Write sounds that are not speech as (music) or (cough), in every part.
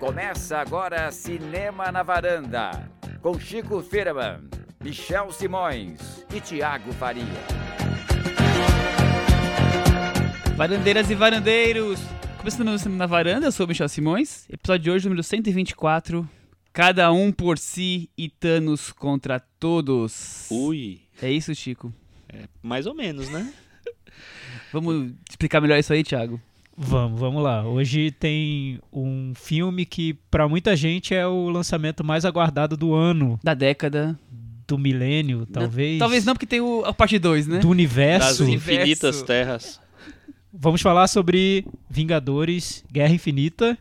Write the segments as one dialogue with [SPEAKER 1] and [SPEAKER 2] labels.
[SPEAKER 1] Começa agora Cinema na Varanda, com Chico Firman, Michel Simões e Tiago Faria.
[SPEAKER 2] Varandeiras e varandeiros! Começando no Cinema na Varanda, eu sou o Michel Simões. Episódio de hoje, número 124. Cada um por si e Thanos contra todos.
[SPEAKER 3] Ui,
[SPEAKER 2] É isso, Chico?
[SPEAKER 3] mais ou menos, né? (laughs)
[SPEAKER 2] Vamos explicar melhor isso aí, Thiago?
[SPEAKER 4] Vamos, vamos lá. Hoje tem um filme que pra muita gente é o lançamento mais aguardado do ano,
[SPEAKER 2] Da década.
[SPEAKER 4] do milênio, talvez.
[SPEAKER 2] Talvez não, porque tem o, a parte 2, né?
[SPEAKER 4] Do
[SPEAKER 3] Das
[SPEAKER 4] universo.
[SPEAKER 2] universo.
[SPEAKER 3] infinitas terras.
[SPEAKER 4] Vamos falar sobre Vingadores, Guerra Infinita.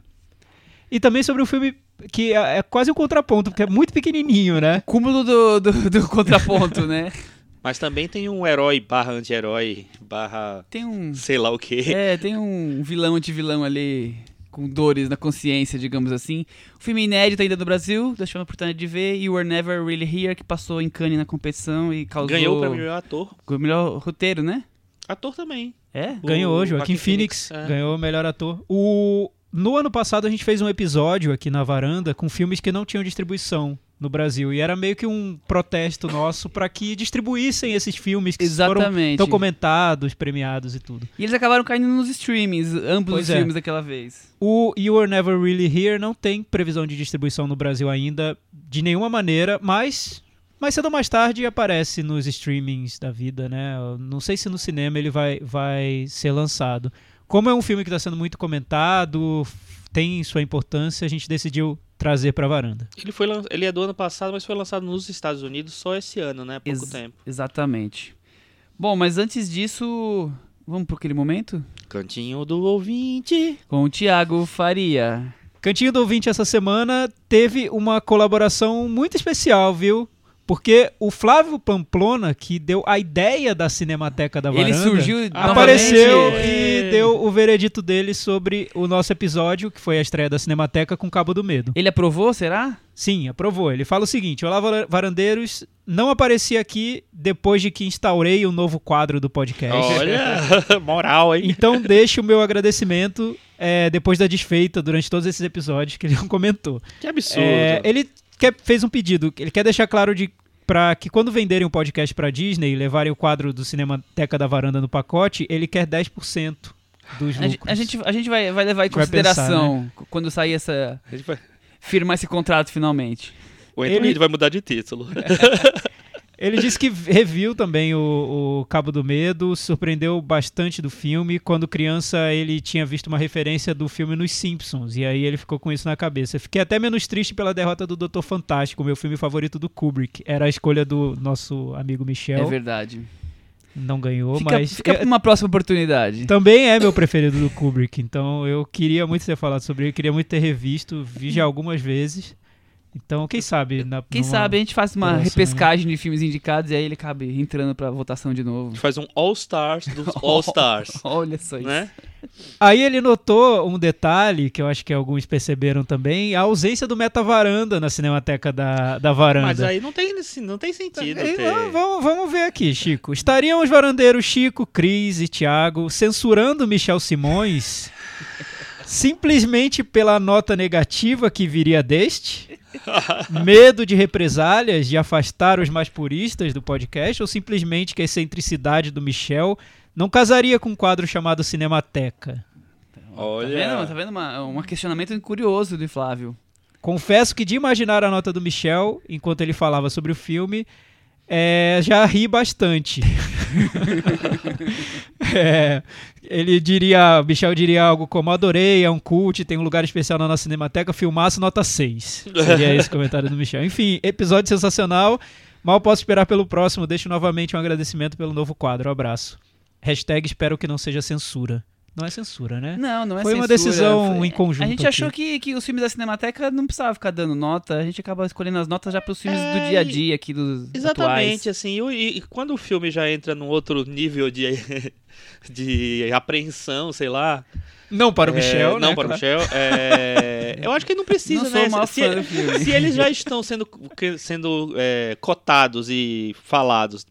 [SPEAKER 4] E também sobre um filme que é, é quase um contraponto, porque é muito pequenininho, né?
[SPEAKER 2] Cúmulo do, do, do contraponto, né? (laughs)
[SPEAKER 3] Mas também tem um herói barra anti-herói barra
[SPEAKER 2] Tem um.
[SPEAKER 3] sei lá o que.
[SPEAKER 2] É, tem um vilão anti-vilão ali com dores na consciência, digamos assim. O filme inédito ainda no Brasil, deixando a oportunidade de ver, e We're Never Really Here, que passou em Cannes na competição e causou...
[SPEAKER 3] Ganhou o de melhor ator.
[SPEAKER 2] o melhor roteiro, né?
[SPEAKER 3] Ator também.
[SPEAKER 2] É?
[SPEAKER 3] O
[SPEAKER 4] Ganhou hoje,
[SPEAKER 3] Joaquin
[SPEAKER 4] Joaquim Phoenix,
[SPEAKER 3] Phoenix, é.
[SPEAKER 4] ganhou o melhor ator. O... No ano passado a gente fez um episódio aqui na varanda com filmes que não tinham distribuição no Brasil. E era meio que um protesto nosso para que distribuíssem esses filmes que foram
[SPEAKER 2] Exatamente.
[SPEAKER 4] tão comentados, premiados e tudo.
[SPEAKER 2] E eles acabaram caindo nos streamings, ambos
[SPEAKER 4] Pois
[SPEAKER 2] os
[SPEAKER 4] é.
[SPEAKER 2] filmes daquela vez.
[SPEAKER 4] O You Were Never Really Here não tem previsão de distribuição no Brasil ainda, de nenhuma maneira, mas mais cedo ou mais tarde aparece nos streamings da vida, né? Eu Não sei se no cinema ele vai, vai ser lançado. Como é um filme que está sendo muito comentado, tem sua importância, a gente decidiu trazer para a varanda.
[SPEAKER 3] Ele, foi, ele é do ano passado, mas foi lançado nos Estados Unidos só esse ano, né? Pouco
[SPEAKER 2] Ex-
[SPEAKER 3] tempo.
[SPEAKER 2] Exatamente. Bom, mas antes disso, vamos para aquele momento?
[SPEAKER 3] Cantinho do ouvinte.
[SPEAKER 2] Com o Thiago Faria.
[SPEAKER 4] Cantinho do Ouvinte essa semana teve uma colaboração muito especial, viu? Porque o Flávio Pamplona, que deu a ideia da Cinemateca da
[SPEAKER 2] Ele
[SPEAKER 4] Varanda,
[SPEAKER 2] surgiu
[SPEAKER 4] apareceu
[SPEAKER 2] novamente.
[SPEAKER 4] e deu o veredito dele sobre o nosso episódio, que foi a estreia da Cinemateca com Cabo do Medo.
[SPEAKER 2] Ele aprovou, será?
[SPEAKER 4] Sim, aprovou. Ele fala o seguinte: Olá, var- varandeiros. Não apareci aqui depois de que instaurei o novo quadro do podcast.
[SPEAKER 3] Olha, (laughs) moral, hein?
[SPEAKER 4] Então deixe o meu agradecimento é, depois da desfeita durante todos esses episódios que ele não (laughs) comentou.
[SPEAKER 3] Que absurdo.
[SPEAKER 4] É, ele quer- fez um pedido, ele quer deixar claro de para que quando venderem o podcast para Disney e levarem o quadro do Cinemateca da Varanda no pacote, ele quer 10% dos
[SPEAKER 2] A,
[SPEAKER 4] lucros.
[SPEAKER 2] gente- a gente, a gente vai, vai levar em
[SPEAKER 4] A gente vai
[SPEAKER 2] consideração quando sair essa.
[SPEAKER 3] A gente vai-
[SPEAKER 2] firmar esse contrato finalmente.
[SPEAKER 3] O Anthony
[SPEAKER 4] Ele-
[SPEAKER 3] Reed vai mudar de título. (laughs)
[SPEAKER 4] Ele disse que reviu também o, o Cabo do Medo, surpreendeu bastante do filme. Quando criança, ele tinha visto uma referência do filme nos Simpsons, e aí ele ficou com isso na cabeça. Fiquei até menos triste pela derrota do Doutor Fantástico, meu filme favorito do Kubrick. Era a escolha do nosso amigo
[SPEAKER 2] É
[SPEAKER 4] Michel.
[SPEAKER 2] verdade.
[SPEAKER 4] Não ganhou,
[SPEAKER 2] Fica,
[SPEAKER 4] mas.
[SPEAKER 2] fica
[SPEAKER 4] é-
[SPEAKER 2] pra uma próxima oportunidade.
[SPEAKER 4] Também é meu preferido do Kubrick, então eu queria muito ter falado sobre ele, queria muito ter revisto, vi já (laughs) algumas vezes. Então, quem sabe na
[SPEAKER 2] Quem
[SPEAKER 4] numa-
[SPEAKER 2] sabe a gente faz uma
[SPEAKER 4] Próximo,
[SPEAKER 2] repescagem de filmes indicados e aí ele cabe entrando pra votação de
[SPEAKER 3] A
[SPEAKER 2] novo.
[SPEAKER 3] gente faz um All-Stars dos (laughs) All-Stars. (laughs)
[SPEAKER 2] Olha só isso.
[SPEAKER 3] né?
[SPEAKER 4] Aí ele notou um detalhe que eu acho que alguns perceberam também, a ausência do meta-varanda na cinemateca da, da varanda.
[SPEAKER 3] Mas aí não tem, não tem sentido
[SPEAKER 4] Aí,
[SPEAKER 3] ter...
[SPEAKER 4] vamos, vamos- vamos ver aqui, Chico. Estariam os varandeiros Chico, Cris e Thiago censurando Michel Simões (laughs) simplesmente pela nota negativa que viria deste? (laughs) Medo de represálias, de afastar os mais puristas do podcast? Ou simplesmente que a excentricidade do Michel não casaria com um quadro chamado Cinemateca?
[SPEAKER 3] Olha...
[SPEAKER 2] Tá vendo? Tá vendo? Uma, um questionamento curioso do Flávio.
[SPEAKER 4] Confesso que de imaginar a nota do Michel enquanto ele falava sobre o filme, é, já ri bastante. (laughs) É, ele diria, o Michel diria algo como: Adorei, é um cult, tem um lugar especial na nossa cinemateca, filmaço nota 6. Seria (laughs) esse comentário do Michel. Enfim, episódio sensacional. Mal posso esperar pelo próximo. Deixo novamente um agradecimento pelo novo quadro. Um abraço. Hashtag espero que não seja censura. Não é censura, né?
[SPEAKER 2] Não, não é
[SPEAKER 4] Foi uma
[SPEAKER 2] censura,
[SPEAKER 4] decisão
[SPEAKER 2] foi-
[SPEAKER 4] em conjunto
[SPEAKER 2] A gente
[SPEAKER 4] aqui.
[SPEAKER 2] achou que, que os filmes da Cinemateca não precisava ficar dando nota, a gente acaba escolhendo as notas já pros filmes
[SPEAKER 3] É,
[SPEAKER 2] do dia a dia aqui dos
[SPEAKER 3] Exatamente,
[SPEAKER 2] atuais.
[SPEAKER 3] assim, e, e quando o filme já entra num outro nível de, (laughs) de apreensão, sei lá.
[SPEAKER 4] Não para o
[SPEAKER 3] é,
[SPEAKER 4] Michel,
[SPEAKER 3] Não
[SPEAKER 4] né?
[SPEAKER 3] para o. Michel. é, (laughs) eu acho que não precisa,
[SPEAKER 2] Não sou
[SPEAKER 3] né? se,
[SPEAKER 2] fã
[SPEAKER 3] se eles já estão sendo, sendo é, cotados e falados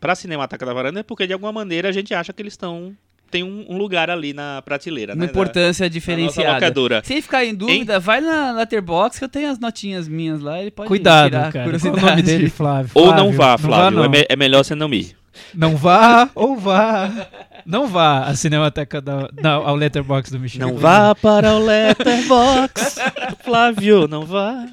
[SPEAKER 3] pra Cinemateca da Varanda, é porque de alguma maneira a gente acha que eles estão tem um, um lugar ali na prateleira,
[SPEAKER 2] Uma
[SPEAKER 3] né?
[SPEAKER 2] importância
[SPEAKER 3] da, da
[SPEAKER 2] diferenciada.
[SPEAKER 3] locadora.
[SPEAKER 2] Se ele ficar em dúvida, vai na Letterboxd que eu tenho as notinhas minhas lá. Ele pode
[SPEAKER 4] Cuidado,
[SPEAKER 2] tirar
[SPEAKER 4] cara. Qual é o nome dele, (laughs) Flávio?
[SPEAKER 3] Ou
[SPEAKER 4] Flávio,
[SPEAKER 3] não vá, Flávio.
[SPEAKER 4] Não,
[SPEAKER 3] é,
[SPEAKER 4] vá,
[SPEAKER 3] me- é melhor você não ir.
[SPEAKER 4] não. Não vá ou vá. Não vá à Cinemateca da, não, ao Letterbox do Michel.
[SPEAKER 3] Não vá para o Letterbox, Flávio, não vá.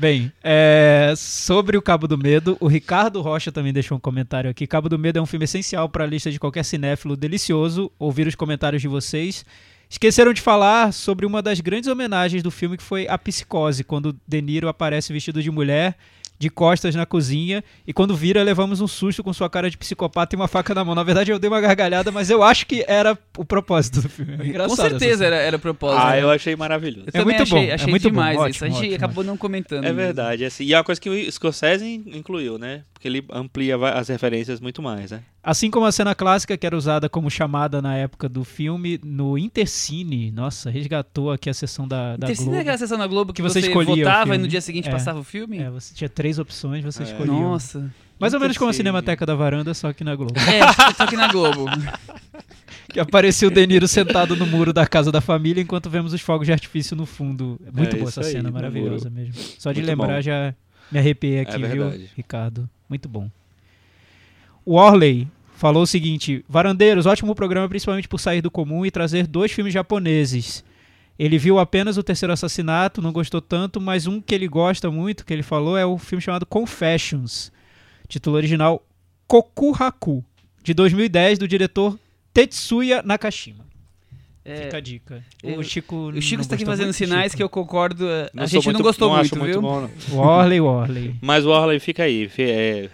[SPEAKER 4] Bem, é, sobre o Cabo do Medo, o Ricardo Rocha também deixou um comentário aqui. Cabo do Medo é um filme essencial para a lista de qualquer cinéfilo delicioso. Ouvir os comentários de vocês. Esqueceram de falar sobre uma das grandes homenagens do filme, que foi a psicose, quando De Niro aparece vestido de mulher, de costas na cozinha, e quando vira, levamos um susto com sua cara de psicopata e uma faca na mão. Na verdade, eu dei uma gargalhada, mas eu acho que era o propósito do filme. É
[SPEAKER 2] Com
[SPEAKER 4] engraçado
[SPEAKER 2] certeza
[SPEAKER 4] essa
[SPEAKER 2] era, era o propósito.
[SPEAKER 3] Ah,
[SPEAKER 2] né?
[SPEAKER 3] eu achei maravilhoso.
[SPEAKER 2] Eu
[SPEAKER 4] É muito
[SPEAKER 2] achei,
[SPEAKER 4] bom, é
[SPEAKER 2] achei
[SPEAKER 4] muito bom,
[SPEAKER 2] demais
[SPEAKER 4] ótimo,
[SPEAKER 2] isso. A gente
[SPEAKER 4] ótimo,
[SPEAKER 2] acabou não comentando.
[SPEAKER 3] É
[SPEAKER 2] mesmo.
[SPEAKER 3] verdade, assim, e é uma coisa que o Scorsese incluiu, né? Porque ele amplia as referências muito mais, né?
[SPEAKER 4] Assim como a cena clássica que era usada como chamada na época do filme, no Intercine, nossa, resgatou aqui a sessão da, da
[SPEAKER 2] Intercine
[SPEAKER 4] Globo.
[SPEAKER 2] é aquela sessão na Globo que,
[SPEAKER 4] Que você
[SPEAKER 2] você, votava e no dia seguinte
[SPEAKER 4] É.
[SPEAKER 2] passava o filme?
[SPEAKER 4] É, você tinha três opções, você
[SPEAKER 3] É.
[SPEAKER 4] escolhia.
[SPEAKER 2] Nossa.
[SPEAKER 4] Mais ou menos como a
[SPEAKER 3] Intercine.
[SPEAKER 4] Cinemateca da Varanda, só que na Globo.
[SPEAKER 2] É, só que na Globo. (laughs)
[SPEAKER 4] que apareceu o De Niro sentado no muro da casa da família enquanto vemos os fogos de artifício no fundo. É muito
[SPEAKER 3] É
[SPEAKER 4] boa essa
[SPEAKER 3] aí,
[SPEAKER 4] cena, maravilhosa mesmo. Só de
[SPEAKER 3] Muito
[SPEAKER 4] lembrar
[SPEAKER 3] bom.
[SPEAKER 4] já me arrepiei aqui,
[SPEAKER 3] É
[SPEAKER 4] viu. Ricardo? Muito bom. O Orley falou o seguinte: Varandeiros, ótimo programa, principalmente por sair do comum e trazer dois filmes japoneses. Ele viu apenas o terceiro assassinato, não gostou tanto, mas um que ele gosta muito, que ele falou, é o filme chamado Confessions. Título original Kokuraku, de 2010, do diretor Tetsuya Nakashima.
[SPEAKER 2] É,
[SPEAKER 4] Fica a dica.
[SPEAKER 2] eu-
[SPEAKER 4] o Chico.
[SPEAKER 2] o Chico está aqui fazendo sinais que eu concordo. A
[SPEAKER 3] Não
[SPEAKER 2] gente
[SPEAKER 3] sou
[SPEAKER 2] não gostou
[SPEAKER 3] não
[SPEAKER 2] muito,
[SPEAKER 3] muito
[SPEAKER 2] viu?
[SPEAKER 3] bom, não. (laughs)
[SPEAKER 4] O Orley, o Orley.
[SPEAKER 3] Mas o Orley fica aí, é,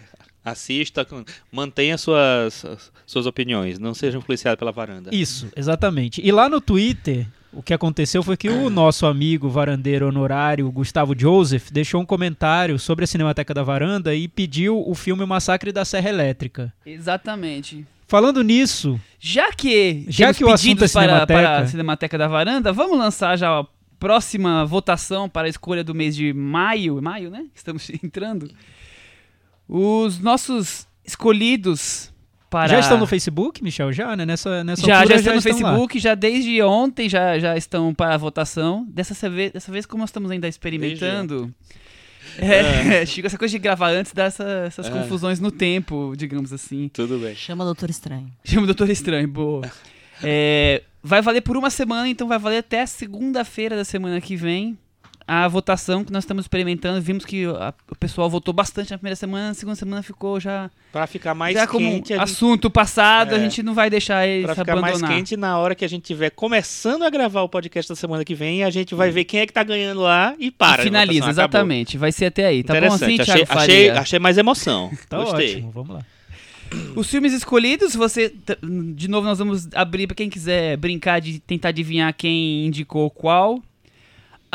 [SPEAKER 3] assista, mantenha suas, suas opiniões, não seja influenciado pela varanda.
[SPEAKER 4] Isso, exatamente. E lá no Twitter, o que aconteceu foi que o nosso amigo varandeiro honorário, Gustavo Joseph, deixou um comentário sobre a Cinemateca da Varanda e pediu o filme O Massacre da Serra Elétrica.
[SPEAKER 2] Exatamente.
[SPEAKER 4] Falando nisso,
[SPEAKER 2] Já que
[SPEAKER 4] Já
[SPEAKER 2] temos
[SPEAKER 4] que o assunto
[SPEAKER 2] pedidos
[SPEAKER 4] é
[SPEAKER 2] para,
[SPEAKER 4] Cinemateca-
[SPEAKER 2] para a Cinemateca da Varanda, vamos lançar já a próxima votação para a escolha do mês de maio. Maio, né? Estamos (laughs) entrando. Os nossos escolhidos para...
[SPEAKER 4] já estão no Facebook, Michel? Já, né? Nessa, nessa
[SPEAKER 2] Já,
[SPEAKER 4] altura
[SPEAKER 2] já estão no
[SPEAKER 4] lá.
[SPEAKER 2] Facebook, já desde ontem já, já estão para a votação. Dessa vez, dessa vez, como nós estamos ainda experimentando. É, (laughs) Chico, essa coisa de gravar antes dá essa- essas
[SPEAKER 3] É.
[SPEAKER 2] confusões no tempo, digamos assim.
[SPEAKER 3] Tudo bem.
[SPEAKER 5] Chama Doutor Estranho.
[SPEAKER 2] Chama o Doutor Estranho, boa. (laughs) É, vai valer por uma semana, então vai valer até segunda-feira da semana que vem a votação que nós estamos experimentando. Vimos que a- o pessoal votou bastante na primeira semana, na segunda semana ficou já,
[SPEAKER 3] Pra ficar mais
[SPEAKER 2] já como
[SPEAKER 3] quente, a gente,
[SPEAKER 2] assunto passado, a
[SPEAKER 3] É.
[SPEAKER 2] gente não vai deixar ele
[SPEAKER 3] pra
[SPEAKER 2] se
[SPEAKER 3] ficar mais
[SPEAKER 2] abandonar.
[SPEAKER 3] quente na hora que a gente tiver começando a gravar o podcast da semana que vem, a gente vai ver quem é que tá ganhando lá e para.
[SPEAKER 2] E
[SPEAKER 3] a
[SPEAKER 2] finaliza,
[SPEAKER 3] acabou.
[SPEAKER 2] exatamente. Vai ser até aí. Tá bom assim,
[SPEAKER 3] achei,
[SPEAKER 2] Thiago
[SPEAKER 3] achei,
[SPEAKER 2] Faria?
[SPEAKER 3] achei mais emoção. (laughs)
[SPEAKER 4] Tá
[SPEAKER 3] Gostei.
[SPEAKER 4] ótimo, vamos lá.
[SPEAKER 2] Os filmes escolhidos, você. De novo, nós vamos abrir pra quem quiser brincar de tentar adivinhar quem indicou qual.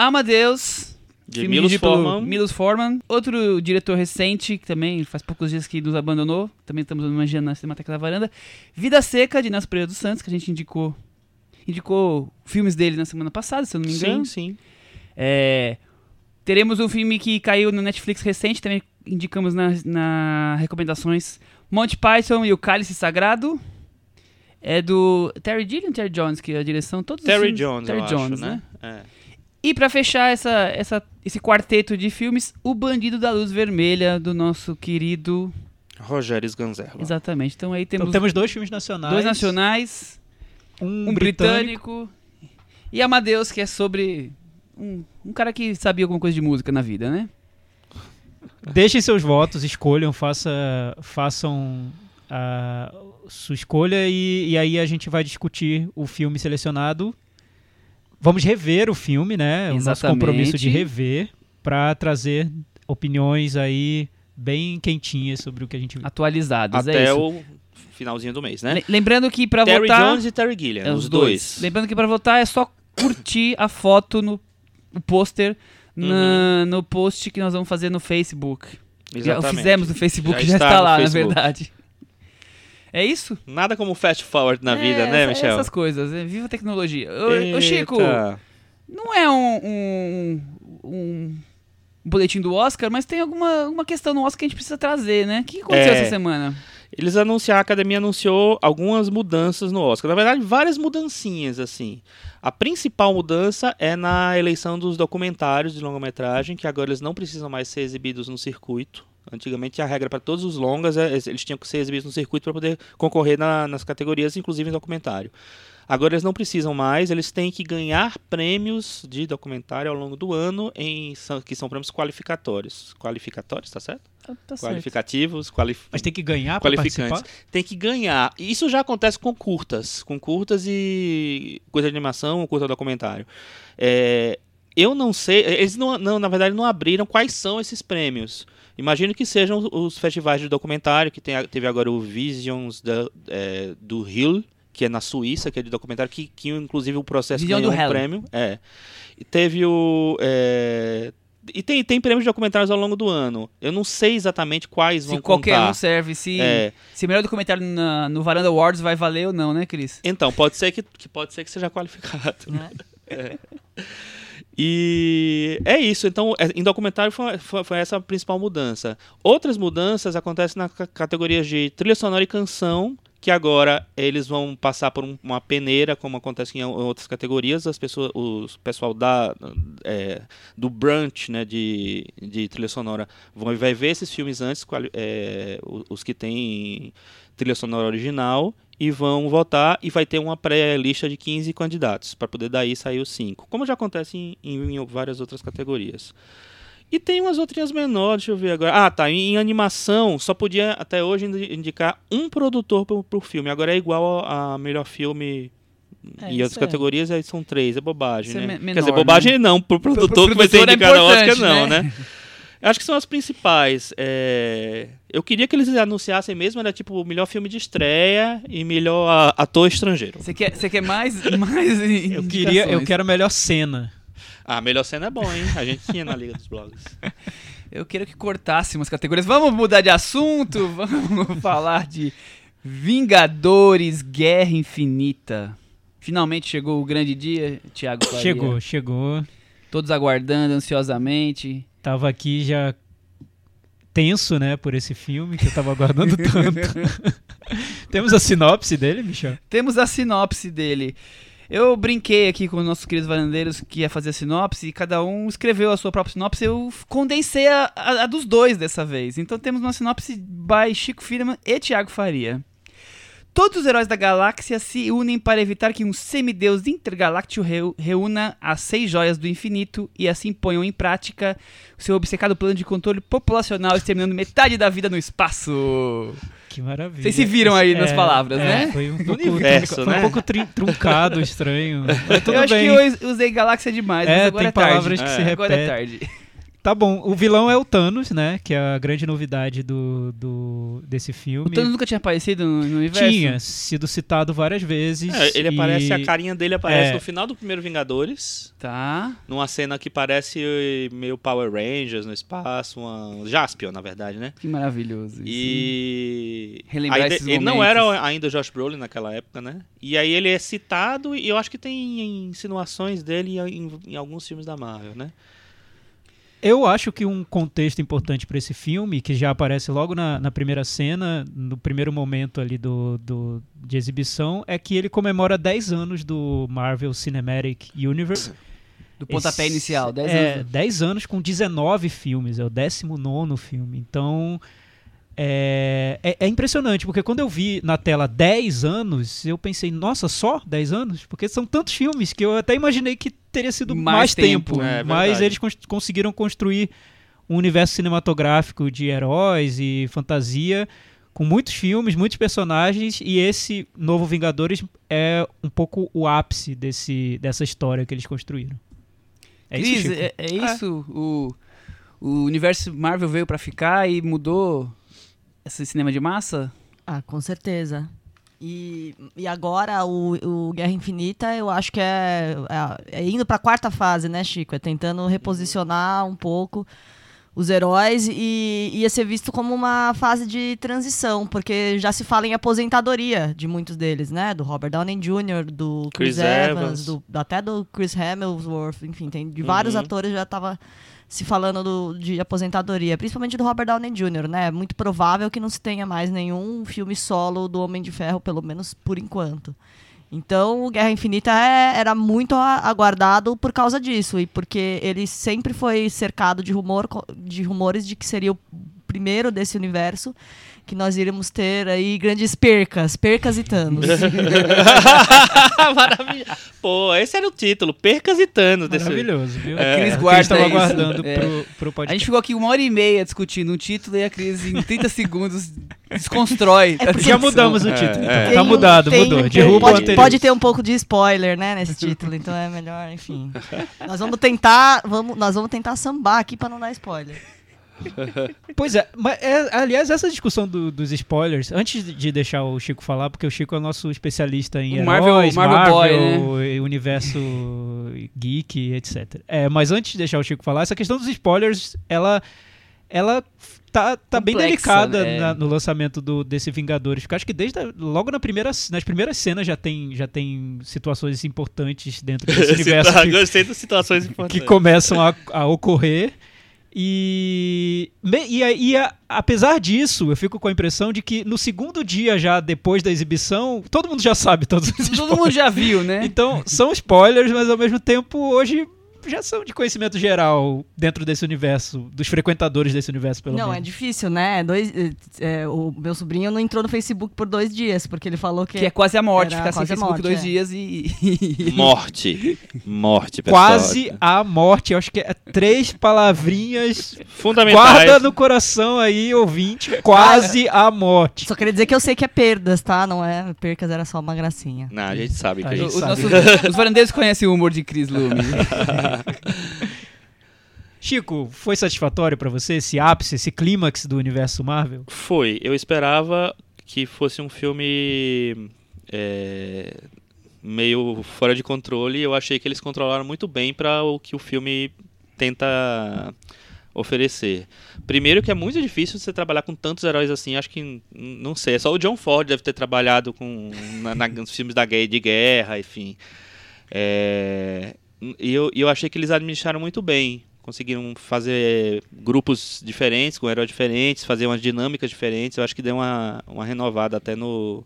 [SPEAKER 2] Amadeus.
[SPEAKER 3] De Milos Forman.
[SPEAKER 2] Milos Forman. Outro diretor recente, que também faz poucos dias que nos abandonou. Também estamos homenageando na Cinemateca da Varanda. Vida Seca, de Nelson Pereira dos Santos, que a gente indicou. Indicou filmes dele na semana passada, se eu não me engano.
[SPEAKER 3] Sim, sim.
[SPEAKER 2] É, teremos um filme que caiu no Netflix recente, também indicamos nas na recomendações. Monty Python e o Cálice Sagrado. É do Terry Gilliam Terry Jones, que é a direção. Todos os
[SPEAKER 3] Terry
[SPEAKER 2] filmes-
[SPEAKER 3] Jones,
[SPEAKER 2] Terry Jones,
[SPEAKER 3] acho,
[SPEAKER 2] né?
[SPEAKER 3] né?
[SPEAKER 2] E pra fechar essa, essa, esse quarteto de filmes, O Bandido da Luz Vermelha, do nosso querido...
[SPEAKER 3] Rogério Sganzerla.
[SPEAKER 2] Exatamente. Então aí temos
[SPEAKER 4] Então temos dois filmes nacionais.
[SPEAKER 2] dois nacionais,
[SPEAKER 4] Um,
[SPEAKER 2] um
[SPEAKER 4] britânico.
[SPEAKER 2] britânico, e Amadeus, que é sobre um, um cara que sabia alguma coisa de música na vida, né?
[SPEAKER 4] Deixem seus votos, escolham, faça, façam a sua escolha e, e aí a gente vai discutir o filme selecionado. Vamos rever o filme, né? O nosso
[SPEAKER 2] Exatamente.
[SPEAKER 4] compromisso de rever para trazer opiniões aí bem quentinhas sobre o que a gente viu.
[SPEAKER 2] Atualizados, é
[SPEAKER 3] Até
[SPEAKER 2] isso.
[SPEAKER 3] o finalzinho do mês, né?
[SPEAKER 2] Le- Lembrando que pra
[SPEAKER 3] Terry
[SPEAKER 2] votar...
[SPEAKER 3] Jones e Terry Gilliam,
[SPEAKER 2] é,
[SPEAKER 3] os dois.
[SPEAKER 2] Lembrando que pra votar é só curtir a foto no o pôster na- no post que nós vamos fazer no Facebook. Já o
[SPEAKER 3] Uhum. Exatamente.
[SPEAKER 2] fizemos no Facebook,
[SPEAKER 3] Já
[SPEAKER 2] já,
[SPEAKER 3] está
[SPEAKER 2] está, lá,
[SPEAKER 3] Facebook.
[SPEAKER 2] na verdade. É isso?
[SPEAKER 3] Nada como fast forward na vida,
[SPEAKER 2] É,
[SPEAKER 3] né,
[SPEAKER 2] essa-
[SPEAKER 3] Michel?
[SPEAKER 2] Essas coisas. é, Viva a tecnologia. Ô, ô, Chico, não é um, um, um boletim do Oscar, mas tem alguma uma questão no Oscar que a gente precisa trazer, né? O que que aconteceu
[SPEAKER 3] É.
[SPEAKER 2] essa semana?
[SPEAKER 3] Eles anunciaram, a academia anunciou algumas mudanças no Oscar. Na verdade, várias mudancinhas, assim. A principal mudança é na eleição dos documentários de longa-metragem, que agora eles não precisam mais ser exibidos no circuito. Antigamente a regra para todos os longas é eles tinham que ser exibidos no circuito para poder concorrer na, nas categorias, inclusive em documentário. Agora eles não precisam mais, eles têm que ganhar prêmios de documentário ao longo do ano, em, que são prêmios qualificatórios. Qualificatórios, tá certo?
[SPEAKER 2] Tá, tá.
[SPEAKER 3] Qualificativos, qualif...
[SPEAKER 4] Mas tem que ganhar para
[SPEAKER 3] qualificantes.
[SPEAKER 4] participar?
[SPEAKER 3] Tem que ganhar. Isso já acontece com curtas, com curtas e curta de animação ou curta documentário. É, eu não sei, eles não, não, na verdade não abriram quais são esses prêmios. Imagino que sejam os- festivais de documentário, que tem, teve agora o Visions da- é, do Hill, que é na Suíça, que é de documentário, que, que inclusive o processo
[SPEAKER 2] Vision
[SPEAKER 3] ganhou
[SPEAKER 2] do
[SPEAKER 3] um
[SPEAKER 2] Hell.
[SPEAKER 3] prêmio. É. E teve o. é, e tem, tem prêmios de documentários ao longo do ano. Eu não sei exatamente quais vão
[SPEAKER 2] Se qualquer
[SPEAKER 3] contar.
[SPEAKER 2] um serve, se,
[SPEAKER 3] É.
[SPEAKER 2] se o melhor documentário na- no Varanda Awards vai valer ou não, né, Cris?
[SPEAKER 3] Então, pode ser que, que pode ser que seja qualificado.
[SPEAKER 5] Né? (laughs)
[SPEAKER 3] E é isso. Então, é- em documentário foi, foi- foi essa a principal mudança. Outras mudanças acontecem na ca- categoria de trilha sonora e canção, que agora eles vão passar por um- uma peneira, como acontece em outras categorias. As pessoas, o pessoal da, é, do brunch, né, de, de trilha sonora, vão, vai ver esses filmes antes, é, os que têm trilha sonora original e vão votar e vai ter uma pré-lista de 15 candidatos para poder daí sair os 5, como já acontece em, em- em várias outras categorias. E tem umas outrinhas menores, deixa eu ver agora. Ah, tá. Em animação, só podia até hoje indi- indicar um produtor pro, pro filme. Agora é igual a, a melhor filme
[SPEAKER 2] É, isso
[SPEAKER 3] outras
[SPEAKER 2] é-
[SPEAKER 3] categorias, aí são três. É bobagem,
[SPEAKER 2] Isso é
[SPEAKER 3] né?
[SPEAKER 2] me-
[SPEAKER 3] Quer dizer,
[SPEAKER 2] menor,
[SPEAKER 3] bobagem
[SPEAKER 2] né?
[SPEAKER 3] não, pro produtor
[SPEAKER 2] pro
[SPEAKER 3] que vai ser
[SPEAKER 2] produtor é
[SPEAKER 3] indicado Oscar,
[SPEAKER 2] importante,
[SPEAKER 3] não,
[SPEAKER 2] né?
[SPEAKER 3] né? (laughs) Eu Acho que são as principais. É, Eu queria que eles anunciassem mesmo, era tipo o melhor filme de estreia e melhor ator estrangeiro.
[SPEAKER 2] Você quer, você quer mais, (laughs) mais
[SPEAKER 4] Eu queria, eu quero a melhor cena.
[SPEAKER 3] Ah, a melhor cena é bom, hein? A gente tinha na Liga dos Blogs. (laughs)
[SPEAKER 2] Eu queria que cortássemos categorias. Vamos mudar de assunto? (laughs) Vamos falar de Vingadores Guerra Infinita. Finalmente chegou o grande dia, Thiago Faria.
[SPEAKER 4] Chegou, chegou.
[SPEAKER 2] Todos aguardando ansiosamente.
[SPEAKER 4] Tava aqui já tenso, né, por esse filme que eu tava aguardando (laughs) tanto. (laughs) Temos a sinopse dele, Michel?
[SPEAKER 2] Temos a sinopse dele. Eu brinquei aqui com os nossos queridos varandeiros que ia fazer a sinopse e cada um escreveu a sua própria sinopse. Eu condensei a, a- a dos dois dessa vez. Então temos uma sinopse by Chico Firman e Thiago Faria. Todos os heróis da galáxia se unem para evitar que um semideus intergaláctico reúna as seis joias do infinito e assim ponham em prática o seu obcecado plano de controle populacional, exterminando metade da vida no espaço.
[SPEAKER 4] Que maravilha.
[SPEAKER 2] Vocês se viram aí nas palavras, né?
[SPEAKER 4] Foi um pouco,
[SPEAKER 3] universo,
[SPEAKER 4] foi
[SPEAKER 3] né?
[SPEAKER 4] um pouco truncado, estranho. (laughs) Mas tudo
[SPEAKER 2] eu acho
[SPEAKER 4] bem.
[SPEAKER 2] que eu usei galáxia demais, mas
[SPEAKER 4] É,
[SPEAKER 2] agora
[SPEAKER 4] tem
[SPEAKER 2] é tarde.
[SPEAKER 4] palavras que
[SPEAKER 3] É.
[SPEAKER 4] se
[SPEAKER 2] Agora é tarde.
[SPEAKER 4] Tá bom, o vilão é o Thanos, né? Que é a grande novidade do, do desse filme.
[SPEAKER 2] O Thanos nunca tinha aparecido no, no universo?
[SPEAKER 4] Tinha sido citado várias vezes.
[SPEAKER 3] É, ele
[SPEAKER 4] e-
[SPEAKER 3] aparece, a carinha dele aparece
[SPEAKER 4] É.
[SPEAKER 3] no final do primeiro Vingadores.
[SPEAKER 2] Tá.
[SPEAKER 3] Numa cena que parece eh, meio Power Rangers no espaço, uma Jaspion, na verdade, né?
[SPEAKER 2] Que maravilhoso. isso.
[SPEAKER 3] E
[SPEAKER 2] Relembrar
[SPEAKER 3] aí
[SPEAKER 2] esses
[SPEAKER 3] ele não era ainda o Josh Brolin naquela época, né? E aí ele é citado e eu acho que tem insinuações dele em, em alguns filmes da Marvel, né?
[SPEAKER 4] Eu acho que um contexto importante para esse filme, que já aparece logo na, na primeira cena, no primeiro momento ali do, do- de exibição, é que ele comemora 10 anos do Marvel Cinematic Universe. (coughs)
[SPEAKER 2] Do pontapé
[SPEAKER 4] Esse-
[SPEAKER 2] inicial, 10
[SPEAKER 4] é,
[SPEAKER 2] anos.
[SPEAKER 4] 10 anos com 19 filmes, é o 19 filme. Então, é, é, é impressionante, porque quando eu vi na tela 10 anos, eu pensei, nossa, só 10 anos? Porque são tantos filmes que eu até imaginei que teria sido
[SPEAKER 2] Mais
[SPEAKER 4] mais,
[SPEAKER 2] tempo,
[SPEAKER 4] tempo.
[SPEAKER 3] é
[SPEAKER 4] mas
[SPEAKER 3] verdade.
[SPEAKER 4] eles cons- conseguiram construir um universo cinematográfico de heróis e fantasia com muitos filmes, muitos personagens, e esse novo Vingadores é um pouco o ápice desse, dessa história que eles construíram. É
[SPEAKER 2] Cris,
[SPEAKER 4] isso, Chico?
[SPEAKER 2] é, é isso? O, o universo Marvel veio pra ficar e mudou esse cinema de massa?
[SPEAKER 5] Ah, com certeza. E, e agora o, o Guerra Infinita, eu acho que é, é, é indo pra quarta fase, né, Chico? É tentando reposicionar um pouco os heróis e ia ser visto como uma fase de transição, porque já se fala em aposentadoria de muitos deles, né? Do Robert Downey Jr., do Chris,
[SPEAKER 3] Chris
[SPEAKER 5] Evans,
[SPEAKER 3] Evans.
[SPEAKER 5] do- até do Chris Hemsworth, enfim, tem de vários
[SPEAKER 3] Uhum.
[SPEAKER 5] atores já tava se falando do- de aposentadoria, principalmente do Robert Downey Jr., né? É muito provável que não se tenha mais nenhum filme solo do Homem de Ferro, pelo menos por enquanto. Então, Guerra Infinita é- era muito aguardado por causa disso e porque ele sempre foi cercado de, rumor, de rumores de que seria o primeiro desse universo que nós iríamos ter aí grandes percas, percas e Thanos. (laughs)
[SPEAKER 3] Maravilha. Pô, esse era o título, Percas e Thanos desse
[SPEAKER 4] Maravilhoso, viu?
[SPEAKER 2] É, Cris
[SPEAKER 4] É, que
[SPEAKER 2] guarda
[SPEAKER 4] eu estava aguardando
[SPEAKER 2] É.
[SPEAKER 4] pro, pro
[SPEAKER 2] A
[SPEAKER 4] podcast.
[SPEAKER 2] gente ficou aqui uma hora e meia discutindo um título e a Cris, em 30 segundos, desconstrói.
[SPEAKER 5] É porque-
[SPEAKER 4] Já mudamos o
[SPEAKER 3] É,
[SPEAKER 4] título.
[SPEAKER 3] é.
[SPEAKER 4] então. Tá mudado,
[SPEAKER 5] tem-
[SPEAKER 4] mudou.
[SPEAKER 5] tem-
[SPEAKER 4] Derruba o
[SPEAKER 5] pode,
[SPEAKER 4] anterior.
[SPEAKER 5] pode ter um pouco de spoiler, né, nesse título, então é melhor, enfim. Nós vamos tentar, vamos, nós vamos tentar sambar aqui pra não dar spoiler. (laughs)
[SPEAKER 4] Pois é, mas é, aliás, essa discussão do- dos spoilers, antes de deixar o Chico falar, porque o Chico é o nosso especialista em
[SPEAKER 2] O Marvel-
[SPEAKER 4] heróis,
[SPEAKER 2] Marvel
[SPEAKER 4] Marvel,
[SPEAKER 2] Boy,
[SPEAKER 4] e universo geek, etc. É, mas antes de deixar o Chico falar, essa questão dos spoilers, ela, ela tá, tá bem delicada
[SPEAKER 2] né?
[SPEAKER 4] na- no lançamento do, desse Vingadores, porque acho que desde a- logo na primeira, nas primeiras cenas já tem, já tem situações importantes dentro desse (laughs) universo que,
[SPEAKER 3] Gostei das situações importantes.
[SPEAKER 4] que começam a, a ocorrer. E, e, e a- apesar disso, eu fico com a impressão de que no segundo dia já depois da exibição, todo mundo já sabe todos os
[SPEAKER 2] Todo
[SPEAKER 4] spoilers.
[SPEAKER 2] mundo já viu, né?
[SPEAKER 4] Então, são spoilers, mas ao mesmo tempo hoje já são de conhecimento geral dentro desse universo, dos frequentadores desse universo, pelo
[SPEAKER 5] não, é
[SPEAKER 4] menos.
[SPEAKER 5] difícil, né? Dois, eh, eh, o meu sobrinho não entrou no Facebook por dois dias, porque ele falou que...
[SPEAKER 2] Que é quase a morte, ficar sem Facebook
[SPEAKER 5] morte,
[SPEAKER 2] dois
[SPEAKER 5] é.
[SPEAKER 2] dias e...
[SPEAKER 3] Morte. Morte, pessoal.
[SPEAKER 4] Quase a morte, eu acho que é três palavrinhas.
[SPEAKER 3] Fundamentais.
[SPEAKER 4] Guarda no coração aí, ouvinte. Quase a morte.
[SPEAKER 5] Só queria dizer que eu sei que é perdas, tá? Não é percas, era só uma gracinha.
[SPEAKER 3] Não, a gente sabe que
[SPEAKER 4] A
[SPEAKER 3] a
[SPEAKER 4] gente
[SPEAKER 3] gente
[SPEAKER 2] Os,
[SPEAKER 4] sabe.
[SPEAKER 2] nossos, os varandeiros conhecem o humor de Chris Lume. (laughs) (laughs)
[SPEAKER 4] Chico, foi satisfatório pra você esse ápice, esse clímax do universo Marvel?
[SPEAKER 3] Foi. Eu esperava que fosse um filme é, meio fora de controle. Eu achei que eles controlaram muito bem para o que o filme tenta oferecer. Primeiro que é muito difícil você trabalhar com tantos heróis assim. Acho que não sei. Só o John Ford deve ter trabalhado com na, na- nos filmes da guerra, de guerra, enfim. É, e eu, eu achei que eles administraram muito bem. Conseguiram fazer grupos diferentes, com heróis diferentes, fazer umas dinâmicas diferentes. Eu acho que deu uma, uma renovada até no.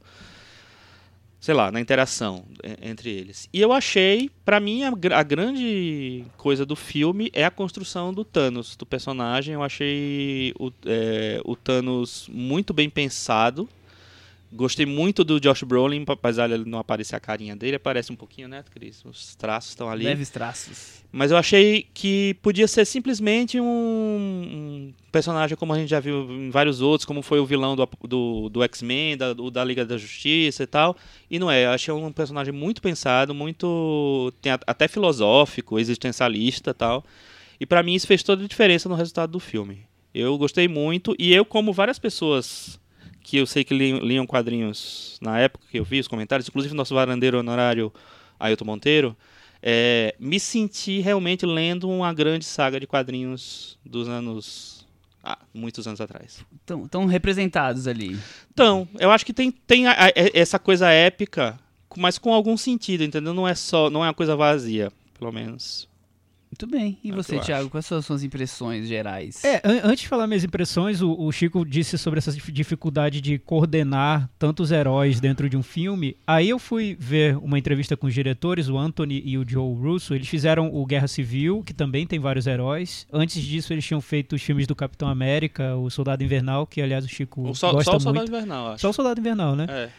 [SPEAKER 3] Sei lá, na interação entre eles. E eu achei, pra mim, a, a grande coisa do filme é a construção do Thanos, do personagem. Eu achei o, é, o Thanos muito bem pensado. Gostei muito do Josh Brolin, apesar de ele não aparecer a carinha dele, aparece um pouquinho, né, Cris? Os traços estão ali.
[SPEAKER 2] Leves traços.
[SPEAKER 3] Mas eu achei que podia ser simplesmente um, um personagem como a gente já viu em vários outros, como foi o vilão do, do, do X-Men, da, da Liga da Justiça e tal. E não é, eu achei um personagem muito pensado, muito até filosófico, existencialista e tal. E pra mim isso fez toda a diferença no resultado do filme. Eu gostei muito e eu, como várias pessoas que eu sei que liam, liam quadrinhos na época que eu vi os comentários, inclusive nosso varandeiro honorário Ailton Monteiro, é, me senti realmente lendo uma grande saga de quadrinhos dos anos. Ah, muitos anos atrás.
[SPEAKER 2] Estão representados ali.
[SPEAKER 3] Então, eu acho que tem, tem a- a- essa coisa épica, mas com algum sentido, entendeu? Não é só. Não é uma coisa vazia, pelo menos.
[SPEAKER 2] Muito bem. E
[SPEAKER 3] É
[SPEAKER 2] você, Thiago, quais são as suas impressões gerais?
[SPEAKER 4] É, an- antes de falar minhas impressões, o, o Chico disse sobre essa dif- dificuldade de coordenar tantos heróis dentro de um filme. Aí eu fui ver uma entrevista com os diretores, o Anthony e o Joe Russo. Eles fizeram o Guerra Civil, que também tem vários heróis. Antes disso, eles tinham feito os filmes do Capitão América, o Soldado Invernal, que aliás o Chico
[SPEAKER 3] O só,
[SPEAKER 4] gosta
[SPEAKER 3] só o Soldado
[SPEAKER 4] muito.
[SPEAKER 3] Invernal, acho.
[SPEAKER 4] Só o Soldado Invernal, né?
[SPEAKER 3] É.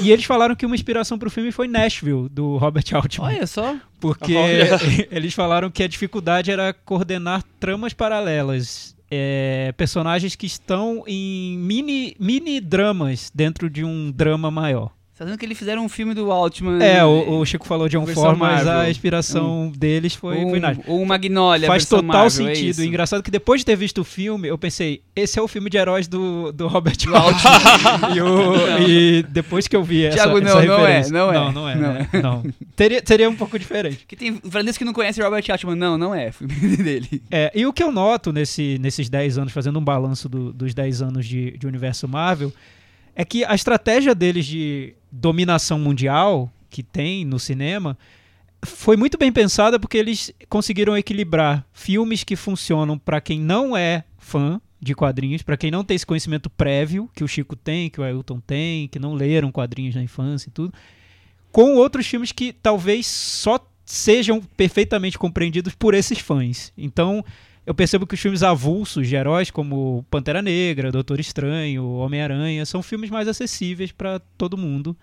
[SPEAKER 4] E eles falaram que uma inspiração pro filme foi Nashville, do Robert Altman.
[SPEAKER 2] Olha só.
[SPEAKER 4] Porque
[SPEAKER 3] Olha. (laughs)
[SPEAKER 4] eles falaram que a dificuldade era coordenar tramas paralelas. é, personagens que estão em mini, mini dramas dentro de um drama maior.
[SPEAKER 2] Tá vendo que eles fizeram um filme do Altman.
[SPEAKER 4] É, o, o Chico falou de um
[SPEAKER 2] Versão
[SPEAKER 4] for, mas a inspiração deles foi,
[SPEAKER 2] um, ou um Magnolia.
[SPEAKER 4] Faz total
[SPEAKER 2] Marvel, é
[SPEAKER 4] sentido.
[SPEAKER 2] isso?
[SPEAKER 4] Engraçado que depois de ter visto o filme, eu pensei, esse é o filme de heróis do, do Robert
[SPEAKER 2] Do
[SPEAKER 4] Altman. (laughs) e, o- e depois que eu vi essa,
[SPEAKER 2] Thiago,
[SPEAKER 4] essa
[SPEAKER 2] não, não é, não é.
[SPEAKER 4] Não, não é.
[SPEAKER 2] Não
[SPEAKER 4] né? Não. Teria, seria um pouco diferente.
[SPEAKER 2] Porque tem varandeiros que não conhecem Robert Altman. Não, não é. Filme (laughs) dele.
[SPEAKER 4] É, e o que eu noto nesse, nesses 10 anos, fazendo um balanço do- dos 10 anos de, de universo Marvel, é que a estratégia deles de dominação mundial que tem no cinema foi muito bem pensada porque eles conseguiram equilibrar filmes que funcionam para quem não é fã de quadrinhos, para quem não tem esse conhecimento prévio que o Chico tem, que o Ailton tem, que não leram quadrinhos na infância e tudo, com outros filmes que talvez só sejam perfeitamente compreendidos por esses fãs. Então, eu percebo que os filmes avulsos de heróis, como Pantera Negra, Doutor Estranho, Homem-Aranha, são filmes mais acessíveis para todo mundo.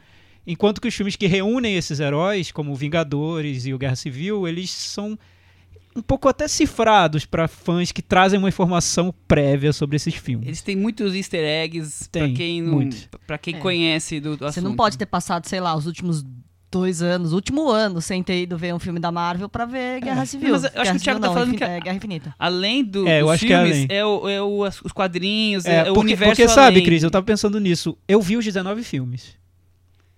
[SPEAKER 4] Enquanto que os filmes que reúnem esses heróis, como Vingadores e o Guerra Civil, eles são um pouco até cifrados para fãs que trazem uma informação prévia sobre esses filmes.
[SPEAKER 2] Eles têm muitos easter eggs pra quem, não, quem
[SPEAKER 5] É.
[SPEAKER 2] conhece do, do
[SPEAKER 5] Você
[SPEAKER 2] assunto.
[SPEAKER 5] não pode ter passado, sei lá, os últimos dois anos, último ano, sem ter ido ver um filme da Marvel pra ver Guerra Civil.
[SPEAKER 2] Mas eu acho que o Thiago
[SPEAKER 5] Civil
[SPEAKER 2] tá
[SPEAKER 5] não,
[SPEAKER 2] falando que a-
[SPEAKER 5] é Guerra Infinita.
[SPEAKER 2] Além do,
[SPEAKER 4] É, eu
[SPEAKER 2] dos
[SPEAKER 4] acho que é
[SPEAKER 2] filmes, é, o, é o- os quadrinhos,
[SPEAKER 4] É,
[SPEAKER 2] é, o
[SPEAKER 4] porque,
[SPEAKER 2] universo
[SPEAKER 4] porque sabe,
[SPEAKER 2] além.
[SPEAKER 4] Cris, eu tava pensando nisso. Eu vi os 19 filmes.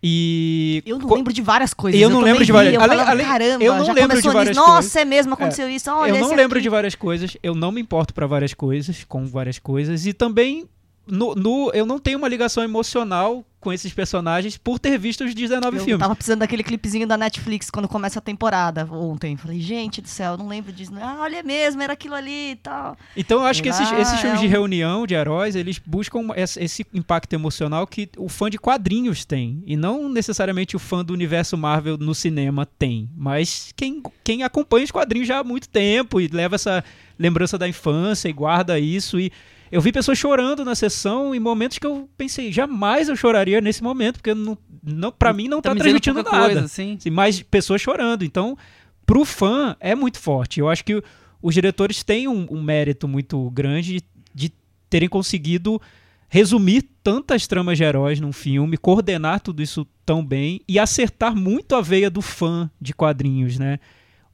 [SPEAKER 4] E.
[SPEAKER 5] Eu não lembro de várias coisas.
[SPEAKER 4] Eu não
[SPEAKER 5] também
[SPEAKER 4] lembro de várias-
[SPEAKER 5] Eu
[SPEAKER 4] além-
[SPEAKER 5] caramba,
[SPEAKER 4] eu não
[SPEAKER 5] já
[SPEAKER 4] lembro de várias
[SPEAKER 5] nisso. Nossa,
[SPEAKER 4] coisas.
[SPEAKER 5] é mesmo, aconteceu isso. Olha,
[SPEAKER 4] eu não lembro
[SPEAKER 5] aqui.
[SPEAKER 4] de várias coisas, eu não me importo pra várias coisas, com várias coisas, e também no, no- eu não tenho uma ligação emocional com esses personagens por ter visto os 19
[SPEAKER 5] Eu
[SPEAKER 4] filmes.
[SPEAKER 5] tava precisando daquele clipezinho da Netflix quando começa a temporada ontem. Falei, gente do céu, eu não lembro disso. Ah, olha mesmo, era aquilo ali e tal.
[SPEAKER 4] Então eu acho que esses,
[SPEAKER 5] Ah,
[SPEAKER 4] esses filmes
[SPEAKER 5] é
[SPEAKER 4] de
[SPEAKER 5] um-
[SPEAKER 4] reunião de heróis, eles buscam esse, esse impacto emocional que o fã de quadrinhos tem. E não necessariamente o fã do universo Marvel no cinema tem. Mas quem, quem acompanha os quadrinhos já há muito tempo e leva essa lembrança da infância e guarda isso. E eu vi pessoas chorando na sessão em momentos que eu pensei, jamais eu choraria nesse momento, porque não, não, pra mim não tá,
[SPEAKER 2] dizendo
[SPEAKER 4] transmitindo nada.
[SPEAKER 2] coisa, assim.
[SPEAKER 4] Mais pessoas chorando. Então, pro fã, é muito forte. Eu acho que os diretores têm um, um mérito muito grande de, de terem conseguido resumir tantas tramas de heróis num filme, coordenar tudo isso tão bem e acertar muito a veia do fã de quadrinhos, né?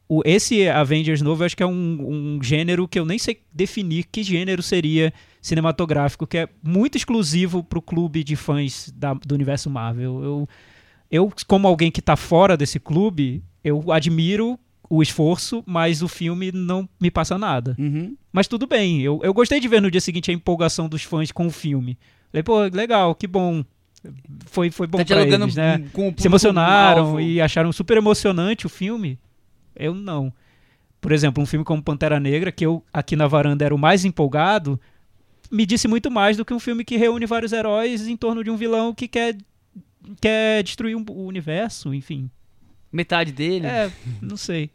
[SPEAKER 4] O, esse Avengers novo, eu acho que é um, um gênero que eu nem sei definir que gênero seria cinematográfico, que é muito exclusivo pro clube de fãs da- do universo Marvel. Eu, eu, como alguém que tá fora desse clube, eu admiro o esforço, mas o filme não me passa nada.
[SPEAKER 2] Uhum.
[SPEAKER 4] Mas tudo bem, eu, eu gostei de ver no dia seguinte a empolgação dos fãs com o filme. Falei, pô, legal, que bom. Foi, foi bom
[SPEAKER 2] Tá
[SPEAKER 4] pra eles, né?
[SPEAKER 2] com o
[SPEAKER 4] Se emocionaram
[SPEAKER 2] alvo.
[SPEAKER 4] e acharam super emocionante o filme. Eu não. Por exemplo, um filme como Pantera Negra, que eu aqui na varanda era o mais empolgado, me disse muito mais do que um filme que reúne vários heróis em torno de um vilão que quer, quer destruir um- o universo, enfim.
[SPEAKER 2] Metade dele.
[SPEAKER 4] É, não sei.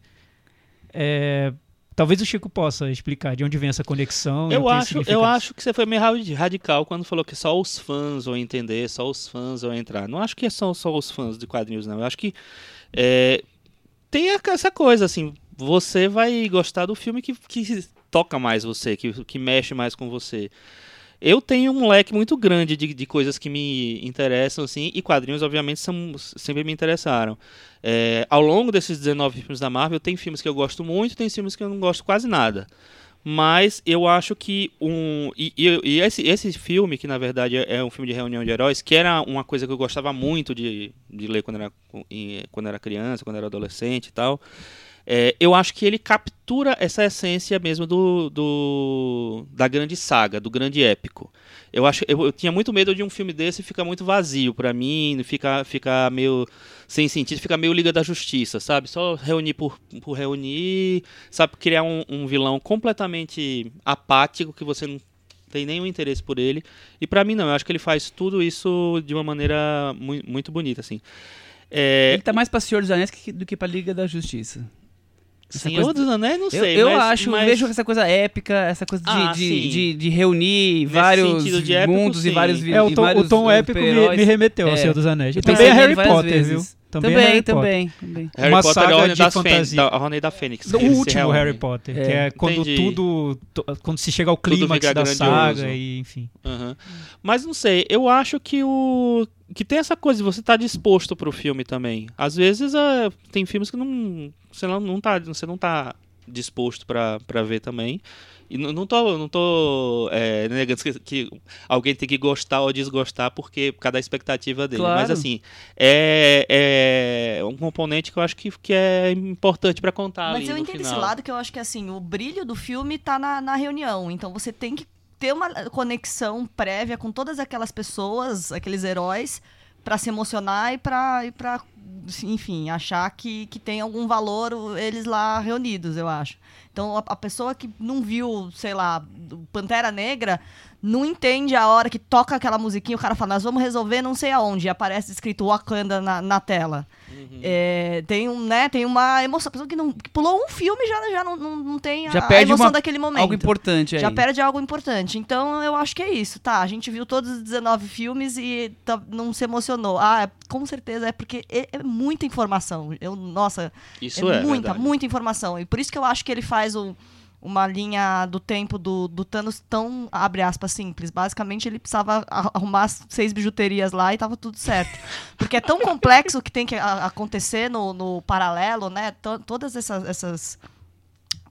[SPEAKER 4] É, talvez o Chico possa explicar de onde vem essa conexão.
[SPEAKER 3] Eu acho, eu acho que você foi meio radi- radical quando falou que só os fãs vão entender, só os fãs vão entrar. Não acho que são só os fãs de quadrinhos, não. Eu acho que é, tem essa coisa, assim, você vai gostar do filme que, que toca mais você, que, que mexe mais com você. Eu tenho um leque muito grande de, de coisas que me interessam, assim, e quadrinhos, obviamente, são, sempre me interessaram. É, ao longo desses 19 filmes da Marvel, tem filmes que eu gosto muito, tem filmes que eu não gosto quase nada. Mas eu acho que um. E, e- e esse, esse filme, que na verdade é é um filme de reunião de heróis, que era uma coisa que eu gostava muito de, de ler quando era, quando era criança, quando era adolescente e tal. é, eu acho que ele captura essa essência mesmo do, do da grande saga, do grande épico. Eu acho, eu, eu tinha muito medo de um filme desse ficar muito vazio pra mim, ficar ficar meio sem sentido, ficar meio Liga da Justiça, sabe? Só reunir por, por reunir, sabe? Criar um, um vilão completamente apático que você não tem nenhum interesse por ele. E pra mim não, eu acho que ele faz tudo isso de uma maneira mui- muito bonita, assim. É,
[SPEAKER 2] Ele tá mais pra Senhor dos Anéis do que pra Liga da Justiça.
[SPEAKER 3] Senhor
[SPEAKER 2] coisa-
[SPEAKER 3] dos Anéis, não
[SPEAKER 2] Eu,
[SPEAKER 3] sei,
[SPEAKER 2] eu
[SPEAKER 3] mas-
[SPEAKER 2] acho,
[SPEAKER 3] mas...
[SPEAKER 2] vejo essa coisa épica, essa coisa de,
[SPEAKER 3] Ah,
[SPEAKER 2] de, de, de reunir
[SPEAKER 3] Nesse
[SPEAKER 2] vários
[SPEAKER 3] épico,
[SPEAKER 2] mundos e
[SPEAKER 3] sim.
[SPEAKER 2] vários vi-
[SPEAKER 4] É, o
[SPEAKER 2] e
[SPEAKER 4] tom,
[SPEAKER 2] vários
[SPEAKER 4] o tom épico me, me remeteu ao
[SPEAKER 2] É.
[SPEAKER 4] Senhor dos Anéis. E também é
[SPEAKER 2] nele
[SPEAKER 4] Harry Potter,
[SPEAKER 2] vezes.
[SPEAKER 4] viu?
[SPEAKER 2] Também,
[SPEAKER 4] é Harry
[SPEAKER 2] também,
[SPEAKER 4] Potter.
[SPEAKER 2] também.
[SPEAKER 3] Harry
[SPEAKER 4] Uma
[SPEAKER 3] Potter é a
[SPEAKER 4] saga
[SPEAKER 3] Ordem
[SPEAKER 4] de fantasia.
[SPEAKER 3] Fênix, da- a Ordem da Fênix.
[SPEAKER 4] O último. Harry Potter,
[SPEAKER 2] É,
[SPEAKER 4] que é quando
[SPEAKER 3] entendi.
[SPEAKER 4] tudo. to- Quando se chega ao
[SPEAKER 3] fica
[SPEAKER 4] da
[SPEAKER 3] grandioso.
[SPEAKER 4] saga e enfim.
[SPEAKER 3] Aham. Mas não sei, eu acho que o que tem essa coisa de você estar disposto pro filme também. Às vezes é, tem filmes que não você não, não tá você não tá disposto pra pra ver também. E não, não tô, não tô é, negando que, que alguém tem que gostar ou desgostar porque por causa da expectativa dele.
[SPEAKER 2] Claro.
[SPEAKER 3] Mas assim, é, é um componente que eu acho que, que é importante pra contar
[SPEAKER 5] Mas
[SPEAKER 3] ali
[SPEAKER 5] eu
[SPEAKER 3] no
[SPEAKER 5] entendo
[SPEAKER 3] final.
[SPEAKER 5] esse lado que eu acho que assim, o brilho do filme tá na, na reunião. Então você tem que ter uma conexão prévia com todas aquelas pessoas, aqueles heróis, pra se emocionar e pra, e enfim, achar que, que tem algum valor eles lá reunidos, eu acho. Então, a, a pessoa que não viu, sei lá, Pantera Negra, não entende a hora que toca aquela musiquinha, o cara fala, nós vamos resolver não sei aonde, e aparece escrito Wakanda na, na tela. É, tem, um, né, tem uma emoção. A pessoa que, não, que pulou um filme já, já não, não, não tem
[SPEAKER 2] Já
[SPEAKER 5] a, a
[SPEAKER 2] perde
[SPEAKER 5] emoção
[SPEAKER 2] uma-
[SPEAKER 5] daquele momento.
[SPEAKER 2] Algo importante aí.
[SPEAKER 5] Já perde algo importante. Então, eu acho que é isso, tá? A gente viu todos os 19 filmes e tá- não se emocionou. Ah, é- com certeza é porque é, é muita informação. Eu, nossa,
[SPEAKER 3] Isso é,
[SPEAKER 5] muita,
[SPEAKER 3] verdade.
[SPEAKER 5] muita informação. E por isso que eu acho que ele faz o- uma linha do tempo do, do Thanos tão, abre aspas, simples. Basicamente, ele precisava arrumar seis bijuterias lá e tava tudo certo. Porque é tão complexo o que tem que acontecer no, no paralelo, né? To- todas essas, essas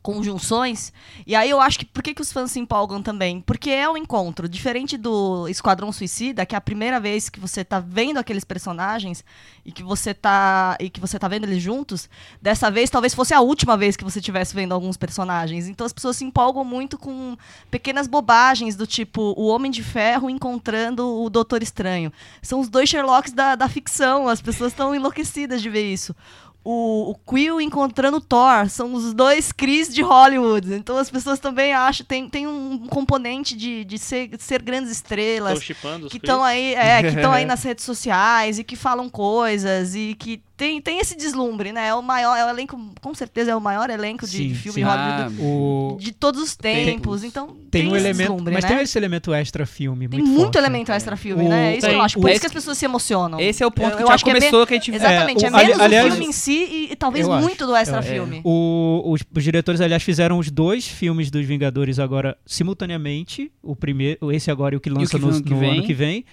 [SPEAKER 5] conjunções. E aí eu acho que por que, que os fãs se empolgam também? Porque é um encontro. Diferente do Esquadrão Suicida, que é a primeira vez que você tá vendo aqueles personagens e que você tá. e que você tá vendo eles juntos, dessa vez talvez fosse a última vez que você estivesse vendo alguns personagens. Então as pessoas se empolgam muito com pequenas bobagens do tipo o Homem de Ferro encontrando o Doutor Estranho. São os dois Sherlocks da, da ficção. As pessoas estão enlouquecidas de ver isso o, o Quill encontrando o Thor. São os dois Chris de Hollywood. Então as pessoas também acham. Tem, tem um componente de, de, ser, de ser grandes estrelas.
[SPEAKER 3] Estão chipando os
[SPEAKER 5] Que estão aí, é, que estão aí (laughs) nas redes sociais e que falam coisas e que tem, tem esse deslumbre, né? É o maior, é o elenco, com certeza é o maior elenco de,
[SPEAKER 4] Sim,
[SPEAKER 5] de filme
[SPEAKER 4] sim.
[SPEAKER 2] Ah,
[SPEAKER 4] O...
[SPEAKER 5] de todos os tempos. Então
[SPEAKER 4] Tem, um
[SPEAKER 5] esse
[SPEAKER 4] elemento,
[SPEAKER 5] deslumbre,
[SPEAKER 4] mas
[SPEAKER 5] né?
[SPEAKER 4] tem esse elemento extra filme
[SPEAKER 5] Tem
[SPEAKER 4] muito
[SPEAKER 5] muito
[SPEAKER 4] forte, né?
[SPEAKER 5] elemento extra filme,
[SPEAKER 4] O-
[SPEAKER 5] né? É isso que eu
[SPEAKER 3] tem-
[SPEAKER 5] acho. Por isso que as pessoas se emocionam.
[SPEAKER 2] Esse é o ponto
[SPEAKER 5] Eu-
[SPEAKER 2] que
[SPEAKER 5] eu
[SPEAKER 2] já
[SPEAKER 5] acho que é
[SPEAKER 2] começou, que a gente...
[SPEAKER 5] Exatamente,
[SPEAKER 4] É,
[SPEAKER 5] é,
[SPEAKER 4] o- ali-
[SPEAKER 5] menos
[SPEAKER 4] aliás-
[SPEAKER 5] o filme em si e, e talvez
[SPEAKER 4] Eu acho.
[SPEAKER 5] muito do extra
[SPEAKER 2] Eu- é.
[SPEAKER 5] filme.
[SPEAKER 4] O- os, os diretores, aliás, fizeram os dois filmes dos Vingadores agora simultaneamente. O primeiro, esse agora e o que lança
[SPEAKER 2] que
[SPEAKER 4] no,
[SPEAKER 2] ano que
[SPEAKER 4] no
[SPEAKER 2] vem?
[SPEAKER 4] ano que vem.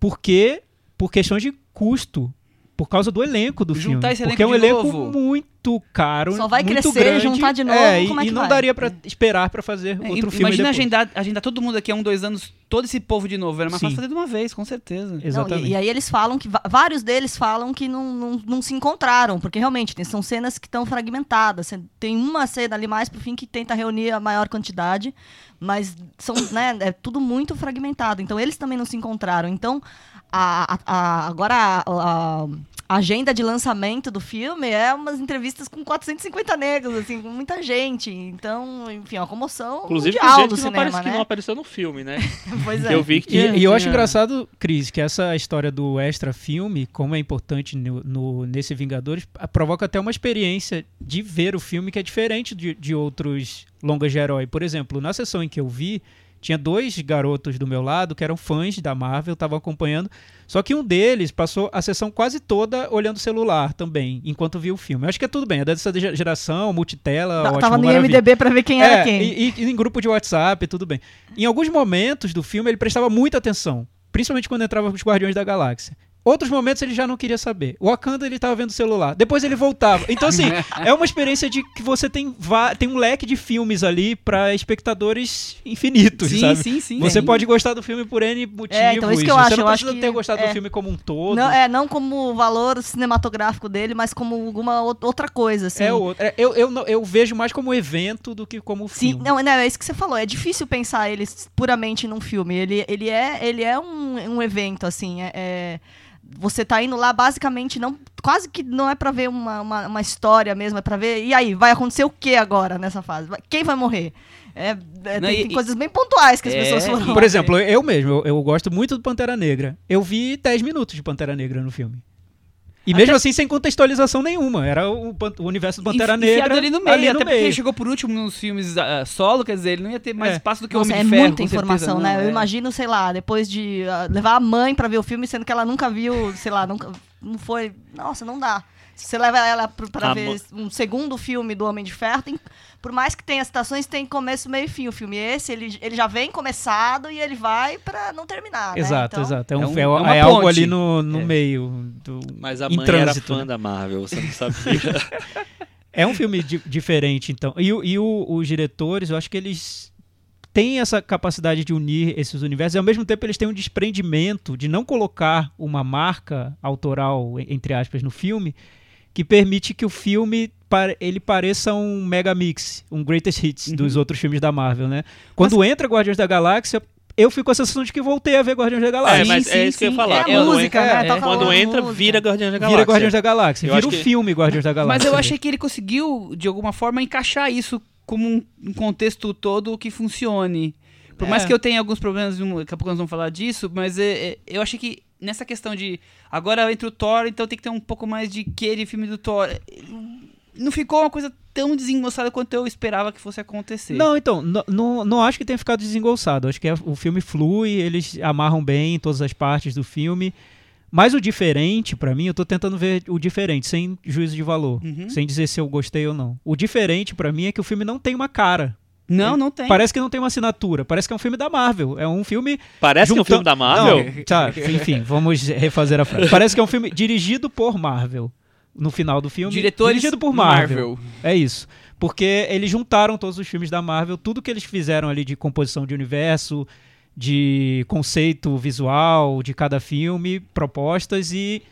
[SPEAKER 4] Porque, por questões de custo. Por causa do elenco do
[SPEAKER 2] Juntar
[SPEAKER 4] filme.
[SPEAKER 2] esse
[SPEAKER 4] porque é um
[SPEAKER 2] elenco de
[SPEAKER 4] elenco
[SPEAKER 2] novo.
[SPEAKER 4] muito caro.
[SPEAKER 5] Só vai
[SPEAKER 4] muito
[SPEAKER 5] crescer,
[SPEAKER 4] grande,
[SPEAKER 5] juntar de novo,
[SPEAKER 4] É, e,
[SPEAKER 5] é
[SPEAKER 4] e
[SPEAKER 5] que
[SPEAKER 4] não
[SPEAKER 5] vai?
[SPEAKER 4] daria pra esperar pra fazer
[SPEAKER 2] É,
[SPEAKER 4] outro
[SPEAKER 2] im-
[SPEAKER 4] filme.
[SPEAKER 2] Imagina agendar, agendar todo mundo aqui há um, dois anos, todo esse povo de novo. Era mais
[SPEAKER 4] Sim.
[SPEAKER 2] fácil fazer de uma vez, com certeza.
[SPEAKER 5] Não,
[SPEAKER 4] Exatamente.
[SPEAKER 5] e, e aí eles falam que vários deles falam que não, não, não se encontraram, porque realmente tem- são cenas que estão fragmentadas. Tem uma cena ali mais pro fim que tenta reunir a maior quantidade, mas são, né, é tudo muito fragmentado. Então eles também não se encontraram. Então a, a- agora a, a- agenda de lançamento do filme é umas entrevistas com 450 negros, assim, com muita gente. Então, enfim, é uma comoção
[SPEAKER 3] Inclusive, tem
[SPEAKER 5] mundial
[SPEAKER 3] gente
[SPEAKER 5] do
[SPEAKER 3] que, não
[SPEAKER 5] cinema,
[SPEAKER 3] apareceu, que
[SPEAKER 5] né?
[SPEAKER 3] não apareceu no filme, né? (laughs)
[SPEAKER 5] Pois
[SPEAKER 3] Que
[SPEAKER 5] é.
[SPEAKER 3] eu vi que
[SPEAKER 4] E,
[SPEAKER 3] tinha,
[SPEAKER 4] e eu acho
[SPEAKER 3] tinha-
[SPEAKER 4] engraçado, Cris, que essa história do extra filme, como é importante no, no- nesse Vingadores, provoca até uma experiência de ver o filme que é diferente de, de outros longas de herói. Por exemplo, na sessão em que eu vi, tinha dois garotos do meu lado que eram fãs da Marvel, estavam acompanhando. Só que um deles passou a sessão quase toda olhando o celular também, enquanto via o filme. Eu acho que é tudo bem, é dessa ge- geração, multitela,
[SPEAKER 5] Tá-
[SPEAKER 4] ótimo,
[SPEAKER 5] Tava no
[SPEAKER 4] maravilha.
[SPEAKER 5] IMDB pra ver quem era
[SPEAKER 4] É,
[SPEAKER 5] quem.
[SPEAKER 4] E, e em grupo de WhatsApp, tudo bem. Em alguns momentos do filme, ele prestava muita atenção. Principalmente quando entrava os Guardiões da Galáxia. Outros momentos ele já não queria saber. O Wakanda ele tava vendo o celular. Depois ele voltava. Então, assim, (laughs) é uma experiência de que você tem, tem um leque de filmes ali pra espectadores infinitos,
[SPEAKER 2] sim,
[SPEAKER 4] sabe?
[SPEAKER 2] sim, sim.
[SPEAKER 4] Você
[SPEAKER 2] Sim.
[SPEAKER 4] pode gostar do filme por N motivos.
[SPEAKER 5] É, então isso que eu
[SPEAKER 4] você
[SPEAKER 5] acho,
[SPEAKER 4] não
[SPEAKER 5] eu acho
[SPEAKER 4] precisa
[SPEAKER 5] que-
[SPEAKER 4] ter gostado
[SPEAKER 5] é.
[SPEAKER 4] do filme como um todo.
[SPEAKER 5] Não, é, não como o valor cinematográfico dele, mas como alguma ou- outra coisa, assim.
[SPEAKER 4] É outro. É, eu, eu, eu vejo mais como evento do que como
[SPEAKER 5] Sim,
[SPEAKER 4] filme.
[SPEAKER 5] não, não, é isso que você falou. É difícil pensar ele puramente num filme. Ele, ele é, ele é um, um evento, assim. É, é- você tá indo lá basicamente não quase que não é pra ver uma, uma, uma história mesmo, é pra ver. E aí, vai acontecer o que agora nessa fase? Quem vai morrer? É, é,
[SPEAKER 2] Não,
[SPEAKER 5] tem,
[SPEAKER 2] e-
[SPEAKER 5] tem coisas bem pontuais que as
[SPEAKER 2] É,
[SPEAKER 5] pessoas foram.
[SPEAKER 4] Por exemplo, eu mesmo, eu, eu gosto muito do Pantera Negra. Eu vi 10 minutos de Pantera Negra no filme. E mesmo assim, sem contextualização nenhuma. Era o, o universo do Pantera Negra.
[SPEAKER 2] ali no meio,
[SPEAKER 4] ali no
[SPEAKER 2] até porque
[SPEAKER 4] meio.
[SPEAKER 2] ele chegou por último nos filmes ah, solo, quer dizer, ele não ia ter mais
[SPEAKER 4] É.
[SPEAKER 2] espaço do que o Homem
[SPEAKER 5] é
[SPEAKER 2] de Ferro.
[SPEAKER 5] muita
[SPEAKER 2] com certeza,
[SPEAKER 5] informação,
[SPEAKER 2] não,
[SPEAKER 5] né? Eu
[SPEAKER 2] é.
[SPEAKER 5] imagino, sei lá, depois de ah, levar a mãe pra ver o filme, sendo que ela nunca viu, sei lá, nunca, não foi. Nossa, não dá. Você leva ela pro- pra
[SPEAKER 3] A
[SPEAKER 5] ver um segundo filme do Homem de Ferro, tem- por mais que tenha citações, tem começo, meio e fim. O filme esse, ele, ele já vem começado e ele vai pra não terminar. né?
[SPEAKER 4] Exato,
[SPEAKER 5] Então,
[SPEAKER 4] exato. É, um,
[SPEAKER 2] É um-
[SPEAKER 4] é,
[SPEAKER 2] é uma
[SPEAKER 4] algo
[SPEAKER 2] ponte.
[SPEAKER 4] ali no, no
[SPEAKER 2] É.
[SPEAKER 4] meio. Do,
[SPEAKER 3] Mas a
[SPEAKER 4] em
[SPEAKER 3] mãe era
[SPEAKER 4] trânsito,
[SPEAKER 3] fã
[SPEAKER 4] né?
[SPEAKER 3] da Marvel, você não (laughs) sabia.
[SPEAKER 4] É um filme di- diferente, então. E, o- e o- os diretores, eu acho que eles têm essa capacidade de unir esses universos e ao mesmo tempo eles têm um desprendimento de não colocar uma marca autoral, entre aspas, no filme, que permite que o filme ele pareça um mega mix, um greatest hits dos outros filmes da Marvel, né? Quando entra Guardiões da Galáxia, eu fico com a sensação de que voltei a ver Guardiões da Galáxia.
[SPEAKER 3] É,
[SPEAKER 2] Sim,
[SPEAKER 3] mas
[SPEAKER 2] sim,
[SPEAKER 3] é isso que eu ia
[SPEAKER 2] sim.
[SPEAKER 3] falar.
[SPEAKER 5] É a
[SPEAKER 3] quando
[SPEAKER 5] música,
[SPEAKER 3] entra,
[SPEAKER 5] né?
[SPEAKER 2] é,
[SPEAKER 5] Toca
[SPEAKER 3] quando entra
[SPEAKER 5] música.
[SPEAKER 3] vira Guardiões da Galáxia.
[SPEAKER 4] Vira Guardiões da Galáxia, vira o
[SPEAKER 3] que-
[SPEAKER 4] filme Guardiões da Galáxia.
[SPEAKER 2] Mas eu achei que ele conseguiu, de alguma forma, encaixar isso como um, contexto todo que funcione. Por mais
[SPEAKER 4] É.
[SPEAKER 2] que eu tenha alguns problemas, daqui a pouco nós vamos falar disso, mas é, é, eu achei que nessa questão de agora entra o Thor, então tem que ter um pouco mais de que de filme do Thor. Não ficou uma coisa tão desengonçada quanto eu esperava que fosse acontecer.
[SPEAKER 4] Não, então, não, não acho que tenha ficado desengolçado. Acho que é- o filme flui, eles amarram bem todas as partes do filme. Mas o diferente, pra mim, eu tô tentando ver o diferente, sem juízo de valor.
[SPEAKER 2] Uhum.
[SPEAKER 4] Sem dizer se eu gostei ou não. O diferente, pra mim, é que o filme não tem uma cara.
[SPEAKER 2] Não, não tem.
[SPEAKER 4] Parece que não tem uma assinatura. Parece que é um filme da Marvel. É um filme.
[SPEAKER 3] Parece que é um filme da Marvel.
[SPEAKER 4] Não, tá, enfim, vamos refazer a frase. Parece que é um filme dirigido por Marvel. No final do filme.
[SPEAKER 2] Diretores
[SPEAKER 4] dirigido por Marvel. É isso. Porque eles juntaram todos os filmes da Marvel, tudo que eles fizeram ali de composição de universo, de conceito visual de cada filme, propostas, e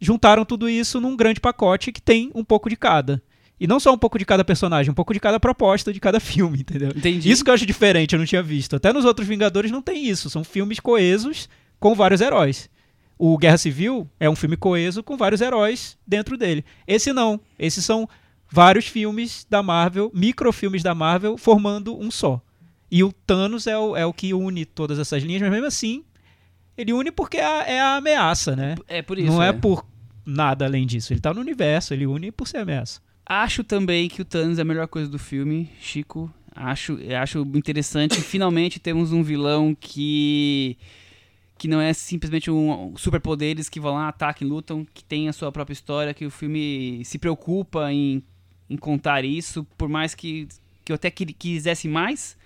[SPEAKER 4] juntaram tudo isso num grande pacote que tem um pouco de cada. E não só um pouco de cada personagem, um pouco de cada proposta de cada (laughs) filme, entendeu?
[SPEAKER 2] Entendi.
[SPEAKER 4] Isso que eu acho diferente, eu não tinha visto. Até nos outros Vingadores não tem isso. São filmes coesos com vários heróis. O Guerra Civil é um filme coeso com vários heróis dentro dele. Esse não. Esses são vários filmes da Marvel, microfilmes da Marvel, formando um só. E o Thanos é o, é o que une todas essas linhas, mas mesmo assim, ele une porque é a, é a ameaça, né?
[SPEAKER 2] É por isso.
[SPEAKER 4] não é,
[SPEAKER 2] é.
[SPEAKER 4] por nada além disso. Ele tá no universo, ele une por ser ameaça.
[SPEAKER 2] Acho também que o Thanos é a melhor coisa do filme, Chico. Acho, acho interessante. Finalmente temos um vilão que que não é simplesmente um superpoderes que vão lá, atacam lutam, que tem a sua própria história, que o filme se preocupa em, em contar isso, por mais que, que eu até qui- quisesse mais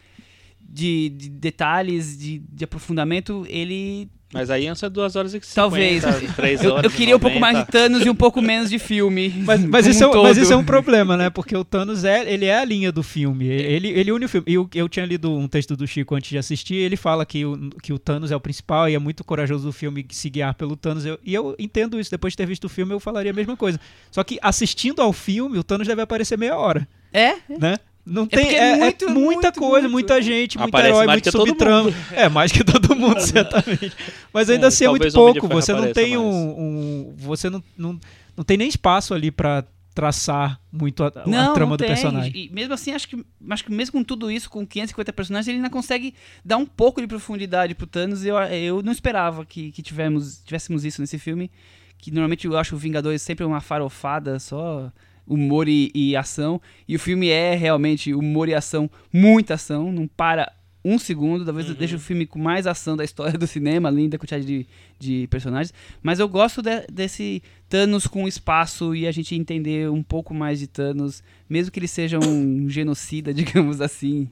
[SPEAKER 2] de, de detalhes, de, de aprofundamento, ele
[SPEAKER 3] Mas aí antes é 2 horas e 50,
[SPEAKER 2] Talvez.
[SPEAKER 3] 3
[SPEAKER 2] eu,
[SPEAKER 3] horas
[SPEAKER 2] eu queria um pouco
[SPEAKER 3] 90.
[SPEAKER 2] mais de Thanos e um pouco menos de filme.
[SPEAKER 4] Mas, mas, isso é, um-
[SPEAKER 2] todo.
[SPEAKER 4] mas isso é um problema, né? Porque o Thanos é, ele é a linha do filme. Ele, ele une o filme. E eu, eu tinha lido um texto do Chico antes de assistir. Ele fala que o, que o Thanos é o principal e é muito corajoso do filme se guiar pelo Thanos. Eu- e eu entendo isso. Depois de ter visto o filme, eu falaria a mesma coisa. Só que assistindo ao filme, o Thanos deve aparecer meia hora,
[SPEAKER 2] É?
[SPEAKER 4] né? Não
[SPEAKER 2] É
[SPEAKER 4] tem é,
[SPEAKER 2] é
[SPEAKER 4] é
[SPEAKER 2] muito,
[SPEAKER 4] muita
[SPEAKER 2] muito,
[SPEAKER 4] coisa,
[SPEAKER 2] muito.
[SPEAKER 4] muita gente, muito
[SPEAKER 3] Aparece
[SPEAKER 4] herói,
[SPEAKER 3] mais
[SPEAKER 4] muito
[SPEAKER 3] que todo
[SPEAKER 4] subtrama. É, mais que todo mundo, (laughs) certamente. Mas ainda
[SPEAKER 3] É,
[SPEAKER 4] assim é muito pouco. Você não tem um, um- Você não, não, não tem nem espaço ali pra traçar muito a, a
[SPEAKER 2] Não,
[SPEAKER 4] trama
[SPEAKER 2] não
[SPEAKER 4] do
[SPEAKER 2] tem.
[SPEAKER 4] personagem.
[SPEAKER 2] E mesmo assim, acho que, acho que mesmo com tudo isso, com 550 personagens, ele ainda consegue dar um pouco de profundidade pro Thanos. Eu, eu não esperava que, que tivemos, tivéssemos isso nesse filme. Que normalmente eu acho o Vingadores sempre uma farofada, só humor e, e ação. E o filme é realmente humor e ação, muita ação, não para um segundo. Talvez
[SPEAKER 3] Uhum.
[SPEAKER 2] deixe o filme com mais ação da história (laughs) do cinema, além da quantidade de, de personagens. Mas eu gosto de- desse Thanos com espaço e a gente entender um pouco mais de Thanos, mesmo que ele seja um (coughs) genocida, (laughs) digamos assim.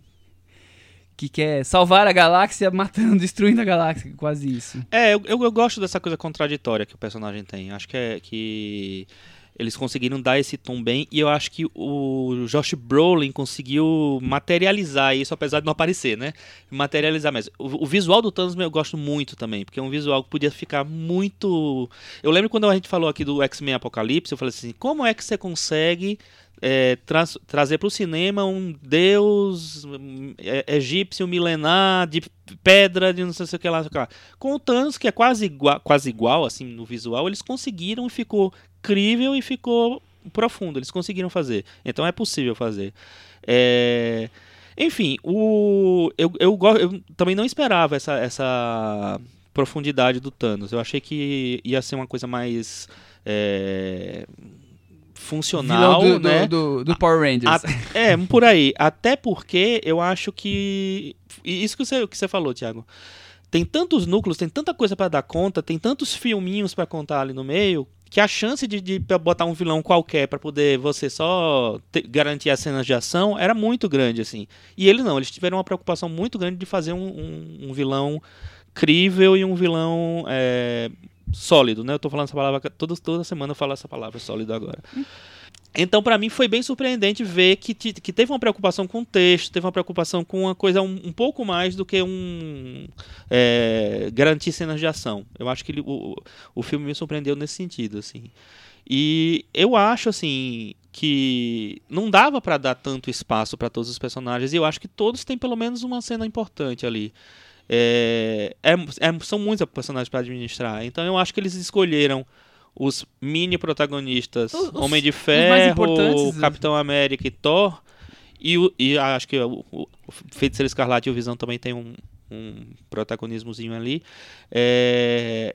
[SPEAKER 2] Que quer salvar a galáxia matando, (laughs) destruindo a galáxia, quase isso.
[SPEAKER 3] É, eu, eu, eu gosto dessa coisa contraditória que o personagem tem. Acho que é que eles conseguiram dar esse tom bem e eu acho que o Josh Brolin conseguiu materializar isso, apesar de não aparecer, né? Materializar mais. O, o visual do Thanos eu gosto muito também, porque é um visual que podia ficar muito. Eu lembro quando a gente falou aqui do X-Men Apocalipse, eu falei assim: como é que você consegue é, tra trazer para o cinema um deus hum, é, egípcio milenar de pedra de não sei o que lá, o que lá. Com o Thanos, que é quase igual, quase igual assim no visual, eles conseguiram e ficou crível e ficou profundo. Eles conseguiram fazer. Então é possível fazer. É, Enfim, o... eu, eu, eu também não esperava essa, essa profundidade do Thanos. Eu achei que ia ser uma coisa mais é, funcional,
[SPEAKER 2] do,
[SPEAKER 3] né?
[SPEAKER 2] do, do, do Power Rangers.
[SPEAKER 3] A- é, por aí. Até porque eu acho que. Isso que você, que você falou, Thiago. Tem tantos núcleos, tem tanta coisa pra dar conta, tem tantos filminhos pra contar ali no meio, que a chance de, de botar um vilão qualquer pra poder você só garantir as cenas de ação era muito grande, assim. E eles não, eles tiveram uma preocupação muito grande de fazer um, um- um vilão crível e um vilão é, sólido, né? Eu tô falando essa palavra, toda, toda semana eu falo essa palavra, sólido agora. Então, pra mim, foi bem surpreendente ver que, que teve uma preocupação com o texto, teve uma preocupação com uma coisa um, um pouco mais do que um é, garantir cenas de ação. Eu acho que ele- o, o filme me surpreendeu nesse sentido, assim. E eu acho, assim, que não dava pra dar tanto espaço pra todos os personagens, e eu acho que todos têm pelo menos uma cena importante ali. É, é- é- são muitos personagens para administrar. Então eu acho que eles escolheram os mini protagonistas
[SPEAKER 2] Os-
[SPEAKER 3] Homem de Ferro,
[SPEAKER 2] importantes.
[SPEAKER 3] Capitão América e Thor. E, e acho que o, o Feiticeiro Escarlate e o Visão também tem um, um protagonismozinho ali. É,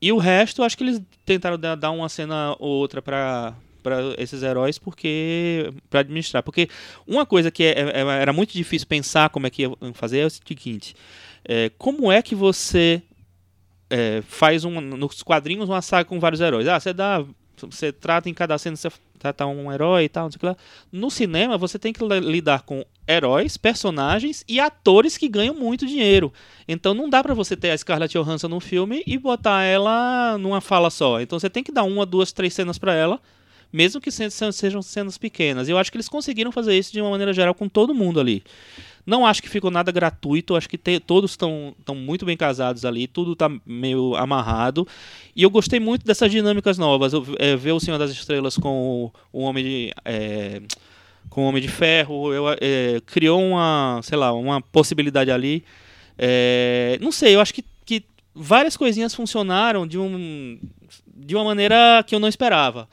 [SPEAKER 3] e o resto, acho que eles tentaram dar, dar uma cena ou outra para para esses heróis porque para administrar porque uma coisa que é- é- era muito difícil pensar como é que ia fazer é o seguinte é, como é que você é, faz um, nos quadrinhos uma saga com vários heróis ah você dá você trata em cada cena você trata um herói e tal não sei o que lá no cinema você tem que li- lidar com heróis personagens e atores que ganham muito dinheiro então não dá pra você ter a Scarlett Johansson num filme e botar ela numa fala só. Então você tem que dar uma, duas, três cenas pra ela, mesmo que se- se- sejam cenas pequenas. Eu acho que eles conseguiram fazer isso de uma maneira geral com todo mundo ali. Não acho que ficou nada gratuito, acho que te- todos estão muito bem casados ali, tudo tá meio amarrado. E eu gostei muito dessas dinâmicas novas. Eu, é, ver o Senhor das Estrelas com o, o Homem de. é, com o Homem de Ferro, eu, é, criou uma, sei lá, uma possibilidade ali. É, não sei, eu acho que, que várias coisinhas funcionaram de, um, de uma maneira que eu não esperava.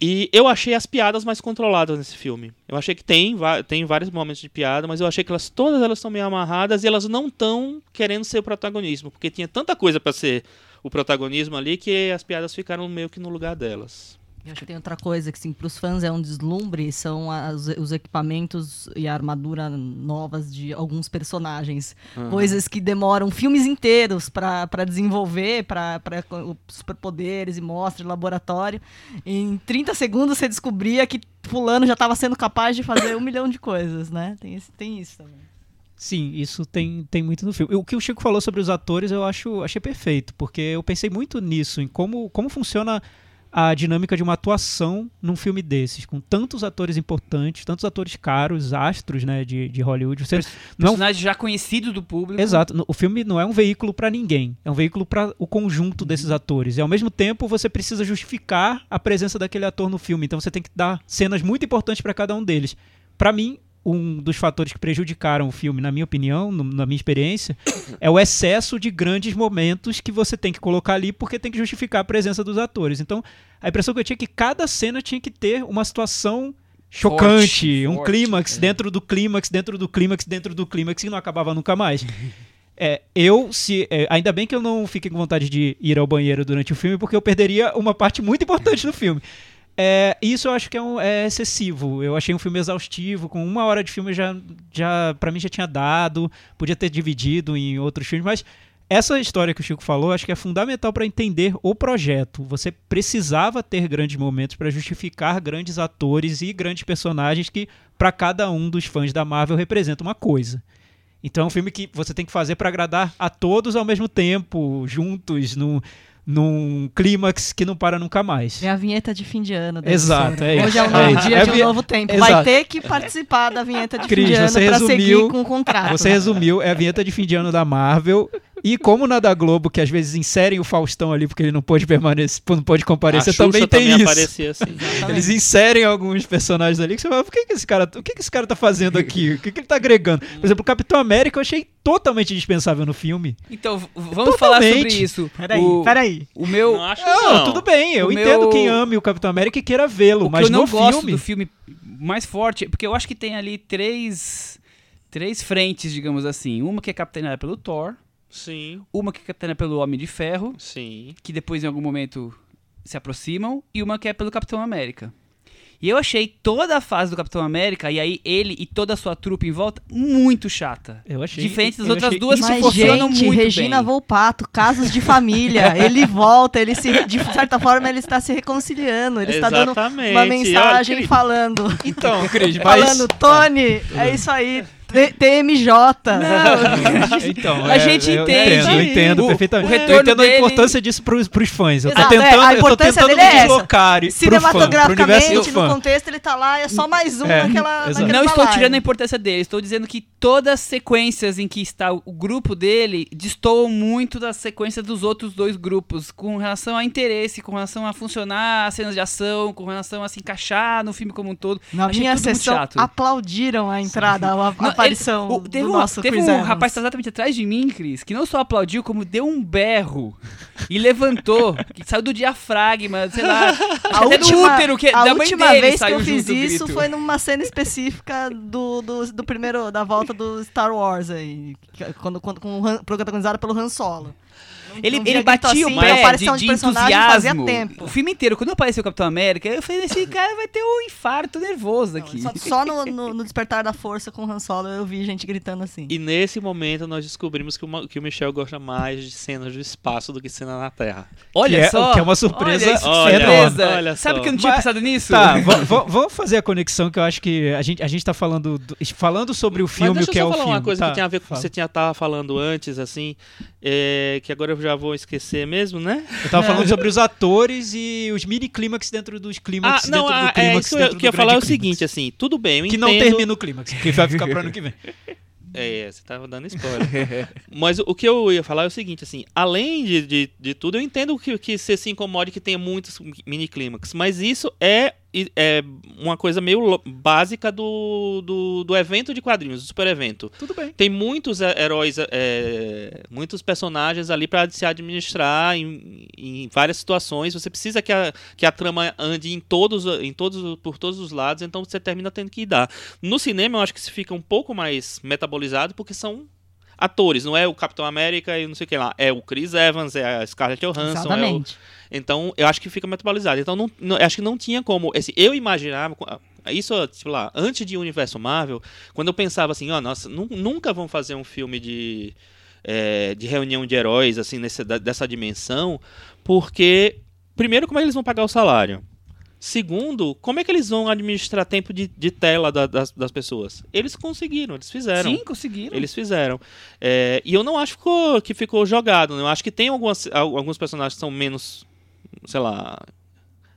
[SPEAKER 3] E eu achei as piadas mais controladas nesse filme. Eu achei que tem, tem vários momentos de piada, mas eu achei que elas todas elas estão meio amarradas e elas não estão querendo ser o protagonismo, porque tinha tanta coisa para ser o protagonismo ali que as piadas ficaram meio que no lugar delas.
[SPEAKER 5] Eu acho que tem outra coisa que, sim, pros fãs é um deslumbre, são as- os equipamentos e a armadura novas de alguns personagens. Coisas que demoram filmes inteiros pra pra desenvolver, os superpoderes e mostra de laboratório. Em 30 segundos você descobria que fulano já estava sendo capaz de fazer um milhão de coisas, né? Tem, esse- tem isso também.
[SPEAKER 4] Sim, isso tem, tem muito no filme. O que o Chico falou sobre os atores eu acho achei perfeito, porque eu pensei muito nisso, em como, como funciona a dinâmica de uma atuação num filme desses, com tantos atores importantes, tantos atores caros, astros né, de, de Hollywood. Você, não,
[SPEAKER 2] Personagem já conhecido do público.
[SPEAKER 4] Exato. O filme não é um veículo pra ninguém. É um veículo pra o conjunto desses atores. E ao mesmo tempo você precisa justificar a presença daquele ator no filme. Então você tem que dar cenas muito importantes pra cada um deles. Pra mim, um dos fatores que prejudicaram o filme, na minha opinião, no- na minha experiência, (coughs) é o excesso de grandes momentos que você tem que colocar ali porque tem que justificar a presença dos atores. Então, a impressão que eu tinha é que cada cena tinha que ter uma situação chocante,
[SPEAKER 2] Forte,
[SPEAKER 4] um clímax
[SPEAKER 2] é.
[SPEAKER 4] dentro do clímax, dentro do clímax, dentro do clímax e não acabava nunca mais. (laughs) É, eu, se. é, ainda bem que eu não fiquei com vontade de ir ao banheiro durante o filme, porque eu perderia uma parte muito importante do filme. É, isso eu acho que é, um- é excessivo. Eu achei um filme exaustivo, com uma hora de filme já, já para mim já tinha dado, podia ter dividido em outros filmes, mas essa história que o Chico falou, acho que é fundamental para entender o projeto. Você precisava ter grandes momentos para justificar grandes atores e grandes personagens que para cada um dos fãs da Marvel representa uma coisa. Então é um filme que você tem que fazer para agradar a todos ao mesmo tempo, juntos, num, num clímax que não para nunca mais.
[SPEAKER 5] É a vinheta de fim de ano.
[SPEAKER 4] Exato,
[SPEAKER 5] ser.
[SPEAKER 4] é isso.
[SPEAKER 5] Hoje é um
[SPEAKER 4] É
[SPEAKER 5] novo
[SPEAKER 4] isso.
[SPEAKER 5] dia
[SPEAKER 4] É
[SPEAKER 5] de um novo tempo. Vai
[SPEAKER 4] Exato.
[SPEAKER 5] ter que participar da vinheta de
[SPEAKER 4] Cris,
[SPEAKER 5] fim de ano
[SPEAKER 4] resumiu-
[SPEAKER 5] seguir com o contrato.
[SPEAKER 4] Você resumiu, é a vinheta de fim de ano da Marvel. E como na da Globo, que às vezes inserem o Faustão ali porque ele não pôde permanecer, não pôde comparecer, também tem isso.
[SPEAKER 3] aparecia assim.
[SPEAKER 4] Eles inserem alguns personagens ali que você fala, por que, que esse cara, o que, que esse cara tá fazendo aqui? O que, que ele tá agregando? Por exemplo, o Capitão América eu achei totalmente dispensável no filme.
[SPEAKER 2] Então, vamos falar sobre
[SPEAKER 4] Totalmente.
[SPEAKER 2] isso.
[SPEAKER 5] Peraí,
[SPEAKER 2] o,
[SPEAKER 5] peraí.
[SPEAKER 2] O meu.
[SPEAKER 3] Não acho
[SPEAKER 4] Não,
[SPEAKER 3] não.
[SPEAKER 4] tudo bem, eu
[SPEAKER 2] O
[SPEAKER 4] entendo
[SPEAKER 2] meu-
[SPEAKER 4] quem ame o Capitão América e queira vê-lo, mas
[SPEAKER 2] que eu não
[SPEAKER 4] no
[SPEAKER 2] gosto
[SPEAKER 4] filme...
[SPEAKER 2] do filme mais forte, porque eu acho que tem ali três três frentes, digamos assim. Uma que é capitaneada pelo Thor,
[SPEAKER 3] Sim,
[SPEAKER 2] uma que é capitaneada pelo Homem de Ferro,
[SPEAKER 3] sim.
[SPEAKER 2] que depois em algum momento se aproximam, e uma que é pelo Capitão América. E eu achei toda a fase do Capitão América, e aí ele e toda a sua trupe em volta, muito chata.
[SPEAKER 4] Eu achei,
[SPEAKER 2] Diferente das outras
[SPEAKER 4] achei
[SPEAKER 2] duas que
[SPEAKER 5] Mas,
[SPEAKER 2] funcionam
[SPEAKER 5] gente,
[SPEAKER 2] muito
[SPEAKER 5] Regina
[SPEAKER 2] bem.
[SPEAKER 5] Volpato, casos de família. (laughs) ele volta, ele se. De certa forma, ele está se reconciliando. Ele está dando
[SPEAKER 3] Exatamente.
[SPEAKER 5] uma mensagem
[SPEAKER 3] Olha,
[SPEAKER 5] falando.
[SPEAKER 4] Então, Cris, (laughs) mas...
[SPEAKER 5] Falando, Tony, é isso aí. T- TMJ. (laughs)
[SPEAKER 4] Então,
[SPEAKER 2] A
[SPEAKER 4] é,
[SPEAKER 2] gente
[SPEAKER 4] eu
[SPEAKER 2] entende.
[SPEAKER 4] entendo, eu entendo
[SPEAKER 2] O-
[SPEAKER 4] perfeitamente.
[SPEAKER 2] o
[SPEAKER 4] eu
[SPEAKER 2] retorno
[SPEAKER 4] entendo
[SPEAKER 2] dele-
[SPEAKER 4] a importância disso pros, pros fãs. Eu tô
[SPEAKER 5] Exato, é,
[SPEAKER 4] tentando,
[SPEAKER 5] a
[SPEAKER 4] eu tô
[SPEAKER 5] importância
[SPEAKER 4] tentando
[SPEAKER 5] dele é essa.
[SPEAKER 4] deslocar pro fã, pro universo
[SPEAKER 5] Cinematograficamente, no contexto, ele tá lá, é só mais um
[SPEAKER 4] É,
[SPEAKER 5] naquela.
[SPEAKER 4] exato.
[SPEAKER 5] naquele
[SPEAKER 2] Não estou tirando a importância dele, estou dizendo que todas as sequências em que está o grupo dele destoam muito da sequência dos outros dois grupos, com relação a interesse, com relação a funcionar as cenas de ação, com relação a se encaixar no filme como um todo.
[SPEAKER 5] Na
[SPEAKER 2] Achei
[SPEAKER 5] minha sessão, aplaudiram a entrada, a, a
[SPEAKER 2] Não,
[SPEAKER 5] aparição
[SPEAKER 2] O- teve
[SPEAKER 5] do
[SPEAKER 2] um,
[SPEAKER 5] nosso
[SPEAKER 2] teve
[SPEAKER 5] Chris
[SPEAKER 2] um
[SPEAKER 5] Evans.
[SPEAKER 2] rapaz tá exatamente atrás de mim, Cris, que não só aplaudiu, como deu um berro e levantou, que saiu do diafragma, sei lá, (laughs)
[SPEAKER 5] A última,
[SPEAKER 2] útero que,
[SPEAKER 5] a
[SPEAKER 2] da
[SPEAKER 5] última vez que eu fiz isso
[SPEAKER 2] grito.
[SPEAKER 5] foi numa cena específica do, do, do primeiro, da volta do Star Wars aí, quando, quando, com protagonizado pelo Han Solo. Não-
[SPEAKER 2] Ele,
[SPEAKER 5] não vi
[SPEAKER 2] ele batia o
[SPEAKER 5] assim,
[SPEAKER 2] pé
[SPEAKER 5] uma
[SPEAKER 2] de,
[SPEAKER 5] aparição
[SPEAKER 2] de
[SPEAKER 5] personagem fazia
[SPEAKER 2] entusiasmo.
[SPEAKER 5] tempo.
[SPEAKER 2] O filme inteiro, quando apareceu o Capitão América, eu falei, esse (laughs) cara vai ter um infarto nervoso aqui.
[SPEAKER 5] Só, só no, no- no Despertar da Força com o Han Solo eu vi gente gritando assim.
[SPEAKER 3] E nesse momento nós descobrimos que o, Ma- que o Michel gosta mais de cenas do espaço do que cena na Terra.
[SPEAKER 2] Olha
[SPEAKER 4] Que é-
[SPEAKER 2] só.
[SPEAKER 4] que é uma surpresa
[SPEAKER 2] Olha,
[SPEAKER 3] Olha,
[SPEAKER 2] surpresa.
[SPEAKER 3] olha
[SPEAKER 2] Sabe
[SPEAKER 3] só.
[SPEAKER 2] que eu não tinha
[SPEAKER 4] Mas-
[SPEAKER 2] pensado nisso?
[SPEAKER 4] Tá, va- va- vamos fazer a conexão que eu acho que a gente, a gente tá falando, do- falando sobre o filme,
[SPEAKER 3] Mas deixa
[SPEAKER 4] o que
[SPEAKER 3] eu
[SPEAKER 4] é
[SPEAKER 3] só
[SPEAKER 4] o
[SPEAKER 3] falar
[SPEAKER 4] filme.
[SPEAKER 3] uma coisa
[SPEAKER 4] Tá,
[SPEAKER 3] que tinha a ver com o que você tinha tava falando antes, assim, é, que agora eu já vou esquecer mesmo, né?
[SPEAKER 4] Eu tava falando sobre os atores e os mini clímax dentro dos clímax
[SPEAKER 3] Ah, não,
[SPEAKER 4] dentro do
[SPEAKER 3] ah, é, isso que eu, que ia falar é o seguinte, assim, tudo bem, eu
[SPEAKER 4] que
[SPEAKER 3] entendo...
[SPEAKER 4] não termina o clímax, porque vai ficar pro ano que vem. (laughs)
[SPEAKER 3] É, você tava dando spoiler. Mas o que eu ia falar é o seguinte, assim, além de, de, de tudo, eu entendo que, que você se incomode que tenha muitos mini clímax, mas isso é, é uma coisa meio básica do, do, do evento de quadrinhos, do super evento.
[SPEAKER 4] Tudo bem.
[SPEAKER 3] Tem muitos é, heróis, é, muitos personagens ali para se administrar em, em várias situações. Você precisa que a, que a trama ande em todos, em todos, por todos os lados, então você termina tendo que dar. No cinema, eu acho que se fica um pouco mais metabolizado, porque são atores, não é o Capitão América e não sei o que lá. É o Chris Evans, é a Scarlett Johansson, é o,
[SPEAKER 5] Exatamente.
[SPEAKER 3] então, eu acho que fica metabolizado. Então, não, não- acho que não tinha como. Esse, eu imaginava. Isso, tipo lá, antes de Universo Marvel, quando eu pensava assim, ó, nossa, nu- nunca vão fazer um filme de, é, de reunião de heróis, assim, nesse, dessa dimensão, porque, primeiro, como é que eles vão pagar o salário? Segundo, como é que eles vão administrar tempo de, de tela da- das, das pessoas? Eles conseguiram, eles fizeram.
[SPEAKER 2] Sim, conseguiram.
[SPEAKER 3] Eles fizeram. É, e eu não acho que ficou, que ficou jogado. né? Eu acho que tem algumas, al- alguns personagens que são menos, sei lá.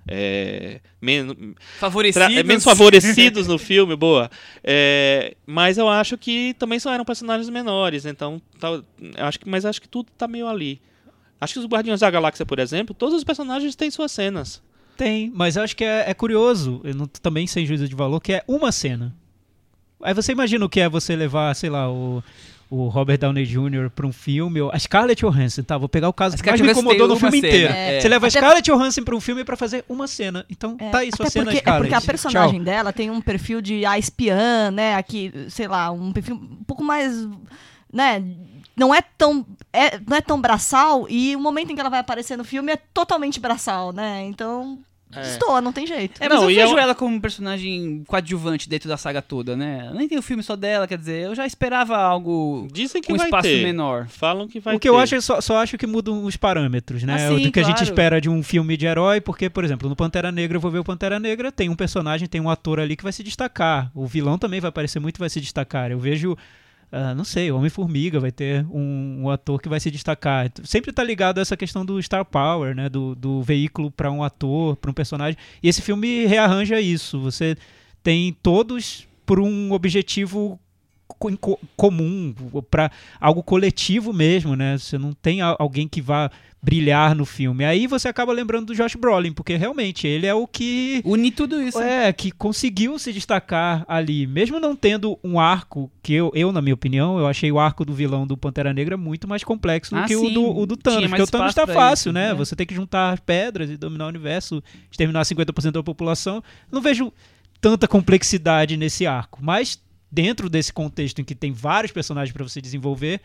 [SPEAKER 3] É, menos,
[SPEAKER 2] Favorecidos.
[SPEAKER 3] é, menos favorecidos no filme, boa. É, mas eu acho que também só eram personagens menores. Então, tá- acho que, mas acho que tudo tá meio ali. Acho que os Guardiões da Galáxia, por exemplo, todos os personagens têm suas cenas.
[SPEAKER 4] Tem, mas eu acho que é, é curioso, eu não, também sem juízo de valor, que é uma cena. Aí você imagina o que é você levar, sei lá, o, o Robert Downey Jr. pra um filme, ou a Scarlett Johansson, tá? Vou pegar o caso
[SPEAKER 2] A
[SPEAKER 4] que mais me incomodou no filme
[SPEAKER 2] uma
[SPEAKER 4] inteiro.
[SPEAKER 2] cena, é.
[SPEAKER 4] Você leva a
[SPEAKER 5] Até-
[SPEAKER 4] Scarlett Johansson pra um filme pra fazer uma cena. Então,
[SPEAKER 5] É,
[SPEAKER 4] tá aí sua
[SPEAKER 5] até
[SPEAKER 4] cena,
[SPEAKER 5] porque, é
[SPEAKER 4] Scarlett.
[SPEAKER 5] porque a personagem
[SPEAKER 4] Tchau.
[SPEAKER 5] dela tem um perfil de a espiã, né? Aqui, sei lá, um perfil um pouco mais, né? Não é tão é, não é tão braçal e o momento em que ela vai aparecer no filme é totalmente braçal, né? Então,
[SPEAKER 3] É.
[SPEAKER 5] estou, não tem jeito.
[SPEAKER 2] É, mas
[SPEAKER 3] Não,
[SPEAKER 2] eu
[SPEAKER 3] e
[SPEAKER 2] vejo
[SPEAKER 3] eu-
[SPEAKER 2] ela como um personagem coadjuvante dentro da saga toda, né? Nem tem o filme só dela, quer dizer, eu já esperava algo
[SPEAKER 3] Dizem que
[SPEAKER 2] um
[SPEAKER 3] vai
[SPEAKER 2] espaço
[SPEAKER 3] ter.
[SPEAKER 2] menor.
[SPEAKER 3] Falam que vai
[SPEAKER 4] o que
[SPEAKER 3] ter.
[SPEAKER 4] eu acho é só, só acho que mudam os parâmetros, né?
[SPEAKER 2] Ah, sim,
[SPEAKER 4] o que a gente
[SPEAKER 2] claro.
[SPEAKER 4] espera de um filme de herói, porque, por exemplo, no Pantera Negra, eu vou ver o Pantera Negra, tem um personagem, tem um ator ali que vai se destacar. O vilão também vai aparecer muito, vai se destacar. Eu vejo, ah, não sei, Homem-Formiga vai ter um, um ator que vai se destacar. Sempre tá ligado a essa questão do Star Power, né? Do, do veículo para um ator, para um personagem. E esse filme rearranja isso. Você tem todos por um objetivo co- comum, para algo coletivo mesmo, né? Você não tem alguém que vá brilhar no filme. Aí você acaba lembrando do Josh Brolin, porque realmente ele é o que
[SPEAKER 2] Une tudo isso.
[SPEAKER 4] é, que conseguiu se destacar ali, mesmo não tendo um arco que eu, eu na minha opinião, eu achei o arco do vilão do Pantera Negra muito mais complexo do
[SPEAKER 2] Ah,
[SPEAKER 4] que o do, o do Thanos, porque o Thanos tá fácil,
[SPEAKER 2] isso,
[SPEAKER 4] né?
[SPEAKER 2] né?
[SPEAKER 4] Você tem que juntar pedras e dominar o universo, exterminar 50% da população. Não vejo tanta complexidade nesse arco, mas dentro desse contexto em que tem vários personagens para você desenvolver,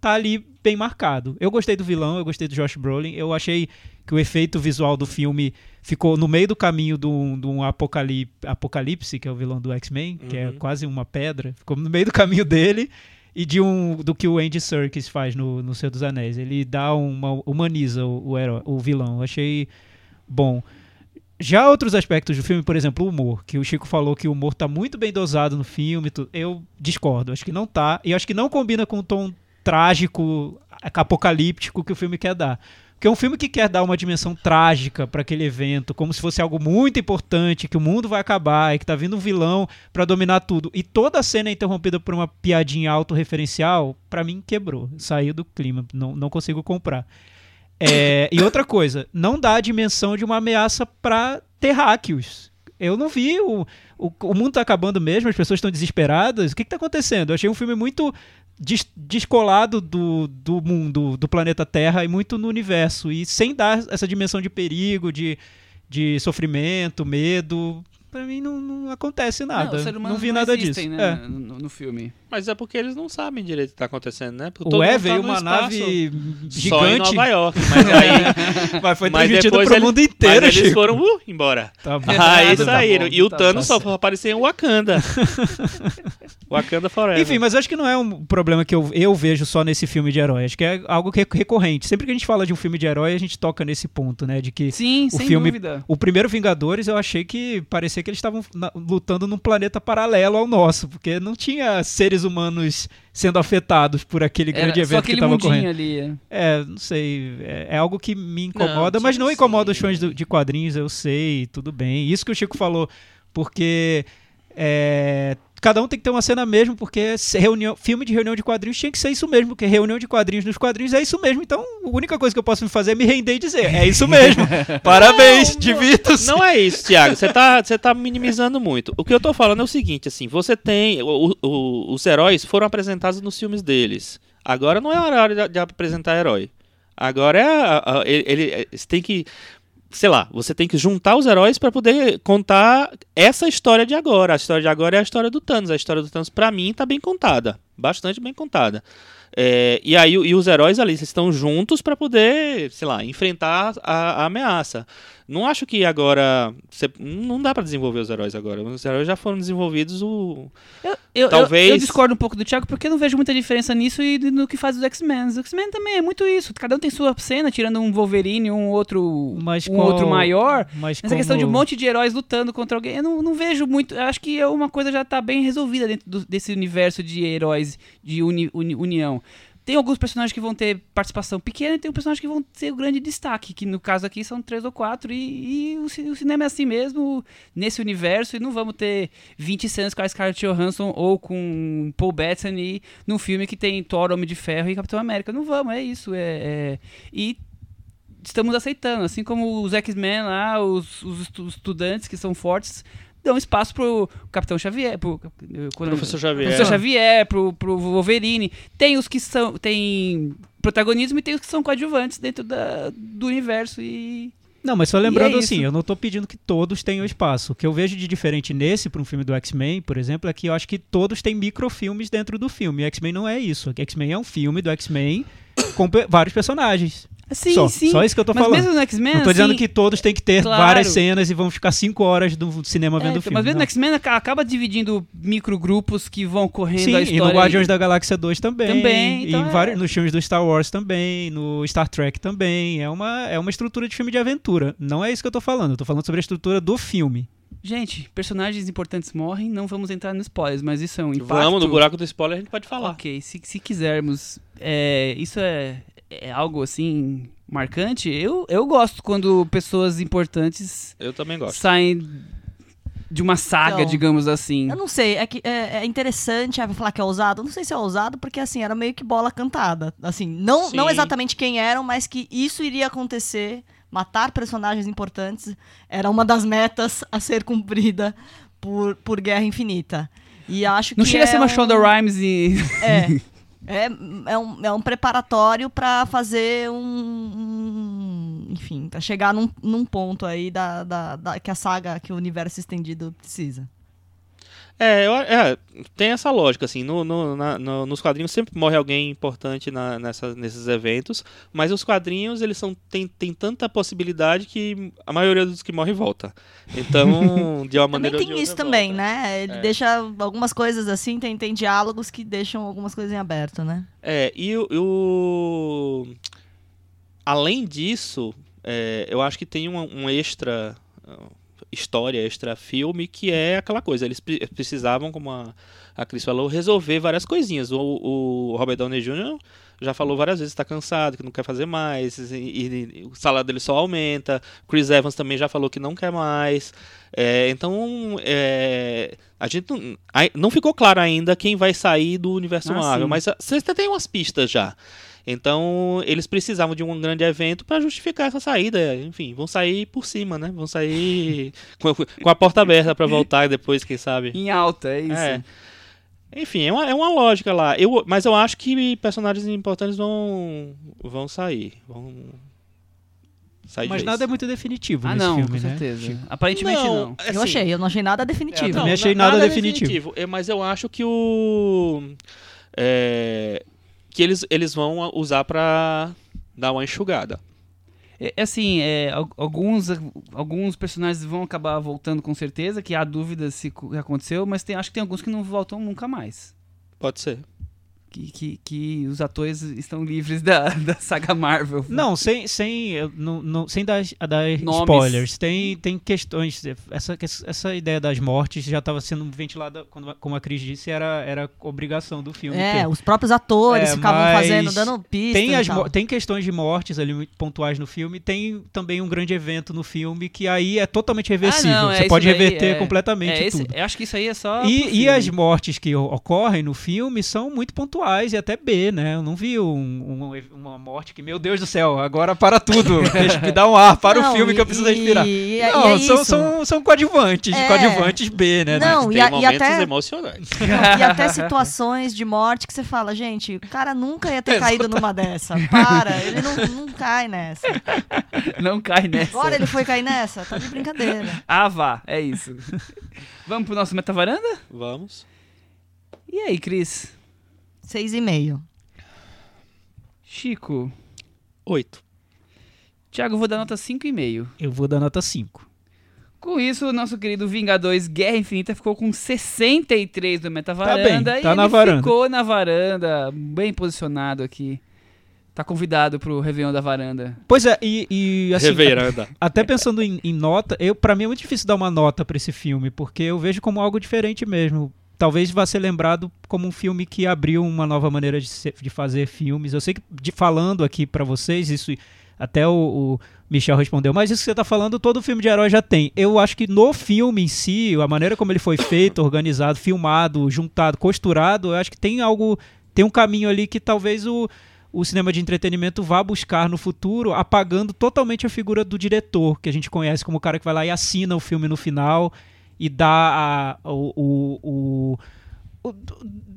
[SPEAKER 4] tá ali bem marcado. Eu gostei do vilão, eu gostei do Josh Brolin, eu achei que o efeito visual do filme ficou no meio do caminho de um, de um apocalipse, apocalipse, que é o vilão do X-Men, que é
[SPEAKER 3] Uhum.
[SPEAKER 4] quase uma pedra, ficou no meio do caminho (laughs) dele e de um do que o Andy Serkis faz no, no Senhor dos Anéis. Ele dá uma humaniza o, o, herói- o vilão. Eu achei bom. Já outros aspectos do filme, por exemplo, o humor, que o Chico falou que o humor tá muito bem dosado no filme, eu discordo, acho que não tá, e acho que não combina com o tom trágico, apocalíptico que o filme quer dar. Porque é um filme que quer dar uma dimensão trágica para aquele evento, como se fosse algo muito importante, que o mundo vai acabar e que tá vindo um vilão para dominar tudo. E toda a cena é interrompida por uma piadinha autorreferencial, para mim quebrou, saiu do clima, não, não consigo comprar. É, e outra coisa, não dá a dimensão de uma ameaça para terráqueos. eu não vi. O, o, o mundo tá acabando mesmo, as pessoas estão desesperadas. O que, que tá acontecendo? Eu achei um filme muito des- descolado do, do mundo, do planeta Terra e muito no universo. E sem dar essa dimensão de perigo, de, de sofrimento, medo. Pra mim não, não acontece nada.
[SPEAKER 2] Não,
[SPEAKER 4] Não, vi nada
[SPEAKER 2] existem,
[SPEAKER 4] disso.
[SPEAKER 2] né,
[SPEAKER 4] É.
[SPEAKER 2] no, no filme.
[SPEAKER 3] Mas é porque eles não sabem direito o que tá acontecendo, né? Porque todo
[SPEAKER 4] O é
[SPEAKER 3] mundo tá
[SPEAKER 4] veio
[SPEAKER 3] no
[SPEAKER 4] uma
[SPEAKER 3] espaço,
[SPEAKER 4] nave
[SPEAKER 3] Só em
[SPEAKER 4] gigante,
[SPEAKER 3] Nova York, mas (laughs) aí
[SPEAKER 4] mas foi
[SPEAKER 3] mas
[SPEAKER 4] transmitido
[SPEAKER 3] depois
[SPEAKER 4] pro
[SPEAKER 3] ele-
[SPEAKER 4] mundo inteiro,
[SPEAKER 3] mas eles foram uh, embora.
[SPEAKER 4] Tá bom.
[SPEAKER 3] Aí
[SPEAKER 2] tá
[SPEAKER 3] saíram.
[SPEAKER 2] bom,
[SPEAKER 3] e o
[SPEAKER 2] tá
[SPEAKER 3] Thanos
[SPEAKER 4] bom.
[SPEAKER 3] só apareceu em Wakanda. (laughs) Wakanda Forever.
[SPEAKER 4] Enfim, mas eu acho que não é um problema que eu, eu vejo só nesse filme de herói. Acho que é algo que é recorrente. Sempre que a gente fala de um filme de herói, a gente toca nesse ponto, né? De que
[SPEAKER 2] Sim,
[SPEAKER 4] o
[SPEAKER 2] sem
[SPEAKER 4] filme,
[SPEAKER 2] dúvida.
[SPEAKER 4] o primeiro Vingadores, eu achei que parecia que eles estavam lutando num planeta paralelo ao nosso, porque não tinha seres humanos sendo afetados por aquele
[SPEAKER 2] Era
[SPEAKER 4] grande
[SPEAKER 2] só
[SPEAKER 4] evento que estava ocorrendo.
[SPEAKER 2] ali. é.
[SPEAKER 4] É, não sei. É, é algo que me incomoda,
[SPEAKER 3] Não,
[SPEAKER 4] mas não incomoda os
[SPEAKER 3] sim.
[SPEAKER 4] fãs de quadrinhos, eu sei, tudo bem. Isso que o Chico falou, porque é, cada um tem que ter uma cena mesmo, porque reunião, filme de reunião de quadrinhos tinha que ser isso mesmo, porque reunião de quadrinhos nos quadrinhos é isso mesmo. Então, a única coisa que eu posso fazer é me render e dizer, é isso mesmo. (laughs) Parabéns,
[SPEAKER 3] Não,
[SPEAKER 4] divirtam-se.
[SPEAKER 3] Não é isso, Thiago. Você tá, você tá minimizando muito. O que eu tô falando é o seguinte, assim, você tem. o- o- os heróis foram apresentados nos filmes deles. Agora não é hora de, de apresentar herói. Agora é. a- a- ele, ele- você tem que. Sei lá, você tem que juntar os heróis pra poder contar essa história de agora. A história de agora é a história do Thanos. A história do Thanos, pra mim, tá bem contada. Bastante bem contada. É, e aí e os heróis ali estão juntos pra poder, sei lá, enfrentar a, a ameaça. Não acho que agora você- não dá pra desenvolver os heróis agora. Os heróis já foram desenvolvidos o
[SPEAKER 2] Eu, eu,
[SPEAKER 3] Talvez-
[SPEAKER 2] eu, eu discordo um pouco do Thiago porque eu não vejo muita diferença nisso e no que faz os X-Men. Os X-Men também é muito isso. Cada um tem sua cena, tirando um Wolverine, um outro,
[SPEAKER 4] Mas
[SPEAKER 2] um
[SPEAKER 4] qual-
[SPEAKER 2] outro maior.
[SPEAKER 4] Mas
[SPEAKER 2] Essa questão de um
[SPEAKER 4] como-
[SPEAKER 2] monte de heróis lutando contra alguém, eu não, não vejo muito. Eu acho que é uma coisa já tá bem resolvida dentro do- desse universo de heróis de uni- uni- união. Tem alguns personagens que vão ter participação pequena e tem personagens que vão ter o grande destaque, que no caso aqui são três ou quatro, e, e o, o cinema é assim mesmo, nesse universo, e não vamos ter 20 cenas com a Scarlett Johansson ou com Paul Bettany num filme que tem Thor, Homem de Ferro e Capitão América. Não vamos, é isso. É, é- E estamos aceitando, assim como os X-Men lá, os, os estu- estudantes que são fortes, dão espaço pro Capitão Xavier, pro quando-
[SPEAKER 3] Professor Xavier.
[SPEAKER 2] Professor Xavier, pro, pro Wolverine. Tem os que são. Tem protagonismo e tem os que são coadjuvantes dentro da, do universo e.
[SPEAKER 4] Não, mas só lembrando
[SPEAKER 2] é
[SPEAKER 4] assim, eu não tô pedindo que todos tenham espaço. O que eu vejo de diferente nesse para um filme do X-Men, por exemplo, é que eu acho que todos têm microfilmes dentro do filme. X-Men não é isso. X-Men é um filme do X-Men com pe- vários personagens.
[SPEAKER 2] Sim,
[SPEAKER 4] só,
[SPEAKER 2] sim.
[SPEAKER 4] só isso que eu tô
[SPEAKER 2] mas
[SPEAKER 4] falando.
[SPEAKER 2] mesmo no X-Men.
[SPEAKER 4] não tô dizendo
[SPEAKER 2] assim,
[SPEAKER 4] que todos têm que ter
[SPEAKER 2] claro.
[SPEAKER 4] várias cenas e vão ficar cinco horas do cinema
[SPEAKER 2] é,
[SPEAKER 4] vendo o filme.
[SPEAKER 2] Mas mesmo
[SPEAKER 4] não.
[SPEAKER 2] no X-Men aca- acaba dividindo microgrupos que vão correndo
[SPEAKER 4] Sim,
[SPEAKER 2] a
[SPEAKER 4] e
[SPEAKER 2] história.
[SPEAKER 4] no Guardiões da Galáxia 2 também.
[SPEAKER 2] Também,
[SPEAKER 4] e
[SPEAKER 2] então
[SPEAKER 4] em
[SPEAKER 2] é-
[SPEAKER 4] vários, nos filmes do Star Wars também, no Star Trek também. É uma, é uma estrutura de filme de aventura. Não é isso que eu tô falando. Eu tô falando sobre a estrutura do filme.
[SPEAKER 2] Gente, personagens importantes morrem, não vamos entrar nos spoilers, mas isso é um impacto.
[SPEAKER 3] Vamos, no buraco do spoiler a gente pode falar.
[SPEAKER 2] Ok, se, se quisermos. É, isso é, é algo assim marcante. Eu, eu gosto quando pessoas importantes
[SPEAKER 3] Eu também gosto.
[SPEAKER 2] saem de uma saga,
[SPEAKER 5] Então,
[SPEAKER 2] digamos assim.
[SPEAKER 5] Eu não sei, é, que, é, é interessante ah, vai falar que é ousado. Eu não sei se é ousado, porque assim, era meio que bola cantada. Assim, não, não exatamente quem eram, mas que isso iria acontecer. Matar personagens importantes era uma das metas a ser cumprida por, por Guerra Infinita. E acho
[SPEAKER 2] Não
[SPEAKER 5] que
[SPEAKER 2] chega a ser
[SPEAKER 5] é
[SPEAKER 2] uma
[SPEAKER 5] um-
[SPEAKER 2] Shonda Rhimes e.
[SPEAKER 5] É. (laughs) É, é, um, é um preparatório para fazer um, um- Enfim, para chegar num, num ponto aí da, da, da- que a saga, que o universo estendido precisa.
[SPEAKER 3] É, eu- é, tem essa lógica, assim, no, no- na- no- nos quadrinhos sempre morre alguém importante na- nessa- nesses eventos, mas os quadrinhos, eles são, tem, tem tanta possibilidade que a maioria dos que morrem volta. Então, (laughs) de uma
[SPEAKER 5] Também
[SPEAKER 3] maneira ou
[SPEAKER 5] tem isso também,
[SPEAKER 3] volta.
[SPEAKER 5] né? Ele
[SPEAKER 3] É.
[SPEAKER 5] deixa algumas coisas assim, tem, tem diálogos que deixam algumas coisas em aberto, né?
[SPEAKER 3] É, e o... o- Além disso, é, eu acho que tem um, um extra história, extra filme, que é aquela coisa. Eles pre- precisavam, como a, a Cris falou, resolver várias coisinhas. O, o Robert Downey Jr. já falou várias vezes que está cansado, que não quer fazer mais, e, e- o salário dele só aumenta. Chris Evans também já falou que não quer mais. É, então, é, a gente não, não ficou claro ainda quem vai sair do universo
[SPEAKER 2] Ah,
[SPEAKER 3] Marvel,
[SPEAKER 2] sim.
[SPEAKER 3] mas ah, você tem umas pistas já. Então, eles precisavam de um grande evento para justificar essa saída. Enfim, vão sair por cima, né? Vão sair (laughs) com, com a porta aberta para voltar depois, quem sabe.
[SPEAKER 2] Em alta, é isso.
[SPEAKER 3] É. Enfim, é uma, é uma lógica lá. Eu, mas eu acho que personagens importantes vão, vão sair. Vão sair
[SPEAKER 4] Mas nada é muito definitivo
[SPEAKER 2] Ah,
[SPEAKER 4] nesse
[SPEAKER 2] não,
[SPEAKER 4] filme,
[SPEAKER 2] com
[SPEAKER 4] né?
[SPEAKER 2] certeza.
[SPEAKER 4] Chico?
[SPEAKER 2] Aparentemente não.
[SPEAKER 3] assim,
[SPEAKER 5] eu achei, eu não achei nada
[SPEAKER 3] É,
[SPEAKER 5] definitivo.
[SPEAKER 4] também
[SPEAKER 3] não,
[SPEAKER 4] achei
[SPEAKER 3] na-
[SPEAKER 4] nada
[SPEAKER 3] é
[SPEAKER 4] definitivo.
[SPEAKER 3] É, Mas eu acho que o. é, que eles, eles vão usar pra dar uma enxugada.
[SPEAKER 2] É, é assim, é, al- alguns, alguns personagens vão acabar voltando com certeza, que há dúvidas se co- aconteceu, mas tem, acho que tem alguns que não voltam nunca mais.
[SPEAKER 3] Pode ser.
[SPEAKER 2] Que, que, que os atores estão livres da, (laughs) da saga Marvel.
[SPEAKER 4] Não, sem, sem, não, não- sem dar, dar
[SPEAKER 2] Nomes.
[SPEAKER 4] spoilers. Tem, tem questões. Essa, essa ideia das mortes já estava sendo ventilada, quando, como a Cris disse, era, era obrigação do filme.
[SPEAKER 5] É,
[SPEAKER 4] ter.
[SPEAKER 5] os próprios atores
[SPEAKER 4] É,
[SPEAKER 5] ficavam fazendo, dando pistas
[SPEAKER 4] Tem, as, tem questões de mortes ali muito pontuais no filme. Tem também um grande evento no filme que aí é totalmente reversível.
[SPEAKER 2] Ah, não, é
[SPEAKER 4] Você
[SPEAKER 2] isso
[SPEAKER 4] pode reverter
[SPEAKER 2] é.
[SPEAKER 4] completamente
[SPEAKER 2] É, esse-
[SPEAKER 4] tudo.
[SPEAKER 2] eu acho que isso aí é só.
[SPEAKER 4] E, e as mortes que ocorrem no filme são muito pontuais e até B, né? Eu não vi um- um- uma morte que, meu Deus do céu, agora para tudo. (laughs) Deixa me dar um ar para
[SPEAKER 5] Não,
[SPEAKER 4] o filme que eu preciso
[SPEAKER 5] e-
[SPEAKER 4] respirar.
[SPEAKER 5] e é-
[SPEAKER 4] não,
[SPEAKER 5] e é
[SPEAKER 4] são, são, são coadjuvantes,
[SPEAKER 5] É.
[SPEAKER 4] coadjuvantes B, né?
[SPEAKER 5] Não, e
[SPEAKER 3] tem
[SPEAKER 5] a- e
[SPEAKER 3] momentos
[SPEAKER 5] até-
[SPEAKER 3] emocionantes. (laughs)
[SPEAKER 5] e até situações de morte que você fala, gente, o cara nunca ia ter (laughs) caído numa dessa. Para, ele não, não cai nessa.
[SPEAKER 2] Não cai nessa.
[SPEAKER 5] Agora ele foi cair nessa? Tá de brincadeira.
[SPEAKER 2] Ah, vá, é isso. Vamos pro nosso metavaranda?
[SPEAKER 3] Vamos.
[SPEAKER 2] E aí, Cris?
[SPEAKER 5] Seis e meio.
[SPEAKER 2] Chico?
[SPEAKER 3] Oito.
[SPEAKER 2] Thiago, eu vou dar nota 5,5.
[SPEAKER 4] Eu vou dar nota 5.
[SPEAKER 2] Com isso, o nosso querido Vingadores Guerra Infinita ficou com 63 do Metavaranda.
[SPEAKER 4] Tá bem,
[SPEAKER 2] e
[SPEAKER 4] tá
[SPEAKER 2] ele
[SPEAKER 4] na varanda.
[SPEAKER 2] ficou na varanda, bem posicionado aqui. Tá convidado pro Réveillon da varanda.
[SPEAKER 4] Pois é, e, e assim,
[SPEAKER 3] Reveranda.
[SPEAKER 4] até pensando em, em nota, eu para mim é muito difícil dar uma nota pra esse filme, porque eu vejo como algo diferente mesmo. Talvez vá ser lembrado como um filme que abriu uma nova maneira de, ser- de fazer filmes. Eu sei que de, falando aqui pra vocês, isso até o, o Michel respondeu, mas isso que você tá falando, todo filme de herói já tem. Eu acho que no filme em si, a maneira como ele foi feito, organizado, filmado, juntado, costurado, eu acho que tem algo, tem um caminho ali que talvez o, o cinema de entretenimento vá buscar no futuro, apagando totalmente a figura do diretor, que a gente conhece como o cara que vai lá e assina o filme no final e dá a, o, o, o-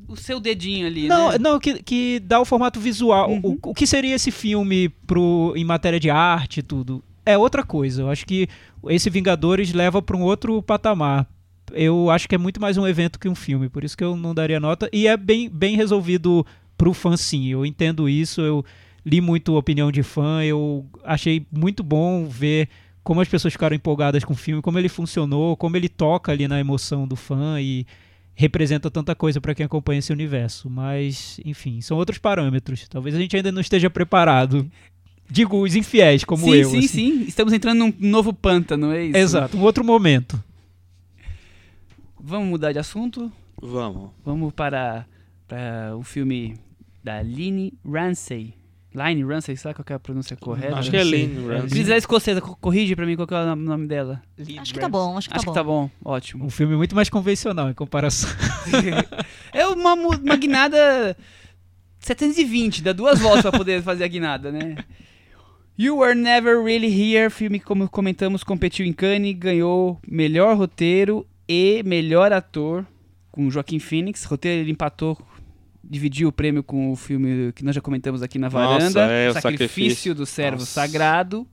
[SPEAKER 4] o-
[SPEAKER 2] seu dedinho ali,
[SPEAKER 4] não,
[SPEAKER 2] né?
[SPEAKER 4] não que, que dá o formato visual.
[SPEAKER 2] Uhum.
[SPEAKER 4] O, o que seria esse filme pro, em matéria de arte e tudo? É outra coisa. Eu acho que esse Vingadores leva para um outro patamar. Eu acho que é muito mais um evento que um filme, por isso que eu não daria nota. E é bem, bem resolvido pro fã, sim. Eu entendo isso, eu li muito opinião de fã, eu achei muito bom ver como as pessoas ficaram empolgadas com o filme, como ele funcionou, como ele toca ali na emoção do fã e representa tanta coisa para quem acompanha esse universo. Mas, enfim, são outros parâmetros. Talvez a gente ainda não esteja preparado. Digo, os infiéis, como
[SPEAKER 2] sim,
[SPEAKER 4] eu.
[SPEAKER 2] sim,
[SPEAKER 4] assim.
[SPEAKER 2] sim. Estamos entrando num novo pântano, é isso?
[SPEAKER 4] Exato, um outro momento.
[SPEAKER 2] Vamos mudar de assunto?
[SPEAKER 3] Vamos.
[SPEAKER 2] Vamos para, para o filme da Line Ramsey. Line Ramsey, sabe qual que é a pronúncia correta?
[SPEAKER 3] Acho que é
[SPEAKER 4] sei.
[SPEAKER 3] Ramsey.
[SPEAKER 2] Cris é escocesa, co- corrige pra mim qual que é o nome- dela.
[SPEAKER 5] Acho que tá bom, acho que
[SPEAKER 2] Acho
[SPEAKER 5] tá
[SPEAKER 2] que
[SPEAKER 5] bom.
[SPEAKER 2] tá bom, ótimo.
[SPEAKER 4] Um filme muito mais convencional em comparação. (laughs)
[SPEAKER 2] É uma, uma guinada 720, dá duas voltas pra poder fazer a guinada, né? You Were Never Really Here, filme que, como comentamos, competiu em Cannes, ganhou melhor roteiro e melhor ator com Joaquim Phoenix. Roteiro ele empatou, dividiu o prêmio com o filme que nós já comentamos aqui na
[SPEAKER 3] Nossa,
[SPEAKER 2] varanda,
[SPEAKER 3] é, o
[SPEAKER 2] Sacrifício,
[SPEAKER 3] Sacrifício.
[SPEAKER 2] do Servo
[SPEAKER 3] Nossa.
[SPEAKER 2] Sagrado.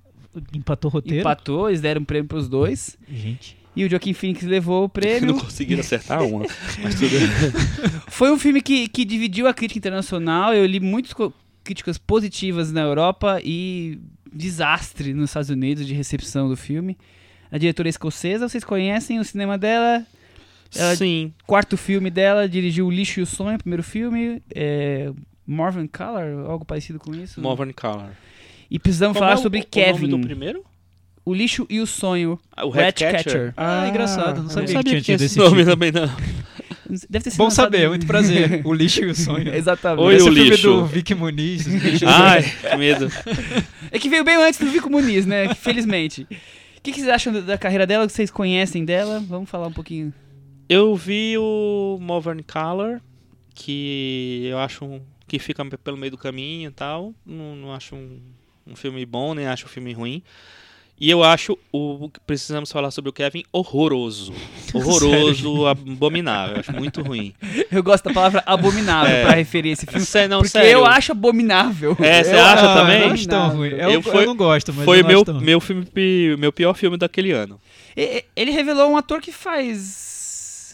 [SPEAKER 4] Empatou o roteiro.
[SPEAKER 2] Empatou, eles deram um prêmio pros dois.
[SPEAKER 4] Gente.
[SPEAKER 2] E o Joaquim Phoenix levou o
[SPEAKER 3] Não
[SPEAKER 2] prêmio.
[SPEAKER 3] conseguiram acertar uma. (laughs) Mas tudo bem.
[SPEAKER 2] Foi um filme que, que dividiu a crítica internacional. Eu li muitas críticas positivas na Europa e desastre nos Estados Unidos de recepção do filme. A diretora é escocesa, vocês conhecem o cinema dela? Ela-
[SPEAKER 3] Sim.
[SPEAKER 2] Quarto filme dela, dirigiu O Lixo e o Sonho, primeiro filme. É, Morven Color, algo parecido com isso.
[SPEAKER 3] Morvan Collar.
[SPEAKER 2] E precisamos
[SPEAKER 3] Como
[SPEAKER 2] falar
[SPEAKER 3] é o-
[SPEAKER 2] sobre
[SPEAKER 3] o
[SPEAKER 2] Kevin.
[SPEAKER 3] nome do primeiro?
[SPEAKER 2] O Lixo e o Sonho.
[SPEAKER 3] Ah, o
[SPEAKER 2] Ratcatcher.
[SPEAKER 4] Ah, engraçado. Não sabia,
[SPEAKER 3] não sabia
[SPEAKER 4] que tinha tido
[SPEAKER 3] esse nome também, não.
[SPEAKER 2] Deve ter sido
[SPEAKER 4] Bom saber,
[SPEAKER 2] em-
[SPEAKER 4] muito prazer. (laughs) O lixo e o sonho.
[SPEAKER 2] Exatamente.
[SPEAKER 3] Oi,
[SPEAKER 4] Esse
[SPEAKER 3] o
[SPEAKER 4] o filme
[SPEAKER 3] lixo.
[SPEAKER 4] do Vic Muniz.
[SPEAKER 3] Ai, que medo.
[SPEAKER 2] É que veio bem antes do Vico Muniz, né? Felizmente. O que, que vocês acham da- da carreira dela? O que vocês conhecem dela? Vamos falar um pouquinho.
[SPEAKER 3] Eu vi o Morvan Collar, que eu acho um que fica pelo meio do caminho e tal. Não, não acho um, um filme bom, nem acho um filme ruim. E eu acho o precisamos falar sobre o Kevin horroroso. (laughs) Horroroso, abominável. Acho muito ruim. (laughs)
[SPEAKER 2] Eu gosto da palavra abominável
[SPEAKER 3] É.
[SPEAKER 2] pra referir esse filme.
[SPEAKER 3] Sé- não,
[SPEAKER 2] porque
[SPEAKER 3] sério.
[SPEAKER 2] eu acho abominável.
[SPEAKER 3] É, você
[SPEAKER 2] Eu
[SPEAKER 3] acha
[SPEAKER 2] acho
[SPEAKER 3] também?
[SPEAKER 4] Não acho tão ruim. Eu,
[SPEAKER 3] Eu
[SPEAKER 4] eu
[SPEAKER 3] foi-
[SPEAKER 4] não gosto, mas
[SPEAKER 3] Foi
[SPEAKER 4] eu não
[SPEAKER 3] meu,
[SPEAKER 4] acho tão ruim.
[SPEAKER 3] meu filme, meu pior filme daquele ano.
[SPEAKER 2] Ele revelou um ator que faz.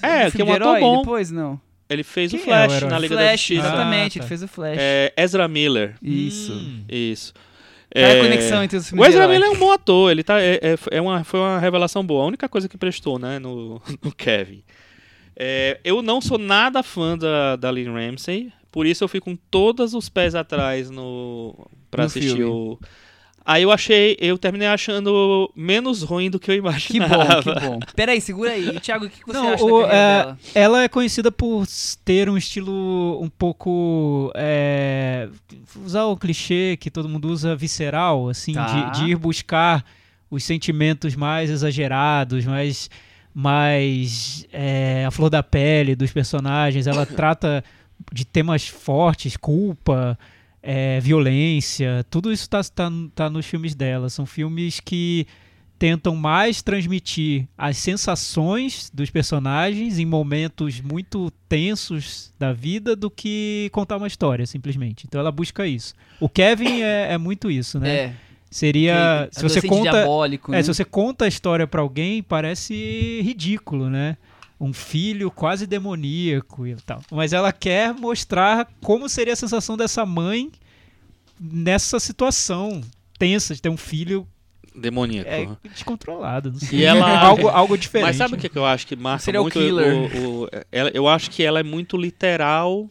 [SPEAKER 3] É, que é um ator
[SPEAKER 2] herói
[SPEAKER 3] bom.
[SPEAKER 2] Depois, não.
[SPEAKER 3] Ele fez
[SPEAKER 4] Quem
[SPEAKER 3] o
[SPEAKER 4] é o
[SPEAKER 3] Flash
[SPEAKER 4] herói?
[SPEAKER 3] na Liga da
[SPEAKER 2] Flash,
[SPEAKER 3] Justiça.
[SPEAKER 2] exatamente,
[SPEAKER 4] Ah, tá.
[SPEAKER 2] ele fez o Flash.
[SPEAKER 3] É, Ezra Miller.
[SPEAKER 2] Isso.
[SPEAKER 4] Hum.
[SPEAKER 3] Isso.
[SPEAKER 2] Qual é a
[SPEAKER 3] É,
[SPEAKER 2] conexão entre os
[SPEAKER 3] O
[SPEAKER 2] filmes de
[SPEAKER 3] Ezra? Miller é um bom ator, ele tá, é, é- é uma, foi uma revelação boa. A única coisa que prestou, né, no, no Kevin. É, eu não sou nada fã da, da Lynn Ramsey, por isso eu fui com todos os pés atrás no pra
[SPEAKER 2] No
[SPEAKER 3] assistir
[SPEAKER 2] filme.
[SPEAKER 3] o. Aí eu achei, eu terminei achando menos ruim do que eu
[SPEAKER 2] Que
[SPEAKER 3] imaginava.
[SPEAKER 2] bom, que bom. (laughs) Peraí, segura aí. Thiago, o que você
[SPEAKER 4] Não,
[SPEAKER 2] acha
[SPEAKER 4] o- é,
[SPEAKER 2] dela?
[SPEAKER 4] Ela é conhecida por ter um estilo um pouco. é, usar o clichê que todo mundo usa, visceral, assim,
[SPEAKER 2] Tá.
[SPEAKER 4] de, de ir buscar os sentimentos mais exagerados, mais. mais é, a flor da pele dos personagens. Ela (coughs) trata de temas fortes, culpa, é, violência, tudo isso tá, tá, tá nos filmes dela. São filmes que tentam mais transmitir as sensações dos personagens em momentos muito tensos da vida do que contar uma história, simplesmente. Então ela busca isso. O Kevin é, é muito isso, né?
[SPEAKER 2] É.
[SPEAKER 4] Seria. Se você conta.
[SPEAKER 2] diabólico,
[SPEAKER 4] É,
[SPEAKER 2] né?
[SPEAKER 4] se você conta a história pra alguém, parece ridículo, né? Um filho quase demoníaco e tal. Mas ela quer mostrar como seria a sensação dessa mãe nessa situação tensa de ter um filho
[SPEAKER 3] Demoníaco.
[SPEAKER 4] é, descontrolado. Não sei.
[SPEAKER 3] E ela- (laughs)
[SPEAKER 4] algo, algo diferente.
[SPEAKER 3] Mas sabe o que, que eu acho que marca
[SPEAKER 2] Serial
[SPEAKER 3] muito
[SPEAKER 2] killer.
[SPEAKER 3] o, o- ela- eu acho que ela é muito literal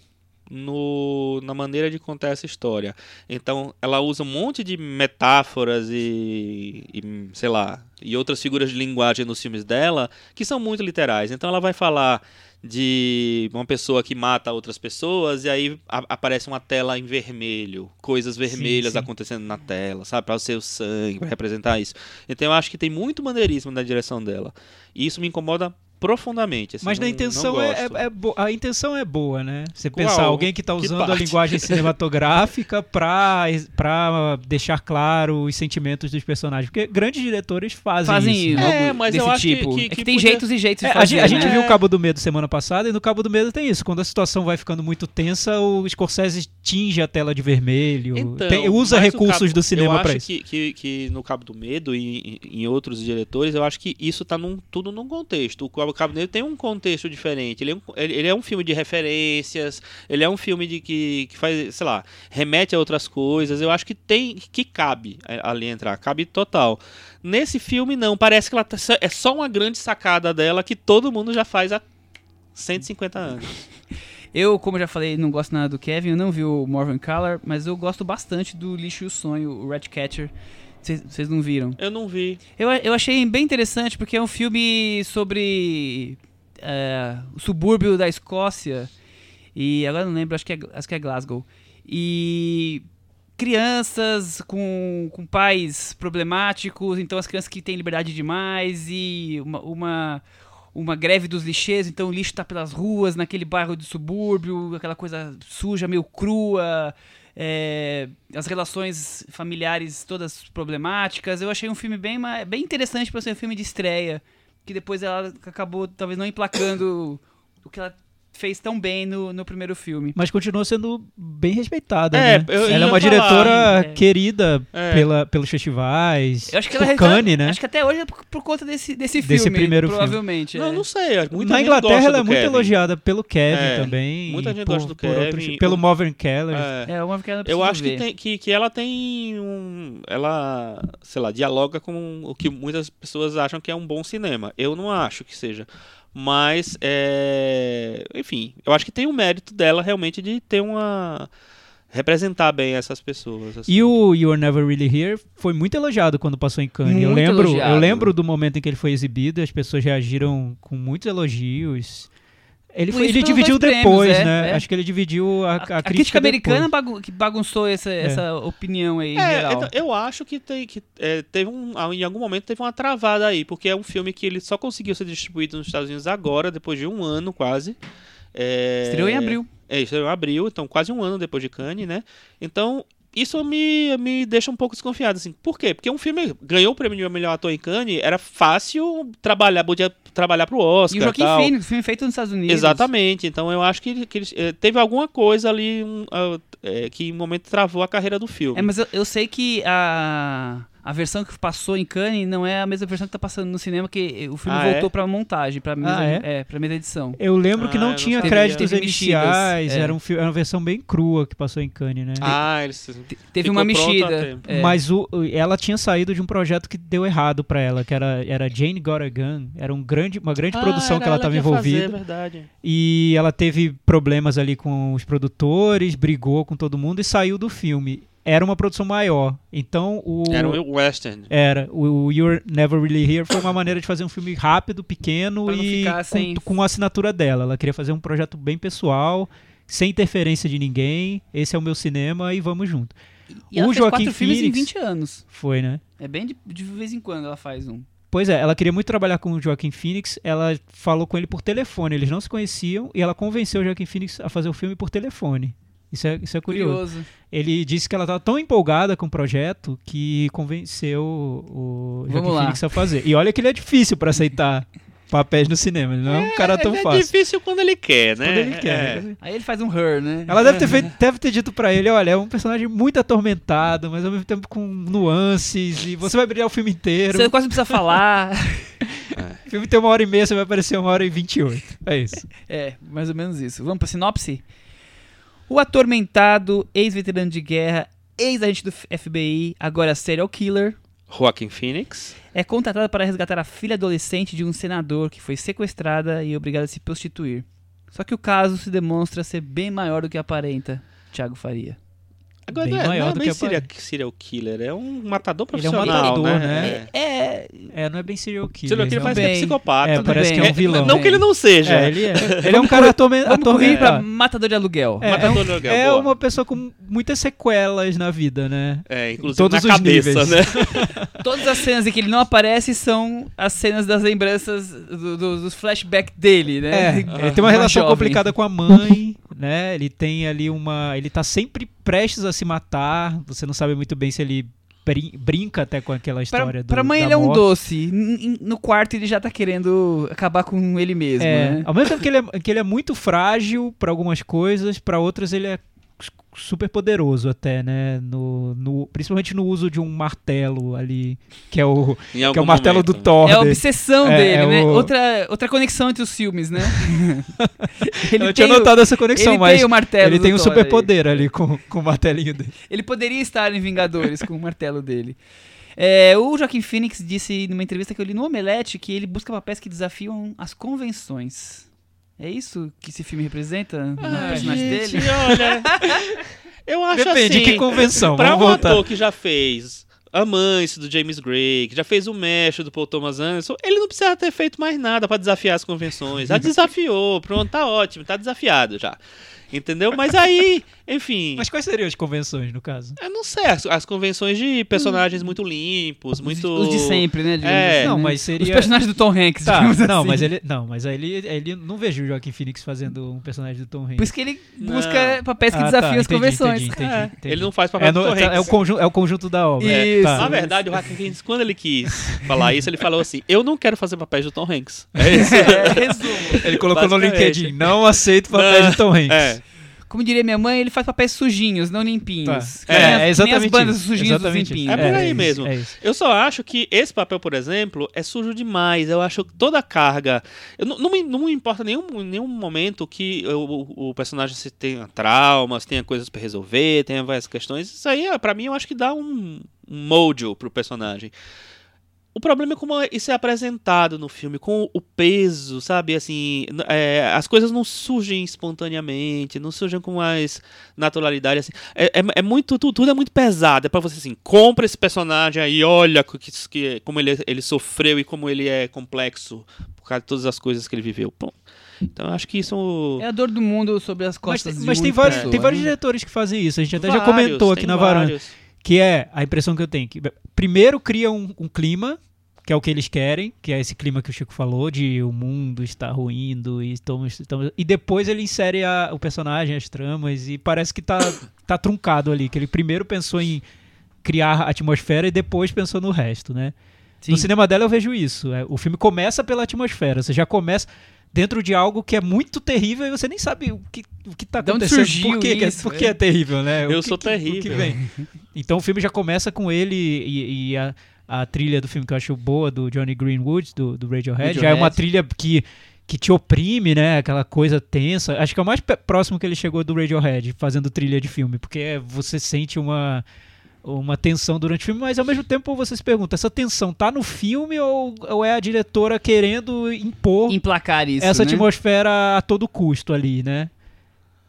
[SPEAKER 3] no, na maneira de contar essa história. Então, ela usa um monte de metáforas e, e, sei lá, e outras figuras de linguagem nos filmes dela que são muito literais. Então, ela vai falar de uma pessoa que mata outras pessoas e aí a- aparece uma tela em vermelho, coisas vermelhas
[SPEAKER 4] sim.
[SPEAKER 3] acontecendo na tela, sabe, para o sangue, para representar isso. Então eu acho que tem muito maneirismo na direção dela. E isso me incomoda profundamente. assim,
[SPEAKER 4] Mas na
[SPEAKER 3] não-
[SPEAKER 4] intenção é, é- é bo- a intenção é boa, né? Você
[SPEAKER 3] Qual?
[SPEAKER 4] pensar alguém que está
[SPEAKER 3] Que
[SPEAKER 4] usando a
[SPEAKER 3] parte?
[SPEAKER 4] linguagem (laughs) cinematográfica pra, pra deixar claro os sentimentos dos personagens. Porque grandes diretores fazem,
[SPEAKER 2] Fazem
[SPEAKER 4] isso. né?
[SPEAKER 3] É, mas eu acho que-
[SPEAKER 2] tipo.
[SPEAKER 3] que-
[SPEAKER 2] é que,
[SPEAKER 3] que
[SPEAKER 2] tem
[SPEAKER 3] podia-
[SPEAKER 2] jeitos e jeitos de
[SPEAKER 4] É, a
[SPEAKER 2] fazer,
[SPEAKER 4] gente, a gente
[SPEAKER 2] né?
[SPEAKER 4] viu o Cabo do Medo semana passada e no Cabo do Medo tem isso. Quando a situação vai ficando muito tensa, o Scorsese tinge a tela de vermelho.
[SPEAKER 3] Então,
[SPEAKER 4] tem- usa recursos
[SPEAKER 3] Cabo-
[SPEAKER 4] do cinema
[SPEAKER 3] acho
[SPEAKER 4] isso.
[SPEAKER 3] Que, que, que no Cabo do Medo e em, em outros diretores, eu acho que isso tá num, tudo num contexto. O Cabo Cabo do Medo tem um contexto diferente. Ele é um, ele, é um filme de referências, ele é um filme de que, que faz, sei lá, remete a outras coisas. Eu acho que tem que cabe ali entrar, cabe total. Nesse filme não, parece que ela tá- é só uma grande sacada dela que todo mundo já faz há 150 anos. (laughs)
[SPEAKER 2] Eu, como já falei, não gosto nada do Kevin, eu não vi o Morvan Collar, mas eu gosto bastante do Lixo e o Sonho, o Ratcatcher. Vocês vocês não viram?
[SPEAKER 3] Eu não vi.
[SPEAKER 2] Eu, eu achei bem interessante porque é um filme sobre é, o subúrbio da Escócia. E agora não lembro, acho que é, acho que é Glasgow. E crianças com, com pais problemáticos, então as crianças que têm liberdade demais e uma, uma, uma greve dos lixeiros, então o lixo tá pelas ruas, naquele bairro de subúrbio, aquela coisa suja, meio crua, é, as relações familiares todas problemáticas. Eu achei um filme bem, bem interessante para ser um filme de estreia, que depois ela acabou talvez não emplacando o que ela fez tão bem no, no primeiro filme.
[SPEAKER 4] Mas continua sendo bem respeitada,
[SPEAKER 3] É,
[SPEAKER 4] né? ela é uma
[SPEAKER 3] falar,
[SPEAKER 4] diretora
[SPEAKER 2] é.
[SPEAKER 4] querida
[SPEAKER 3] É.
[SPEAKER 4] pela, pelos festivais.
[SPEAKER 2] Eu acho que ela
[SPEAKER 4] Cannes, né?
[SPEAKER 2] Acho que até hoje é por, por conta desse, desse filme.
[SPEAKER 4] Desse primeiro filme.
[SPEAKER 2] provavelmente.
[SPEAKER 3] Não,
[SPEAKER 2] é.
[SPEAKER 3] não sei. Muita
[SPEAKER 4] Na
[SPEAKER 3] gente
[SPEAKER 4] Inglaterra
[SPEAKER 3] gosta
[SPEAKER 4] ela é muito
[SPEAKER 3] Kevin.
[SPEAKER 4] elogiada pelo Kevin
[SPEAKER 3] É,
[SPEAKER 4] também.
[SPEAKER 3] muita gente
[SPEAKER 4] por-
[SPEAKER 3] gosta do
[SPEAKER 4] por outros-
[SPEAKER 3] Kevin.
[SPEAKER 4] pelo
[SPEAKER 3] O-
[SPEAKER 4] Morvan Keller.
[SPEAKER 3] É.
[SPEAKER 2] É uma que ela
[SPEAKER 3] Eu acho que, tem, que, que ela tem um. Ela, sei lá, dialoga com o que muitas pessoas acham que é um bom cinema. Eu não acho que seja. Mas, é, enfim, eu acho que tem o mérito dela realmente de ter uma. representar bem essas pessoas. assim.
[SPEAKER 4] E o You're Never Really Here foi muito elogiado quando passou em Cannes. eu lembro,
[SPEAKER 2] elogiado.
[SPEAKER 4] eu lembro do momento em que ele foi exibido, as pessoas reagiram com muitos elogios. Ele, foi, ele dividiu depois,
[SPEAKER 2] prêmios, é,
[SPEAKER 4] né?
[SPEAKER 2] é.
[SPEAKER 4] Acho que ele dividiu a, a,
[SPEAKER 2] A, a
[SPEAKER 4] crítica,
[SPEAKER 2] crítica americana
[SPEAKER 4] depois.
[SPEAKER 2] bagu- que bagunçou essa, essa opinião aí
[SPEAKER 3] É,
[SPEAKER 2] geral.
[SPEAKER 3] então, eu acho que, tem, que é, teve um, em algum momento teve uma travada aí, porque é um filme que ele só conseguiu ser distribuído nos Estados Unidos agora, depois de um ano quase. É,
[SPEAKER 2] Estreou em abril.
[SPEAKER 3] É, estreou em abril, então quase um ano depois de Cannes, né? Então, isso me, me deixa um pouco desconfiado, assim. Por quê? Porque um filme ganhou o prêmio de melhor ator em Cannes, era fácil trabalhar, podia trabalhar pro Oscar
[SPEAKER 2] E o Joaquim
[SPEAKER 3] tal.
[SPEAKER 2] Phoenix, filme feito nos Estados Unidos.
[SPEAKER 3] Exatamente, então eu acho que, que eh, teve alguma coisa ali um, ah, eh, que em um momento travou a carreira do filme.
[SPEAKER 2] É, mas eu, eu sei que a, a versão que passou em Cannes não é a mesma versão que tá passando no cinema, que o filme
[SPEAKER 3] Ah, é?
[SPEAKER 2] voltou pra montagem, pra mesa,
[SPEAKER 4] Ah, é?
[SPEAKER 2] é? pra mesa edição.
[SPEAKER 4] Eu lembro que
[SPEAKER 3] Ah, eu
[SPEAKER 4] não
[SPEAKER 3] não
[SPEAKER 4] tinha
[SPEAKER 3] sabia.
[SPEAKER 4] créditos
[SPEAKER 2] Teve
[SPEAKER 4] iniciais,
[SPEAKER 2] mexidas, é.
[SPEAKER 4] era, um, era uma versão bem crua que passou em Cannes, né?
[SPEAKER 3] Ah, eles...
[SPEAKER 2] Te- Teve
[SPEAKER 3] Ficou
[SPEAKER 2] uma mexida. é.
[SPEAKER 4] Mas o, ela tinha saído de um projeto que deu errado pra ela, que era, era Jane Got a Gun. Era um grande, uma grande
[SPEAKER 3] Ah,
[SPEAKER 4] produção que ela estava envolvida.
[SPEAKER 3] Fazer, verdade.
[SPEAKER 4] E ela teve problemas ali com os produtores, brigou com todo mundo e saiu do filme. Era uma produção maior. Então o.
[SPEAKER 3] Era um western.
[SPEAKER 4] Era. O You're Never Really Here foi uma maneira de fazer um filme rápido, pequeno e
[SPEAKER 2] ficar
[SPEAKER 4] com,
[SPEAKER 2] sem-
[SPEAKER 4] com a assinatura dela. Ela queria fazer um projeto bem pessoal, sem interferência de ninguém. Esse é o meu cinema e vamos junto.
[SPEAKER 2] E ela
[SPEAKER 4] o
[SPEAKER 2] fez
[SPEAKER 4] Joaquim
[SPEAKER 2] quatro filmes em
[SPEAKER 4] Phoenix-
[SPEAKER 2] 20 anos.
[SPEAKER 4] Foi, né?
[SPEAKER 2] É bem de, de vez em quando ela faz um.
[SPEAKER 4] Pois é, ela queria muito trabalhar com o Joaquim Phoenix. Ela falou com ele por telefone. Eles não se conheciam e ela convenceu o Joaquim Phoenix a fazer o filme por telefone. Isso é, isso é curioso.
[SPEAKER 2] Curioso.
[SPEAKER 4] Ele disse que ela estava tão empolgada com o projeto que convenceu o
[SPEAKER 2] Vamos
[SPEAKER 4] Joaquim
[SPEAKER 2] lá.
[SPEAKER 4] Phoenix a fazer. E olha que ele é difícil para aceitar (laughs) papéis no cinema. Ele não é um cara tão
[SPEAKER 3] é
[SPEAKER 4] fácil.
[SPEAKER 3] difícil quando ele quer, né?
[SPEAKER 4] Quando ele
[SPEAKER 3] É.
[SPEAKER 4] quer.
[SPEAKER 2] Aí ele faz um her, né?
[SPEAKER 4] Ela deve ter, feito- deve ter dito pra ele, olha, é um personagem muito atormentado, mas ao mesmo tempo com nuances, e você vai brilhar o filme inteiro.
[SPEAKER 2] Você quase não precisa falar. (laughs)
[SPEAKER 4] O filme tem uma hora e meia, você vai aparecer uma hora e vinte e oito. É isso.
[SPEAKER 2] É, mais ou menos isso. Vamos pra sinopse? O atormentado, ex-veterano de guerra, ex-agente do FBI, agora serial killer,
[SPEAKER 3] Joaquin Phoenix.
[SPEAKER 2] é contratado para resgatar a filha adolescente de um senador que foi sequestrada e obrigada a se prostituir. Só que o caso se demonstra ser bem maior do que aparenta. Thiago Faria.
[SPEAKER 3] Agora
[SPEAKER 4] Bem
[SPEAKER 3] não é,
[SPEAKER 4] maior
[SPEAKER 3] não é
[SPEAKER 4] do
[SPEAKER 3] bem
[SPEAKER 4] que
[SPEAKER 3] serial, serial killer, é um matador
[SPEAKER 4] Ele é um
[SPEAKER 3] profissional,
[SPEAKER 4] matador,
[SPEAKER 3] né?
[SPEAKER 4] né?
[SPEAKER 3] É.
[SPEAKER 2] É,
[SPEAKER 4] É, não é bem serial killer.
[SPEAKER 3] Serial killer
[SPEAKER 4] é
[SPEAKER 3] parece que é
[SPEAKER 2] bem.
[SPEAKER 3] psicopata.
[SPEAKER 4] É,
[SPEAKER 2] tudo
[SPEAKER 4] parece
[SPEAKER 2] bem.
[SPEAKER 4] que é um vilão.
[SPEAKER 3] Não que ele não seja.
[SPEAKER 4] É, ele é. (laughs) Ele é um cara atormen-
[SPEAKER 2] vamos correr pra
[SPEAKER 4] atormentado.
[SPEAKER 2] matador de aluguel.
[SPEAKER 4] É, é,
[SPEAKER 3] Matador
[SPEAKER 4] um-
[SPEAKER 3] de aluguel,
[SPEAKER 4] é uma pessoa com muitas sequelas na vida, né?
[SPEAKER 3] É, inclusive
[SPEAKER 4] Todos
[SPEAKER 3] na
[SPEAKER 4] os
[SPEAKER 3] cabeça,
[SPEAKER 4] níveis.
[SPEAKER 3] né? (laughs)
[SPEAKER 2] Todas as cenas em que ele não aparece são as cenas das lembranças do- do- dos flashbacks dele,
[SPEAKER 4] É,
[SPEAKER 2] né? (laughs)
[SPEAKER 4] ele tem uma relação
[SPEAKER 2] jovem.
[SPEAKER 4] complicada com a mãe, né? Ele tem ali uma. Ele tá sempre prestes a se matar. Você não sabe muito bem se ele brin- brinca até com aquela
[SPEAKER 2] Pra,
[SPEAKER 4] história do.
[SPEAKER 2] pra mãe ele é um
[SPEAKER 4] morte.
[SPEAKER 2] doce. No quarto ele já tá querendo acabar com ele mesmo,
[SPEAKER 4] É,
[SPEAKER 2] né?
[SPEAKER 4] ao mesmo tempo que ele é, que ele é muito frágil pra algumas coisas, pra outras ele é super poderoso até, né? No, no- principalmente no uso de um martelo ali, que é o, (laughs) que é o martelo
[SPEAKER 3] momento.
[SPEAKER 4] do Thor.
[SPEAKER 2] É a obsessão
[SPEAKER 4] É,
[SPEAKER 2] dele,
[SPEAKER 4] é
[SPEAKER 2] né?
[SPEAKER 4] o-
[SPEAKER 2] Outra, outra conexão entre os filmes, né? (laughs)
[SPEAKER 4] Eu não tinha
[SPEAKER 2] o-
[SPEAKER 4] notado essa conexão,
[SPEAKER 2] ele
[SPEAKER 4] mas
[SPEAKER 2] tem o martelo
[SPEAKER 4] ele tem um super poder ali com, com o martelinho dele.
[SPEAKER 2] Ele poderia estar em Vingadores com o martelo dele. É, o Joaquim Phoenix disse numa entrevista que eu li no Omelete que ele busca papéis que desafiam as convenções. É isso que esse filme representa
[SPEAKER 3] Ah,
[SPEAKER 2] personagem
[SPEAKER 3] gente,
[SPEAKER 2] dele?
[SPEAKER 3] olha, eu acho
[SPEAKER 4] Depende,
[SPEAKER 3] assim,
[SPEAKER 4] que convenção?
[SPEAKER 3] pra
[SPEAKER 4] Vamos
[SPEAKER 3] um
[SPEAKER 4] voltar.
[SPEAKER 3] ator que já fez Amante do James Gray, que já fez o Mestre do Paul Thomas Anderson, ele não precisa ter feito mais nada pra desafiar as convenções. Já (laughs) desafiou, pronto, tá ótimo, tá desafiado já. Entendeu? Mas aí, enfim,
[SPEAKER 4] Mas quais seriam as convenções, no caso?
[SPEAKER 3] eu não sei, as, as convenções de personagens muito limpos, muito...
[SPEAKER 2] Os de sempre, né?
[SPEAKER 3] É.
[SPEAKER 2] assim,
[SPEAKER 4] Não,
[SPEAKER 2] né?
[SPEAKER 4] mas seria-
[SPEAKER 2] Os personagens do Tom Hanks,
[SPEAKER 4] Tá,
[SPEAKER 2] digamos
[SPEAKER 4] não,
[SPEAKER 2] assim.
[SPEAKER 4] mas ele. Não, mas aí ele, ele não vejo o Joaquim Phoenix fazendo um personagem do Tom Hanks.
[SPEAKER 2] Por isso que ele
[SPEAKER 3] Não.
[SPEAKER 2] busca papéis que
[SPEAKER 4] Ah,
[SPEAKER 2] desafiam
[SPEAKER 4] tá,
[SPEAKER 2] as
[SPEAKER 4] entendi,
[SPEAKER 2] convenções.
[SPEAKER 4] entendi, entendi,
[SPEAKER 3] É,
[SPEAKER 4] entendi.
[SPEAKER 3] Ele não faz papel
[SPEAKER 4] É, no-
[SPEAKER 3] do Tom
[SPEAKER 4] é,
[SPEAKER 3] Hanks.
[SPEAKER 4] o conjunto, é o conjunto da obra.
[SPEAKER 2] Isso.
[SPEAKER 4] Tá.
[SPEAKER 3] Na verdade, o Joaquin Phoenix, quando ele quis falar isso, ele falou assim: Eu não quero fazer papéis do Tom Hanks. É isso. (laughs)
[SPEAKER 2] É, resumo.
[SPEAKER 4] Ele colocou no. LinkedIn, não aceito papel
[SPEAKER 3] Não,
[SPEAKER 4] de Tom Hanks.
[SPEAKER 3] É.
[SPEAKER 2] Como diria minha mãe, ele faz papéis sujinhos, não limpinhos.
[SPEAKER 4] Tá.
[SPEAKER 2] Nem
[SPEAKER 3] É,
[SPEAKER 2] as-
[SPEAKER 4] é exatamente
[SPEAKER 2] nem as bandas
[SPEAKER 4] isso,
[SPEAKER 2] sujinhas
[SPEAKER 4] exatamente
[SPEAKER 2] dos limpinhos.
[SPEAKER 3] É por aí
[SPEAKER 4] isso,
[SPEAKER 3] mesmo.
[SPEAKER 4] É isso.
[SPEAKER 3] Eu só acho que esse papel, por exemplo, é sujo demais. Eu acho que toda a carga. Eu não, não, me, não me importa nenhum, nenhum momento que o, o personagem se tenha traumas, tenha coisas pra resolver, tenha várias questões. Isso aí, é, pra mim, eu acho que dá um, um mojo pro personagem. O problema é como isso é apresentado no filme, com o peso, sabe? Assim, é, as coisas não surgem espontaneamente, não surgem com mais naturalidade. Assim. É, é, é muito, tudo, tudo é muito pesado. É pra você assim, compra esse personagem aí, olha que, que, como ele, ele sofreu e como ele é complexo por causa de todas as coisas que ele viveu. Bom, então eu acho que isso.
[SPEAKER 2] É a dor do mundo sobre as
[SPEAKER 4] Mas,
[SPEAKER 2] costas de
[SPEAKER 4] mas tem, vários,
[SPEAKER 2] pessoa,
[SPEAKER 4] tem vários
[SPEAKER 2] né?
[SPEAKER 4] diretores que fazem isso. A gente até já
[SPEAKER 3] Vários,
[SPEAKER 4] comentou aqui na varanda.
[SPEAKER 3] vários.
[SPEAKER 4] Que é a impressão que eu tenho. Que primeiro cria um, um clima, que é o que eles querem, que é esse clima que o Chico falou, de o mundo está ruindo e estamos, estamos- e depois ele insere a- o personagem, as tramas e parece que tá tá truncado ali, que ele primeiro pensou em criar a atmosfera e depois pensou no resto, né?
[SPEAKER 2] Sim.
[SPEAKER 4] No cinema dela eu vejo isso. é, o filme começa pela atmosfera. Você já começa dentro de algo que é muito terrível e você nem sabe o que, o que tá acontecendo.
[SPEAKER 2] surgiu
[SPEAKER 4] por que, é-
[SPEAKER 2] isso,
[SPEAKER 4] por
[SPEAKER 2] é.
[SPEAKER 4] que é terrível, né?
[SPEAKER 3] Eu
[SPEAKER 4] que-
[SPEAKER 3] sou terrível. (laughs)
[SPEAKER 4] Então o filme já começa com ele e, e a, a trilha do filme que eu acho boa, do Johnny Greenwood, do, do Radiohead, já é uma
[SPEAKER 2] Radiohead.
[SPEAKER 4] trilha que, que te oprime, né? Aquela coisa tensa. Acho que é o mais próximo que ele chegou do Radiohead, fazendo trilha de filme, porque você sente uma uma tensão durante o filme, mas ao mesmo tempo você se pergunta, essa tensão tá no filme ou, ou é a diretora querendo impor
[SPEAKER 2] Emplacar isso,
[SPEAKER 4] essa
[SPEAKER 2] né?
[SPEAKER 4] atmosfera a todo custo ali, né?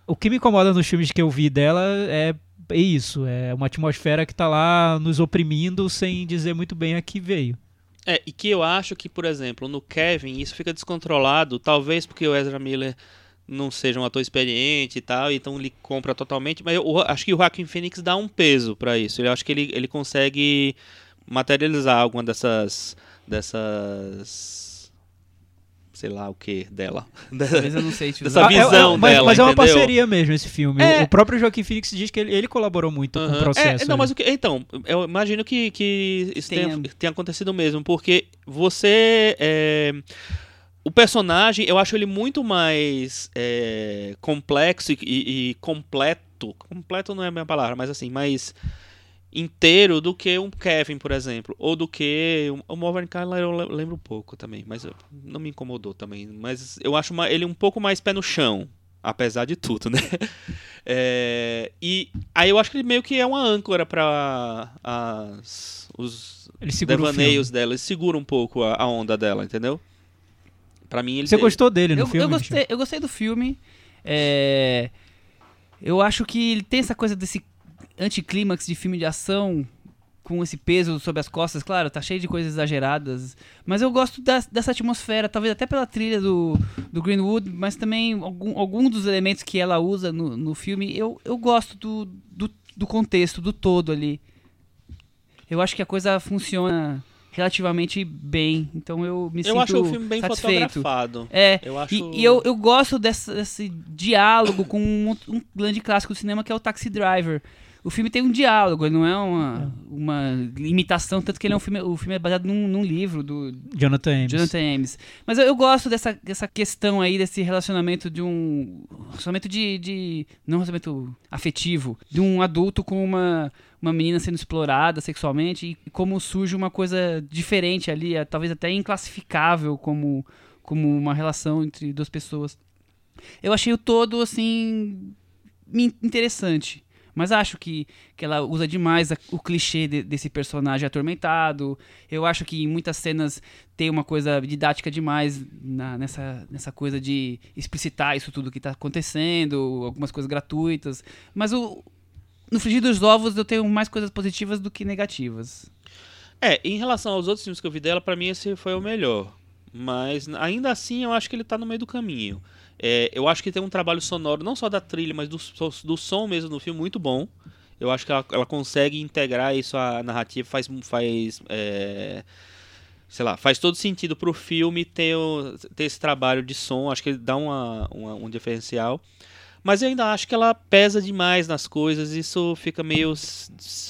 [SPEAKER 4] O que me incomoda nos filmes que eu vi dela é, é isso, é uma atmosfera que tá lá nos oprimindo sem dizer muito bem a que veio.
[SPEAKER 3] É, e que eu acho que, por exemplo, no Kevin isso fica descontrolado, talvez porque o Ezra Miller não seja um ator experiente e tal, então ele compra totalmente, mas eu acho que o Joaquin Phoenix dá um peso pra isso. Eu acho que ele, ele consegue materializar alguma dessas dessas sei lá o que dela. (laughs)
[SPEAKER 2] Talvez eu não sei te
[SPEAKER 3] Dessa
[SPEAKER 2] usar.
[SPEAKER 4] Ah, é-
[SPEAKER 3] visão
[SPEAKER 4] é, mas,
[SPEAKER 3] dela,
[SPEAKER 4] mas é uma
[SPEAKER 3] entendeu?
[SPEAKER 4] parceria mesmo esse filme.
[SPEAKER 3] É.
[SPEAKER 4] O próprio Joaquim Phoenix diz que ele, ele colaborou muito com
[SPEAKER 3] Aham.
[SPEAKER 4] o processo.
[SPEAKER 3] É, não,
[SPEAKER 4] ali.
[SPEAKER 3] mas o que, então, eu imagino que, que isso tenha,
[SPEAKER 2] Tenha-
[SPEAKER 3] tenha acontecido mesmo, porque você. O personagem, eu acho ele muito mais é, complexo e, e completo. Completo não é a minha palavra, mas assim, mais inteiro do que um Kevin, por exemplo. Ou do que. um- O Morvan Kyler eu le- lembro um pouco também, mas eu- não me incomodou também. Mas eu acho uma- ele um pouco mais pé no chão. Apesar de tudo, (laughs) né? É, e aí eu acho que ele meio que é uma âncora para os devaneios dela. Ele segura um pouco a, a onda dela, entendeu? Pra mim ele
[SPEAKER 4] Você gostou dele no
[SPEAKER 2] eu,
[SPEAKER 4] filme?
[SPEAKER 2] eu gostei, eu gostei do filme. É, eu acho que ele tem essa coisa desse anticlímax de filme de ação com esse peso sobre as costas, claro, tá cheio de coisas exageradas, mas eu gosto das- dessa atmosfera, talvez até pela trilha do, do Greenwood, mas também algum, algum dos elementos que ela usa no, no filme, eu, eu gosto do, do, do contexto, do todo ali. Eu acho que a coisa funciona relativamente bem, então eu me sinto
[SPEAKER 3] Eu acho o filme bem
[SPEAKER 2] satisfeito.
[SPEAKER 3] fotografado.
[SPEAKER 2] É,
[SPEAKER 3] Eu acho-
[SPEAKER 2] e, e eu, eu gosto dessa- desse diálogo com um, um grande clássico do cinema que é o Taxi Driver. O filme tem um diálogo, ele não é uma, uma imitação, tanto que ele é um filme, o filme é baseado num, num livro do
[SPEAKER 4] Jonathan Ames.
[SPEAKER 2] Jonathan Ames. Mas eu, eu gosto dessa, dessa questão aí, desse relacionamento de um. Relacionamento de. de não relacionamento afetivo. De um adulto com uma, uma menina sendo explorada sexualmente e como surge uma coisa diferente ali, é, talvez até inclassificável como, como uma relação entre duas pessoas. Eu achei o todo, assim. in- interessante. Mas acho que, que ela usa demais a- o clichê de- desse personagem atormentado. Eu acho que em muitas cenas tem uma coisa didática demais na- nessa, nessa coisa de explicitar isso tudo que está acontecendo, algumas coisas gratuitas. Mas o, no frigir dos ovos eu tenho mais coisas positivas do que negativas.
[SPEAKER 3] É, em relação aos outros filmes que eu vi dela, pra mim esse foi o melhor. Mas ainda assim eu acho que ele tá no meio do caminho. É, eu acho que tem um trabalho sonoro, não só da trilha, mas do, do som mesmo no filme, muito bom. Eu acho que ela, ela consegue integrar isso à narrativa, faz. faz é, sei lá, faz todo sentido pro filme ter, ter esse trabalho de som. Acho que ele dá uma, uma- um diferencial. Mas eu ainda acho que ela pesa demais nas coisas, isso fica meio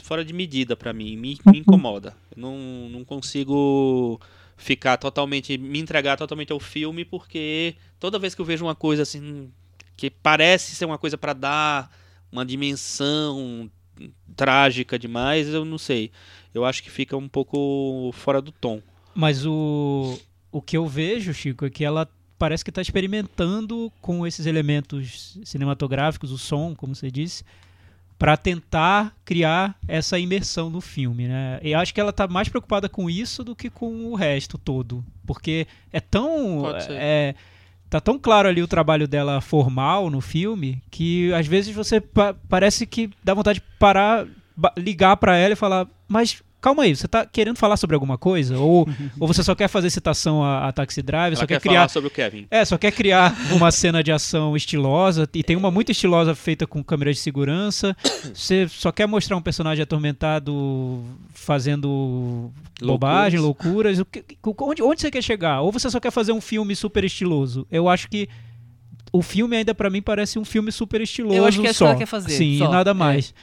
[SPEAKER 3] fora de medida pra mim, me, me incomoda. Eu não, não consigo ficar totalmente, me entregar totalmente ao filme, porque toda vez que eu vejo uma coisa assim, que parece ser uma coisa pra dar uma dimensão trágica demais, eu não sei. Eu acho que fica um pouco fora do tom.
[SPEAKER 4] Mas o, o que eu vejo, Chico, é que ela parece que está experimentando com esses elementos cinematográficos, o som, como você disse, para tentar criar essa imersão no filme, né? E acho que ela está mais preocupada com isso do que com o resto todo, porque é tão é, tá tão claro ali o trabalho dela formal no filme que às vezes você pa- parece que dá vontade de parar, ligar para ela e falar, mas calma aí, você tá querendo falar sobre alguma coisa? Ou, (laughs) ou você só quer fazer citação a, a Taxi Driver,
[SPEAKER 3] Ela
[SPEAKER 4] só
[SPEAKER 3] quer
[SPEAKER 4] quer
[SPEAKER 3] falar
[SPEAKER 4] criar
[SPEAKER 3] sobre o Kevin.
[SPEAKER 4] é, só quer criar (laughs) uma cena de ação estilosa, e tem uma muito estilosa feita com câmeras de segurança. (coughs) Você só quer mostrar um personagem atormentado fazendo bobagem, loucuras. O que- onde, onde você quer chegar? Ou você só quer fazer um filme super estiloso? Eu acho que o filme ainda pra mim parece um filme super estiloso
[SPEAKER 2] Eu acho que é
[SPEAKER 4] só.
[SPEAKER 2] que ela quer fazer,
[SPEAKER 4] Sim,
[SPEAKER 2] só.
[SPEAKER 4] e nada
[SPEAKER 2] É.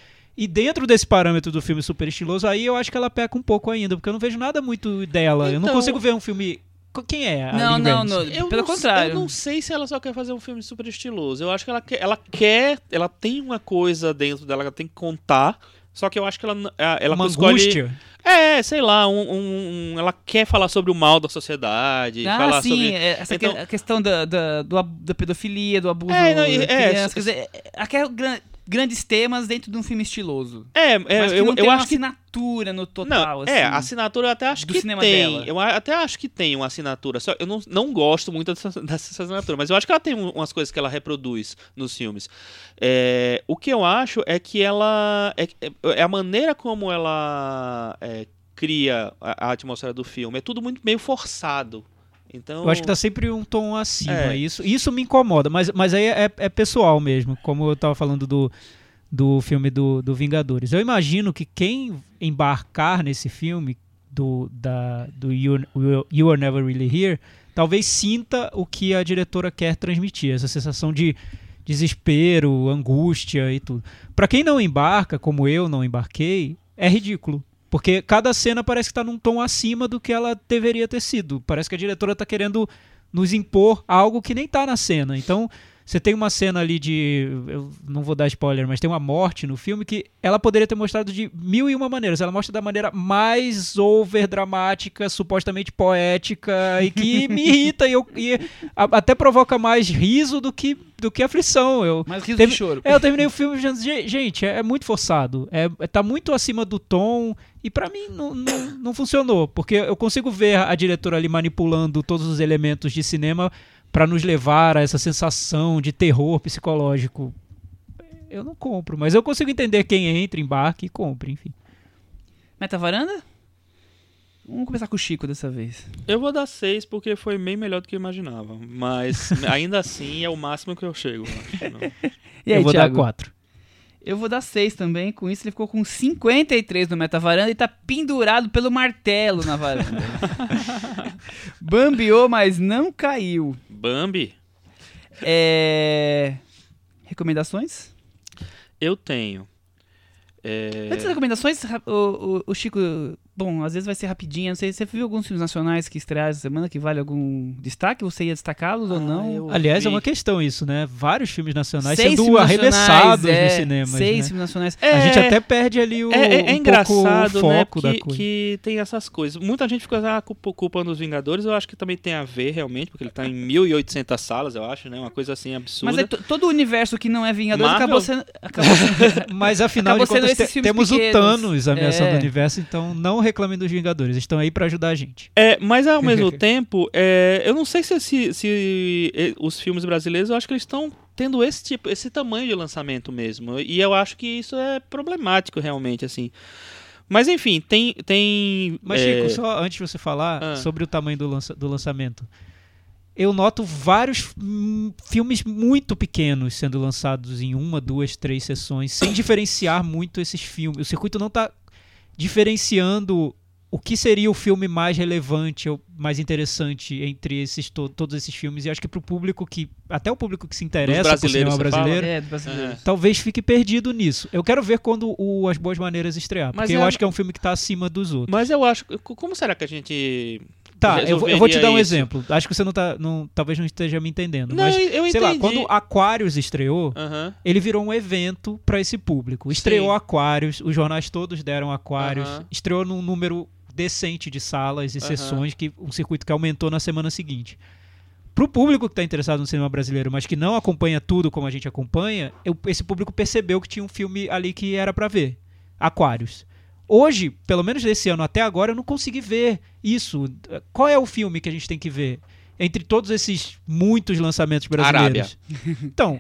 [SPEAKER 4] E dentro desse parâmetro do filme super estiloso, aí eu acho que ela peca um pouco ainda, porque eu não vejo nada muito dela. eu não
[SPEAKER 3] Então-
[SPEAKER 4] consigo ver um filme. Quem é? a
[SPEAKER 2] Não,
[SPEAKER 4] Lynn
[SPEAKER 2] não, não.
[SPEAKER 3] Eu
[SPEAKER 2] Pelo
[SPEAKER 3] não,
[SPEAKER 2] contrário.
[SPEAKER 3] Eu não sei se ela só quer fazer um filme super estiloso. Eu acho que ela quer, ela quer, ela tem uma coisa dentro dela que ela tem que contar. Só que eu acho que ela, ela
[SPEAKER 4] uma
[SPEAKER 3] escolhe.
[SPEAKER 4] angústia.
[SPEAKER 3] É, sei lá, um, um- um- ela quer falar sobre o mal da sociedade.
[SPEAKER 2] Ah,
[SPEAKER 3] falar
[SPEAKER 2] sim,
[SPEAKER 3] sobre.
[SPEAKER 2] é, essa
[SPEAKER 3] Então-
[SPEAKER 2] que- a questão da, da, do da pedofilia, do abuso
[SPEAKER 3] É, não, e-
[SPEAKER 2] da
[SPEAKER 3] é,
[SPEAKER 2] criança, quer grandes temas dentro de um filme estiloso.
[SPEAKER 3] É, é,
[SPEAKER 2] mas que
[SPEAKER 3] eu,
[SPEAKER 2] não tem
[SPEAKER 3] eu
[SPEAKER 2] uma
[SPEAKER 3] acho que.
[SPEAKER 2] assinatura no total,
[SPEAKER 3] Não,
[SPEAKER 2] assim.
[SPEAKER 3] é, assinatura eu até acho que tem.
[SPEAKER 2] dela.
[SPEAKER 3] Eu até acho que tem uma assinatura. Só eu não, não gosto muito dessa, (laughs) dessa assinatura, mas eu acho que ela tem um- umas coisas que ela reproduz nos filmes. É, o que eu acho é que ela. É, é- é a maneira como ela é, cria a, a atmosfera do filme. É tudo muito meio forçado. Então.
[SPEAKER 4] Eu acho que tá sempre um tom acima.
[SPEAKER 3] É.
[SPEAKER 4] Isso, isso me incomoda, mas, mas aí é, é pessoal mesmo, como eu tava falando do, do filme do, do Vingadores. Eu imagino que quem embarcar nesse filme do, da, do you, you Are Never Really Here, talvez sinta o que a diretora quer transmitir, essa sensação de desespero, angústia e tudo. Pra quem não embarca, como eu não embarquei, é ridículo. Porque cada cena parece que tá num tom acima do que ela deveria ter sido. Parece que a diretora tá querendo nos impor algo que nem tá na cena. Então, você tem uma cena ali de. Eu não vou dar spoiler, mas tem uma morte no filme que ela poderia ter mostrado de mil e uma maneiras. Ela mostra da maneira mais over dramática, supostamente poética, e que me (laughs) irrita e, eu, e até provoca mais riso do que, do que aflição. Eu,
[SPEAKER 2] Mas riso
[SPEAKER 4] Teve-
[SPEAKER 2] de choro.
[SPEAKER 4] é, eu terminei o filme dizendo, "Ge- gente, é, é muito forçado. É, é- tá muito acima do tom. E pra mim não, não, não funcionou. Porque eu consigo ver a diretora ali manipulando todos os elementos de cinema pra nos levar a essa sensação de terror psicológico. Eu não compro, mas eu consigo entender quem entra, embarque e compre, enfim.
[SPEAKER 2] Meta varanda? Vamos começar com o Chico dessa vez.
[SPEAKER 3] Eu vou dar seis porque foi bem melhor do que eu imaginava. Mas ainda assim é o máximo que eu chego. eu. (laughs)
[SPEAKER 2] E aí,
[SPEAKER 4] eu vou
[SPEAKER 2] Thiago?
[SPEAKER 4] dar quatro.
[SPEAKER 2] Eu vou dar 6 também. Com isso, ele ficou com 53 no meta varanda e tá pendurado pelo martelo na varanda. (laughs) Bambiou, mas não caiu.
[SPEAKER 3] Bambi,
[SPEAKER 2] É... Recomendações?
[SPEAKER 3] eu tenho. É,
[SPEAKER 2] Antes das recomendações, o, o- o Chico, bom, às vezes vai ser rapidinho. Não sei, você viu alguns filmes nacionais que estrearam essa semana que vale algum destaque? Você ia destacá-los ou
[SPEAKER 3] Ah,
[SPEAKER 2] não?
[SPEAKER 3] eu-
[SPEAKER 4] Aliás, é uma questão isso, né? Vários filmes nacionais
[SPEAKER 2] Seis
[SPEAKER 4] sendo
[SPEAKER 2] filmes
[SPEAKER 4] arremessados
[SPEAKER 2] é,
[SPEAKER 4] nos cinemas.
[SPEAKER 2] Seis
[SPEAKER 4] né?
[SPEAKER 2] filmes nacionais.
[SPEAKER 3] É,
[SPEAKER 4] A gente até perde ali o
[SPEAKER 3] é, é- é
[SPEAKER 4] um pouco
[SPEAKER 3] engraçado,
[SPEAKER 4] o foco
[SPEAKER 3] né?
[SPEAKER 4] da
[SPEAKER 3] Que,
[SPEAKER 4] coisa.
[SPEAKER 3] que tem essas coisas. Muita gente fica ah, culpa- culpando os Vingadores. Eu acho que também tem a ver, realmente, porque ele tá em 1.800 salas, eu acho, né? Uma coisa assim absurda.
[SPEAKER 2] Mas é to- todo o universo que não é Vingadores
[SPEAKER 3] Marvel?
[SPEAKER 2] acabou sendo. Acabou sendo (laughs)
[SPEAKER 4] Mas afinal
[SPEAKER 2] Acabou
[SPEAKER 4] de contas, temos
[SPEAKER 2] pequenos.
[SPEAKER 4] o Thanos ameaçando
[SPEAKER 2] É.
[SPEAKER 4] o universo, então não reclamem dos Vingadores. Estão aí pra ajudar a gente.
[SPEAKER 3] É, mas ao (laughs) mesmo tempo, é, eu não sei se, se- se, os filmes brasileiros, eu acho que eles estão tendo esse tipo, esse tamanho de lançamento mesmo. E eu acho que isso é problemático realmente, assim. Mas enfim, tem. tem
[SPEAKER 4] Mas,
[SPEAKER 3] é,
[SPEAKER 4] Chico, só antes de você falar
[SPEAKER 3] Ah.
[SPEAKER 4] sobre o tamanho do, lança- do lançamento. Eu noto vários filmes muito pequenos sendo lançados em uma, duas, três sessões, sem diferenciar muito esses filmes. O circuito não está diferenciando o que seria o filme mais relevante ou mais interessante entre esses to- todos esses filmes. E acho que para o público que. Até o público que se interessa por cinema brasileiro.
[SPEAKER 2] É.
[SPEAKER 3] É.
[SPEAKER 4] Talvez fique perdido nisso. Eu quero ver quando o As Boas Maneiras estrear.
[SPEAKER 3] Mas
[SPEAKER 4] Porque
[SPEAKER 3] é-
[SPEAKER 4] eu acho que é um filme que tá acima dos outros.
[SPEAKER 3] Mas eu acho. co- Como será que a gente.
[SPEAKER 4] Tá, eu, vou- eu vou te dar um
[SPEAKER 3] isso?
[SPEAKER 4] exemplo. Acho que você não tá. Não, talvez não esteja me entendendo.
[SPEAKER 3] Não,
[SPEAKER 4] mas,
[SPEAKER 3] eu entendi.
[SPEAKER 4] sei lá, quando Aquarius estreou, ele virou um evento pra esse público. Estreou
[SPEAKER 3] Sim.
[SPEAKER 4] Aquarius, os jornais todos deram Aquarius. Estreou num número decente de salas e sessões, que um circuito que aumentou na semana seguinte. Pro público que está interessado no cinema brasileiro, mas que não acompanha tudo como a gente acompanha, eu- esse público percebeu que tinha um filme ali que era pra ver. Aquários. Hoje, pelo menos desse ano até agora, eu não consegui ver isso. Qual é o filme que a gente tem que ver? entre todos esses muitos lançamentos brasileiros? (laughs) Então,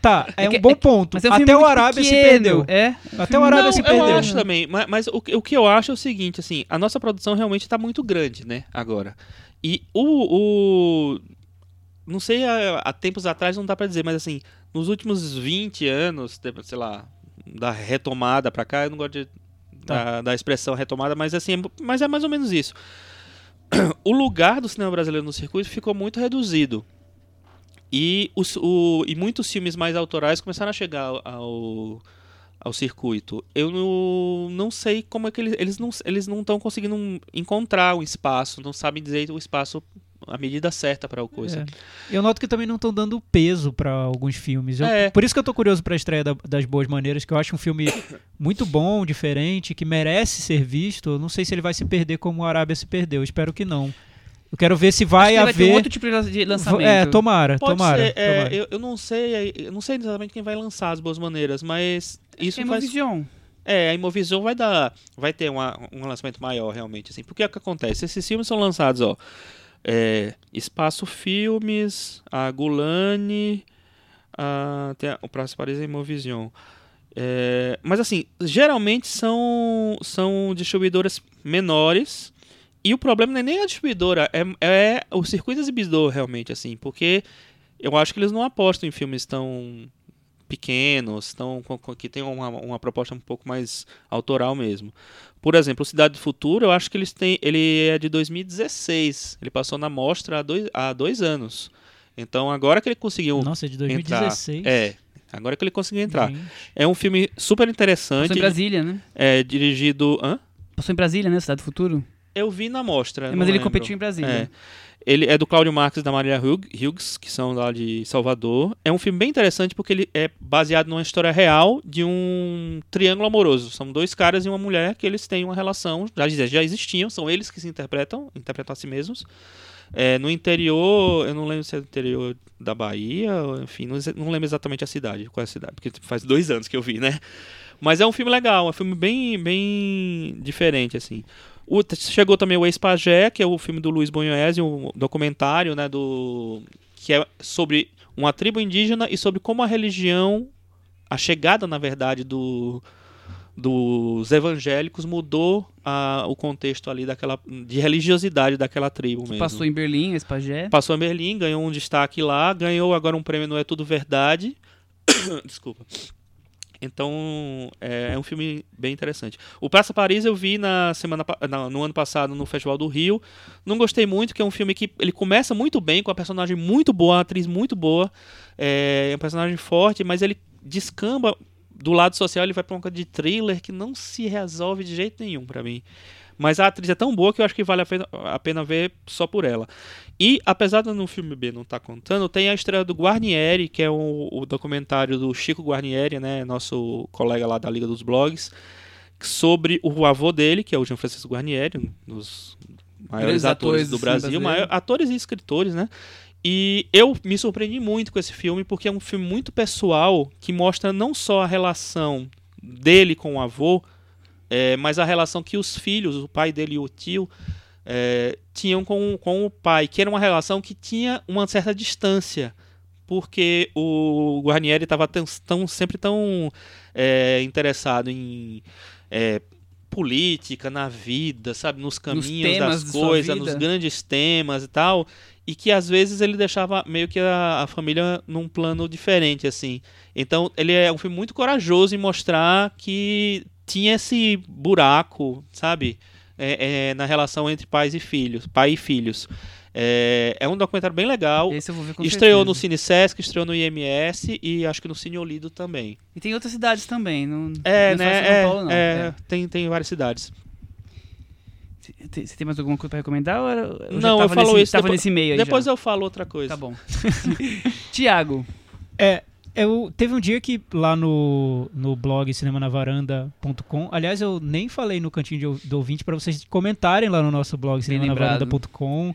[SPEAKER 4] tá, é,
[SPEAKER 2] É que-
[SPEAKER 4] um bom
[SPEAKER 2] é
[SPEAKER 4] ponto.
[SPEAKER 2] É um filme
[SPEAKER 4] Até o Arábia se
[SPEAKER 2] pequeno,
[SPEAKER 4] perdeu.
[SPEAKER 2] É.
[SPEAKER 4] Até o Arábia
[SPEAKER 3] não,
[SPEAKER 4] se
[SPEAKER 3] eu
[SPEAKER 4] perdeu.
[SPEAKER 3] acho também, mas, mas o, que- o que eu acho é o seguinte, assim, a nossa produção realmente está muito grande, né, agora. E o... o- não sei, há, há tempos atrás não dá pra dizer, mas assim, nos últimos 20 anos, sei lá, da retomada pra cá, eu não gosto de,
[SPEAKER 4] Tá.
[SPEAKER 3] da, da expressão retomada, mas assim, é, mas é mais ou menos isso. (clears throat) O lugar do cinema brasileiro no circuito ficou muito reduzido. E, os, o, e muitos filmes mais autorais começaram a chegar ao- ao, circuito. Eu não, não sei como é que eles, eles não eles não estão conseguindo encontrar o espaço, não sabem dizer o espaço a medida certa para o coisa.
[SPEAKER 4] É. Eu noto que também não estão dando peso pra alguns filmes. Eu-
[SPEAKER 3] É.
[SPEAKER 4] Por isso que eu tô curioso pra estreia da- das Boas Maneiras, que eu acho um filme (coughs) muito bom, diferente, que merece ser visto. Eu não sei se ele vai se perder como o Arábia se perdeu. Eu espero que não. Eu quero ver se vai
[SPEAKER 2] Acho que vai ter
[SPEAKER 4] haver.
[SPEAKER 2] um outro tipo de lançamento.
[SPEAKER 4] É, tomara,
[SPEAKER 3] Pode
[SPEAKER 4] tomara.
[SPEAKER 3] ser, é,
[SPEAKER 4] tomara.
[SPEAKER 3] eu, eu não sei, eu não sei exatamente quem vai lançar as boas maneiras, mas isso
[SPEAKER 2] é
[SPEAKER 3] faz
[SPEAKER 2] Vision.
[SPEAKER 3] É, a Imovisão vai dar, vai ter uma- um lançamento maior realmente, assim. Porque é o que acontece? Esses filmes são lançados, ó, é, Espaço Filmes, a Gulani, a, a, o Praça Paris e a Imovision. É, mas assim, geralmente são, são distribuidoras menores. E o problema não é nem a distribuidora, é, é o circuito exibidor realmente, assim, porque eu acho que eles não apostam em filmes tão pequenos, tão, com- com- que tenham uma, uma proposta um pouco mais autoral mesmo. Por exemplo, o Cidade do Futuro, eu acho que eles têm, ele é de 2016. Ele passou na mostra há dois, há dois anos. Então agora que ele conseguiu
[SPEAKER 4] Nossa, é de
[SPEAKER 3] entrar,
[SPEAKER 4] 2016.
[SPEAKER 3] é, agora que ele conseguiu entrar.
[SPEAKER 4] Gente.
[SPEAKER 3] É um filme super interessante.
[SPEAKER 2] Passou em Brasília, né?
[SPEAKER 3] É dirigido, hã?
[SPEAKER 2] Passou em Brasília, né? Cidade do Futuro.
[SPEAKER 3] Eu vi na mostra.
[SPEAKER 2] É,
[SPEAKER 3] não
[SPEAKER 2] mas ele
[SPEAKER 3] lembro.
[SPEAKER 2] competiu em Brasília.
[SPEAKER 3] É. Ele é do Cláudio Marques e da Maria Hug- Hughes, que são lá de Salvador. É um filme bem interessante porque ele é baseado numa história real de um triângulo amoroso. São dois caras e uma mulher que eles têm uma relação, já, já existiam, são eles que se interpretam, interpretam a si mesmos. É, no interior, eu não lembro se é no interior da Bahia, enfim, não, não lembro exatamente a cidade, qual é a cidade, porque faz dois anos que eu vi, né? Mas é um filme legal, é um filme bem, bem diferente, assim. O- chegou também o Ex-Pagé, que é o filme do Luiz Bonhoese, um documentário, né, do que é sobre uma tribo indígena e sobre como a religião, a chegada, na verdade, do, dos evangélicos mudou a- o contexto ali daquela de religiosidade daquela tribo mesmo.
[SPEAKER 2] Passou em Berlim, esse pajé.
[SPEAKER 3] Passou a Berlim, ganhou um destaque lá, ganhou agora um prêmio no É Tudo Verdade. (coughs) Desculpa. Então, é, é um filme bem interessante. O Praça Paris eu vi na semana na- no ano passado no Festival do Rio. Não gostei muito, que é um filme que ele começa muito bem, com a personagem muito boa, uma atriz muito boa. É, é um personagem forte, mas ele descamba do lado social, ele vai pra uma coisa de thriller que não se resolve de jeito nenhum pra mim. Mas a atriz é tão boa que eu acho que vale a pena, a pena ver só por ela. E, apesar do no filme B não estar contando, tem a estreia do Guarnieri, que é o, o documentário do Chico Guarnieri, né, nosso colega lá da Liga dos Blogs, sobre o avô dele, que é o Jean Francisco Guarnieri, um dos maiores atores
[SPEAKER 2] atores
[SPEAKER 3] do Brasil, maior- atores e escritores, né? E eu me surpreendi muito com esse filme, porque é um filme muito pessoal, que mostra não só a relação dele com o avô, é, mas a relação que os filhos, o pai dele e o tio, é, tinham com, com o pai, que era uma relação que tinha uma certa distância, porque o Guarnieri estava tão, sempre tão é, interessado em é, política, na vida, sabe, nos caminhos
[SPEAKER 2] temas
[SPEAKER 3] das coisas, nos grandes temas e tal, e que às vezes ele deixava meio que a, a família num plano diferente, assim. Então ele é um filme muito corajoso em mostrar que tinha esse buraco, sabe, é, é, na relação entre pais e filhos, pai e filhos. É, é um documentário bem legal.
[SPEAKER 2] Esse eu vou ver com
[SPEAKER 3] Estreou no
[SPEAKER 2] certeza.
[SPEAKER 3] Cine Sesc, estreou no IMS e acho que no Cine Olido também.
[SPEAKER 2] E tem outras cidades também. Não,
[SPEAKER 3] É,
[SPEAKER 2] não é só
[SPEAKER 3] né?
[SPEAKER 2] São
[SPEAKER 3] É,
[SPEAKER 2] Paulo, não.
[SPEAKER 3] é, Tem, tem várias cidades.
[SPEAKER 2] Você tem mais alguma coisa pra recomendar? Eu
[SPEAKER 3] Não, eu falo
[SPEAKER 2] nesse,
[SPEAKER 3] isso,
[SPEAKER 2] Tava
[SPEAKER 3] depois-
[SPEAKER 2] nesse meio aí
[SPEAKER 3] Depois
[SPEAKER 2] já.
[SPEAKER 3] eu falo outra coisa.
[SPEAKER 2] Tá bom. (laughs) Tiago.
[SPEAKER 4] É, eu teve um dia que lá no, no blog cinemanavaranda.com, aliás, eu nem falei no cantinho de do ouvinte para vocês comentarem lá no nosso blog cinemanavaranda.com.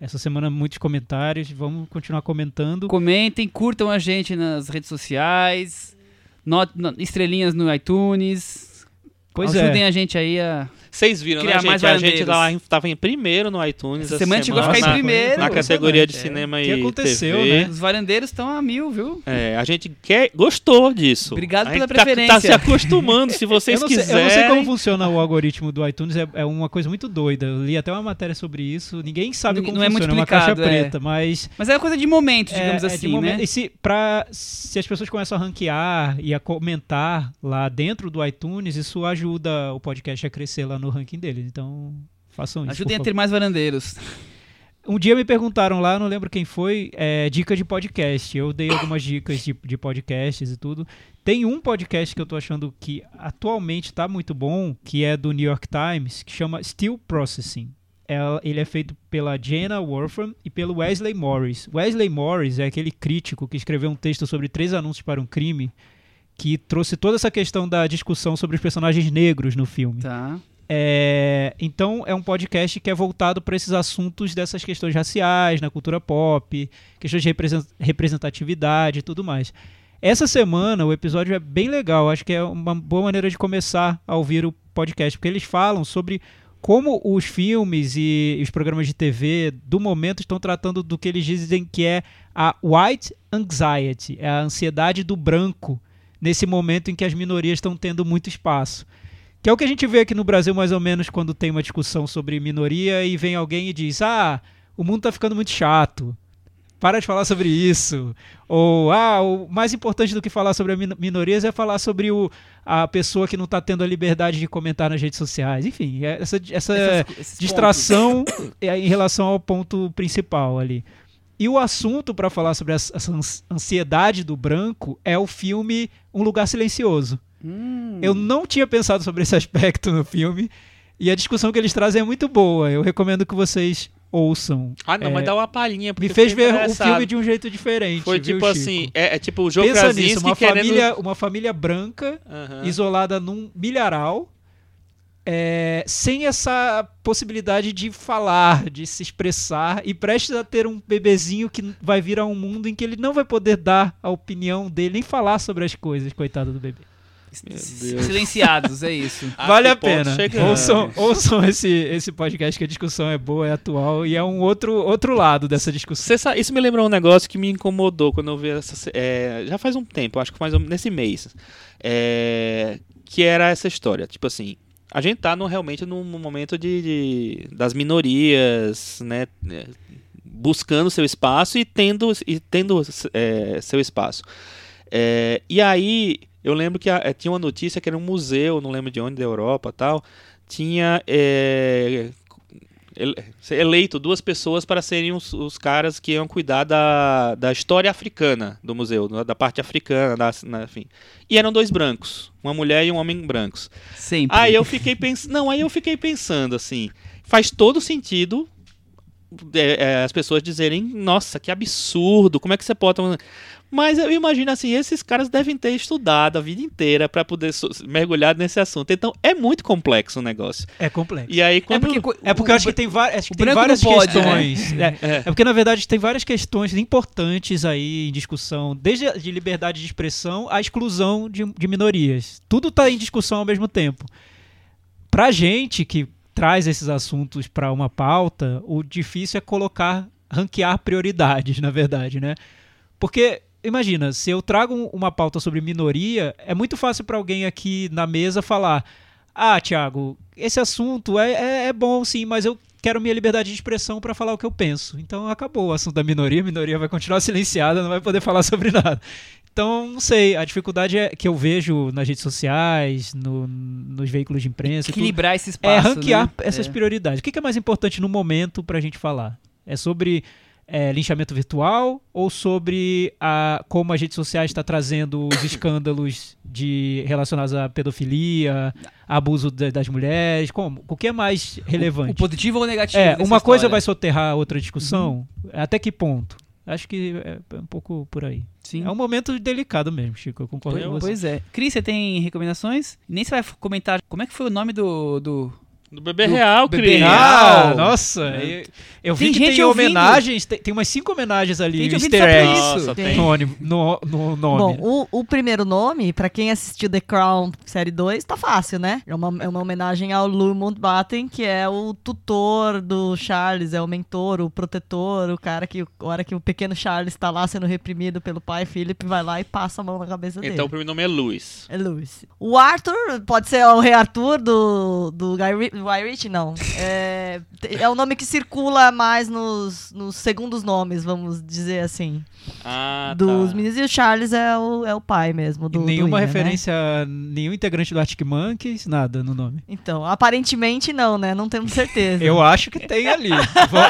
[SPEAKER 4] Essa semana muitos comentários, vamos continuar comentando.
[SPEAKER 2] Comentem, curtam a gente nas redes sociais. not- no- estrelinhas no iTunes.
[SPEAKER 4] Pois
[SPEAKER 2] Ajudem
[SPEAKER 4] é.
[SPEAKER 2] a gente aí a.
[SPEAKER 3] Vocês viram,
[SPEAKER 2] Criar
[SPEAKER 3] né, gente?
[SPEAKER 2] mais
[SPEAKER 3] A gente lá em- tava em primeiro no iTunes.
[SPEAKER 2] Essa
[SPEAKER 3] essa
[SPEAKER 2] semana chegou a
[SPEAKER 3] semana,
[SPEAKER 2] ficar em
[SPEAKER 3] na-
[SPEAKER 2] primeiro.
[SPEAKER 3] Na categoria de
[SPEAKER 4] É.
[SPEAKER 3] cinema
[SPEAKER 4] O
[SPEAKER 3] e
[SPEAKER 4] que aconteceu,
[SPEAKER 3] TV.
[SPEAKER 4] né?
[SPEAKER 2] Os varandeiros estão a mil, viu?
[SPEAKER 3] É, a gente quer, gostou disso.
[SPEAKER 2] Obrigado
[SPEAKER 3] A
[SPEAKER 2] pela
[SPEAKER 3] gente tá- Tá,
[SPEAKER 2] preferência.
[SPEAKER 3] se acostumando, se (laughs) vocês
[SPEAKER 4] eu, sei,
[SPEAKER 3] quiserem.
[SPEAKER 4] eu não sei como funciona o algoritmo do iTunes, é, é uma coisa muito doida. Eu li até uma matéria sobre isso. Ninguém sabe como
[SPEAKER 2] não é
[SPEAKER 4] funciona, é uma caixa
[SPEAKER 2] é.
[SPEAKER 4] preta, mas
[SPEAKER 2] Mas é uma coisa de momento, digamos
[SPEAKER 4] é, é de
[SPEAKER 2] assim,
[SPEAKER 4] momento-
[SPEAKER 2] né?
[SPEAKER 4] E se, pra, se as pessoas começam a ranquear e a comentar lá dentro do iTunes, isso ajuda o podcast a crescer lá no ranking deles. Então, façam isso.
[SPEAKER 2] Ajudem a ter mais varandeiros.
[SPEAKER 4] Um dia me perguntaram lá, não lembro quem foi, é, dica de podcast. Eu dei algumas dicas de, de podcasts e tudo. Tem um podcast que eu tô achando que atualmente tá muito bom, que é do New York Times, que chama Still Processing. Ela- ele é feito pela Jenna Wortham e pelo Wesley Morris. Wesley Morris é aquele crítico que escreveu um texto sobre três anúncios para um crime, que trouxe toda essa questão da discussão sobre os personagens negros no filme.
[SPEAKER 2] Tá.
[SPEAKER 4] É, então é um podcast que é voltado para esses assuntos dessas questões raciais, na cultura pop, questões de represen- representatividade e tudo mais. Essa semana o episódio é bem legal, acho que é uma boa maneira de começar a ouvir o podcast, porque eles falam sobre como os filmes e os programas de TV do momento estão tratando do que eles dizem que é a white anxiety, é a ansiedade do branco nesse momento em que as minorias estão tendo muito espaço. Que é o que a gente vê aqui no Brasil, mais ou menos, quando tem uma discussão sobre minoria e vem alguém e diz: Ah, o mundo tá ficando muito chato. Para de falar sobre isso. Ou, ah, o mais importante do que falar sobre min- minorias é falar sobre o, a pessoa que não tá tendo a liberdade de comentar nas redes sociais. Enfim, é essa, essa
[SPEAKER 2] Essas-
[SPEAKER 4] distração é em relação ao ponto principal ali. E o assunto para falar sobre essa essa ans- ansiedade do branco é o filme Um Lugar Silencioso.
[SPEAKER 2] Hum.
[SPEAKER 4] Eu não tinha pensado sobre esse (laughs) aspecto no filme. E a discussão que eles trazem é muito boa. Eu recomendo que vocês ouçam.
[SPEAKER 3] Ah, não,
[SPEAKER 4] É,
[SPEAKER 3] mas dá uma palhinha.
[SPEAKER 4] Me fez ver o filme de um jeito diferente.
[SPEAKER 3] Foi
[SPEAKER 4] viu,
[SPEAKER 3] tipo
[SPEAKER 4] Chico?
[SPEAKER 3] assim, é, é tipo o jogo
[SPEAKER 4] Pensa
[SPEAKER 3] Krasinski
[SPEAKER 4] nisso, uma
[SPEAKER 3] querendo...
[SPEAKER 4] família, uma família branca
[SPEAKER 3] Aham.
[SPEAKER 4] isolada num milharal, é, sem essa possibilidade de falar, de se expressar, e prestes a ter um bebezinho que vai vir a um mundo em que ele não vai poder dar a opinião dele, nem falar sobre as coisas, coitado do bebê.
[SPEAKER 2] Silenciados, é isso. (laughs)
[SPEAKER 3] Ah,
[SPEAKER 4] vale
[SPEAKER 3] que
[SPEAKER 4] a pena. Ouçam, (laughs) ouçam esse, esse podcast que a discussão é boa, é atual e é um outro, outro lado dessa discussão.
[SPEAKER 3] Você sa- isso me lembrou um negócio que me incomodou quando eu vi essa. é, já faz um tempo, acho que mais ou menos nesse mês. é, que era essa história. Tipo assim, a gente tá no, realmente num momento de, de- das minorias, né? é, Buscando seu espaço e tendo, e tendo é, seu espaço. É, e aí, eu lembro que a- é, tinha uma notícia que era um museu, não lembro de onde, da Europa tal, tinha é, eleito duas pessoas para serem os, os caras que iam cuidar da, da história africana do museu, da da parte africana, da, na- enfim. E eram dois brancos, uma mulher e um homem brancos.
[SPEAKER 2] Sempre.
[SPEAKER 3] Aí eu fiquei pensando, não, aí eu fiquei pensando assim, faz todo sentido é, é, as pessoas dizerem, nossa, que absurdo, como é que você pode... Mas eu imagino assim, esses caras devem ter estudado a vida inteira para poder mergulhar nesse assunto. Então é muito complexo o negócio.
[SPEAKER 4] É complexo.
[SPEAKER 3] E aí
[SPEAKER 2] É
[SPEAKER 3] quando
[SPEAKER 2] porque, co-
[SPEAKER 4] É porque
[SPEAKER 2] o-
[SPEAKER 4] eu acho que tem, acho que tem várias
[SPEAKER 2] pode,
[SPEAKER 4] questões. É,
[SPEAKER 3] É.
[SPEAKER 4] é porque, na verdade, tem várias questões importantes aí em discussão, desde a de liberdade de expressão à exclusão de, de minorias. Tudo está em discussão ao mesmo tempo. Pra gente que traz esses assuntos para uma pauta, o difícil é colocar, ranquear prioridades, (laughs) na verdade, né? Porque imagina, se eu trago um- uma pauta sobre minoria, é muito fácil para alguém aqui na mesa falar: Ah, Thiago, esse assunto é, é, é bom sim, mas eu quero minha liberdade de expressão para falar o que eu penso. Então acabou o assunto da minoria, a minoria vai continuar (laughs) silenciada, não vai poder falar sobre nada. Então, não sei, a dificuldade é que eu vejo nas redes sociais, no- nos veículos de imprensa.
[SPEAKER 2] equilibrar esse espaço.
[SPEAKER 4] é ranquear
[SPEAKER 2] né?
[SPEAKER 4] essas
[SPEAKER 2] É.
[SPEAKER 4] prioridades. O que é mais importante no momento pra gente falar? É sobre é, linchamento virtual ou sobre a, como as redes sociais estão trazendo os escândalos de, relacionados à pedofilia, abuso da- das mulheres? Como? O que é mais relevante?
[SPEAKER 2] O positivo ou o negativo?
[SPEAKER 4] é, uma coisa
[SPEAKER 2] história?
[SPEAKER 4] vai soterrar outra discussão? Até que ponto? Acho que é um pouco por aí.
[SPEAKER 2] Sim.
[SPEAKER 4] É um momento delicado mesmo, Chico. Eu concordo
[SPEAKER 2] Pois,
[SPEAKER 4] com você.
[SPEAKER 2] pois é. Cris, você tem recomendações? Nem você vai comentar como é que foi o nome do, do,
[SPEAKER 3] Do bebê real,
[SPEAKER 2] Bebê
[SPEAKER 3] Cris.
[SPEAKER 2] Real.
[SPEAKER 4] Ah, nossa. Eu, eu vi
[SPEAKER 2] Tem
[SPEAKER 4] que
[SPEAKER 2] gente
[SPEAKER 4] tem
[SPEAKER 2] ouvindo.
[SPEAKER 4] homenagens, tem, tem umas cinco homenagens ali,
[SPEAKER 2] Tem gente ouvindo
[SPEAKER 4] easter eggs
[SPEAKER 2] isso.
[SPEAKER 3] Nossa,
[SPEAKER 5] Tem.
[SPEAKER 4] no, no, no nome.
[SPEAKER 5] Bom, o, o primeiro nome, pra quem assistiu The Crown Série 2, tá fácil, né? É uma, é uma homenagem ao Lou Mountbatten, que é o tutor do Charles, é o mentor, o protetor, o cara que, a hora que o pequeno Charles tá lá sendo reprimido pelo pai, Philip vai lá e passa a mão na cabeça dele.
[SPEAKER 3] Então o primeiro nome é Luiz.
[SPEAKER 5] É Lewis. O Arthur pode ser o rei Arthur do, do Guy, Ri- Ritchie, não. É, é o nome que circula mais nos, nos segundos nomes, vamos dizer assim.
[SPEAKER 3] Ah,
[SPEAKER 5] dos
[SPEAKER 3] tá.
[SPEAKER 5] meninos. E o Charles é o, é o pai mesmo.
[SPEAKER 4] E
[SPEAKER 5] Do, do
[SPEAKER 4] nenhuma
[SPEAKER 5] William, né?
[SPEAKER 4] referência, a nenhum integrante do Arctic Monkeys, nada no nome.
[SPEAKER 5] Então, aparentemente não, né? Não temos certeza.
[SPEAKER 4] Eu acho que tem ali.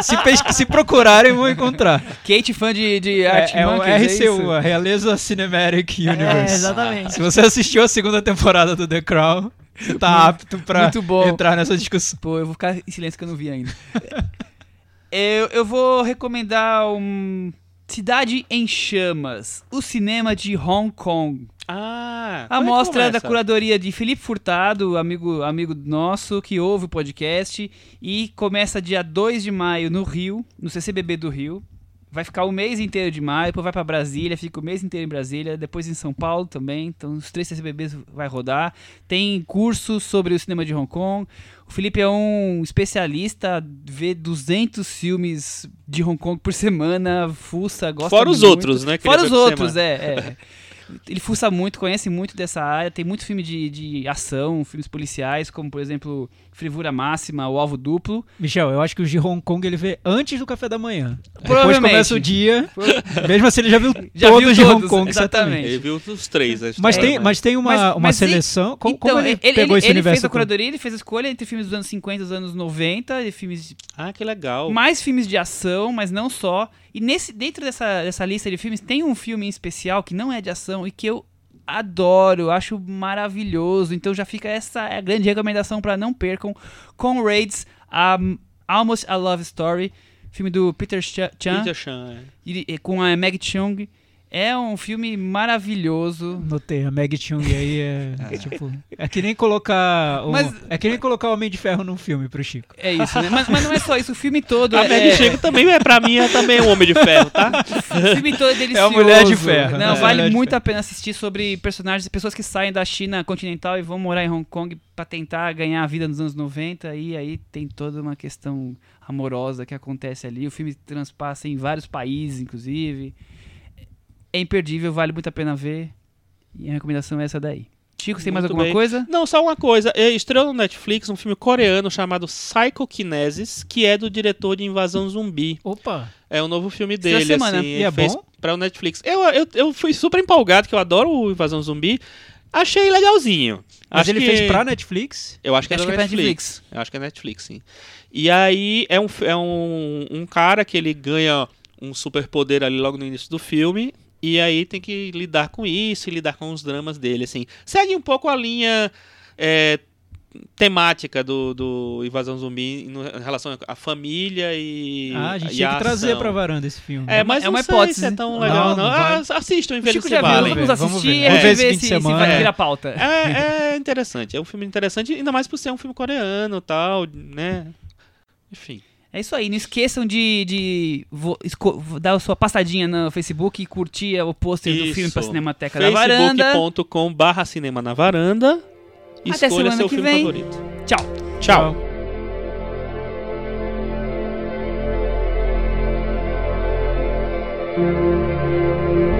[SPEAKER 4] Se, se procurarem, vão encontrar.
[SPEAKER 2] Kate, fã de, de
[SPEAKER 4] É,
[SPEAKER 2] Art
[SPEAKER 4] é o
[SPEAKER 2] Monkeys, é isso?
[SPEAKER 4] RCU, a Realeza Cinematic
[SPEAKER 5] É,
[SPEAKER 4] Universe.
[SPEAKER 5] exatamente.
[SPEAKER 4] Se você assistiu a segunda temporada do The Crown, você tá apto pra entrar nessa discussão.
[SPEAKER 2] Pô, eu vou ficar em silêncio que eu não vi ainda. (laughs) eu, eu vou recomendar um Cidade em Chamas, o cinema de Hong Kong.
[SPEAKER 3] Ah,
[SPEAKER 2] A
[SPEAKER 3] é
[SPEAKER 2] mostra da
[SPEAKER 3] começa?
[SPEAKER 2] curadoria de Felipe Furtado, amigo, amigo nosso, que ouve o podcast, e começa dia 2 de maio no Rio, no CCBB do Rio. Vai ficar o mês inteiro de maio, depois vai pra Brasília, fica o mês inteiro em Brasília, depois em São Paulo também. Então, os três CCBBs vai rodar. Tem cursos sobre o cinema de Hong Kong. O Felipe é um especialista, vê 200 filmes de Hong Kong por semana, fuça, gosta
[SPEAKER 3] Fora os
[SPEAKER 2] muito.
[SPEAKER 3] outros, né,
[SPEAKER 2] Fora os outros, é, é. (laughs) Ele fuça muito, conhece muito dessa área, tem muito filme de, de ação, filmes policiais, como por exemplo Frivura Máxima, O Alvo Duplo.
[SPEAKER 4] Michel, eu acho que o de Hong Kong ele vê antes do café da manhã. Depois começa o dia, (laughs) mesmo assim ele já viu
[SPEAKER 2] Já
[SPEAKER 4] todos
[SPEAKER 2] viu
[SPEAKER 4] de
[SPEAKER 2] todos,
[SPEAKER 4] Hong Kong,
[SPEAKER 2] exatamente.
[SPEAKER 3] Ele viu os três. acho
[SPEAKER 4] Mas tem,
[SPEAKER 3] é,
[SPEAKER 4] mas tem uma,
[SPEAKER 2] Mas-
[SPEAKER 4] uma
[SPEAKER 2] mas e-
[SPEAKER 4] seleção. Como,
[SPEAKER 2] então,
[SPEAKER 4] como ele,
[SPEAKER 2] ele,
[SPEAKER 4] pegou
[SPEAKER 2] ele-
[SPEAKER 4] esse
[SPEAKER 2] ele
[SPEAKER 4] universo?
[SPEAKER 2] fez a curadoria, ele fez a escolha entre filmes dos anos 50 e dos anos 90, e filmes
[SPEAKER 3] Ah, que legal.
[SPEAKER 2] mais filmes de ação, mas não só. E nesse dentro dessa, dessa lista de filmes tem um filme em especial que não é de ação e que eu adoro, acho maravilhoso. Então já fica essa é grande recomendação para não percam com Raids, um, Almost a Love Story, filme do Peter Ch- Chan
[SPEAKER 3] Peter Chan, é.
[SPEAKER 2] e- e com a Meg Chung. É um filme maravilhoso.
[SPEAKER 4] Notei, a Meg Chung aí (laughs) é, tipo. É que nem colocar. o-
[SPEAKER 2] Mas-
[SPEAKER 4] é que nem colocar o Homem de Ferro num filme pro Chico.
[SPEAKER 2] É isso, né? Mas, mas não é só isso, o filme todo
[SPEAKER 3] A
[SPEAKER 2] é,
[SPEAKER 3] Meg Chico também, é, pra mim, é também um Homem de Ferro, tá? (laughs)
[SPEAKER 2] O filme todo é delicioso.
[SPEAKER 4] É a Mulher de Ferro,
[SPEAKER 2] Não,
[SPEAKER 4] né?
[SPEAKER 2] vale
[SPEAKER 4] Mulher de
[SPEAKER 2] muito a pena assistir sobre personagens, pessoas que saem da China continental e vão morar em Hong Kong pra tentar ganhar a vida nos anos 90 e aí tem toda uma questão amorosa que acontece ali. O filme transpassa em vários países, inclusive. É imperdível, vale muito a pena ver. E a recomendação é essa daí. Chico, tem mais
[SPEAKER 3] Muito
[SPEAKER 2] alguma
[SPEAKER 3] bem.
[SPEAKER 2] coisa?
[SPEAKER 3] Não, só uma coisa. É, Estreou no Netflix um filme coreano chamado Psychokinesis, que é do diretor de Invasão Zumbi.
[SPEAKER 4] Opa!
[SPEAKER 3] É o novo filme dele,
[SPEAKER 2] semana.
[SPEAKER 3] assim.
[SPEAKER 4] E é
[SPEAKER 3] fez
[SPEAKER 4] bom?
[SPEAKER 3] Pra o Netflix. Eu, eu, eu fui super empolgado, que eu adoro o Invasão Zumbi. Achei legalzinho.
[SPEAKER 4] Mas
[SPEAKER 3] Acho
[SPEAKER 4] ele
[SPEAKER 3] que-
[SPEAKER 4] fez pra Netflix?
[SPEAKER 3] Eu acho que é da
[SPEAKER 2] é pra
[SPEAKER 3] Netflix. Eu acho que é Netflix, sim. E aí é um, é um, um cara que ele ganha um superpoder ali logo no início do filme. E aí tem que lidar com isso e lidar com os dramas dele, assim. Segue um pouco a linha é, temática do, do Invasão Zumbi em relação à família e
[SPEAKER 4] Ah, a gente tinha que trazer pra varanda esse filme.
[SPEAKER 3] É, mas
[SPEAKER 2] É
[SPEAKER 3] não
[SPEAKER 2] uma
[SPEAKER 3] sei
[SPEAKER 2] hipótese.
[SPEAKER 3] se é tão
[SPEAKER 4] Não,
[SPEAKER 3] legal,
[SPEAKER 4] não
[SPEAKER 3] não.
[SPEAKER 4] vai.
[SPEAKER 3] Ah, assistam
[SPEAKER 2] Chico já viu,
[SPEAKER 3] valem.
[SPEAKER 2] vamos assistir
[SPEAKER 4] ver.
[SPEAKER 2] e a
[SPEAKER 4] Vamos
[SPEAKER 2] gente
[SPEAKER 4] ver
[SPEAKER 2] vê
[SPEAKER 4] esse fim
[SPEAKER 2] se, se
[SPEAKER 4] semana.
[SPEAKER 2] vai
[SPEAKER 3] É.
[SPEAKER 2] virar pauta.
[SPEAKER 3] É, é interessante, é um filme interessante, ainda mais por ser um filme coreano e tal, né? Enfim.
[SPEAKER 2] É isso aí, não esqueçam de, de vo- esco- dar a sua passadinha no Facebook e curtir o pôster do filme pra Cinemateca da Varanda.
[SPEAKER 3] facebook.com barra cinema na varanda.
[SPEAKER 2] Até
[SPEAKER 3] Escolha seu
[SPEAKER 2] que
[SPEAKER 3] filme
[SPEAKER 2] vem.
[SPEAKER 3] favorito.
[SPEAKER 2] Tchau.
[SPEAKER 3] Tchau.
[SPEAKER 6] Thank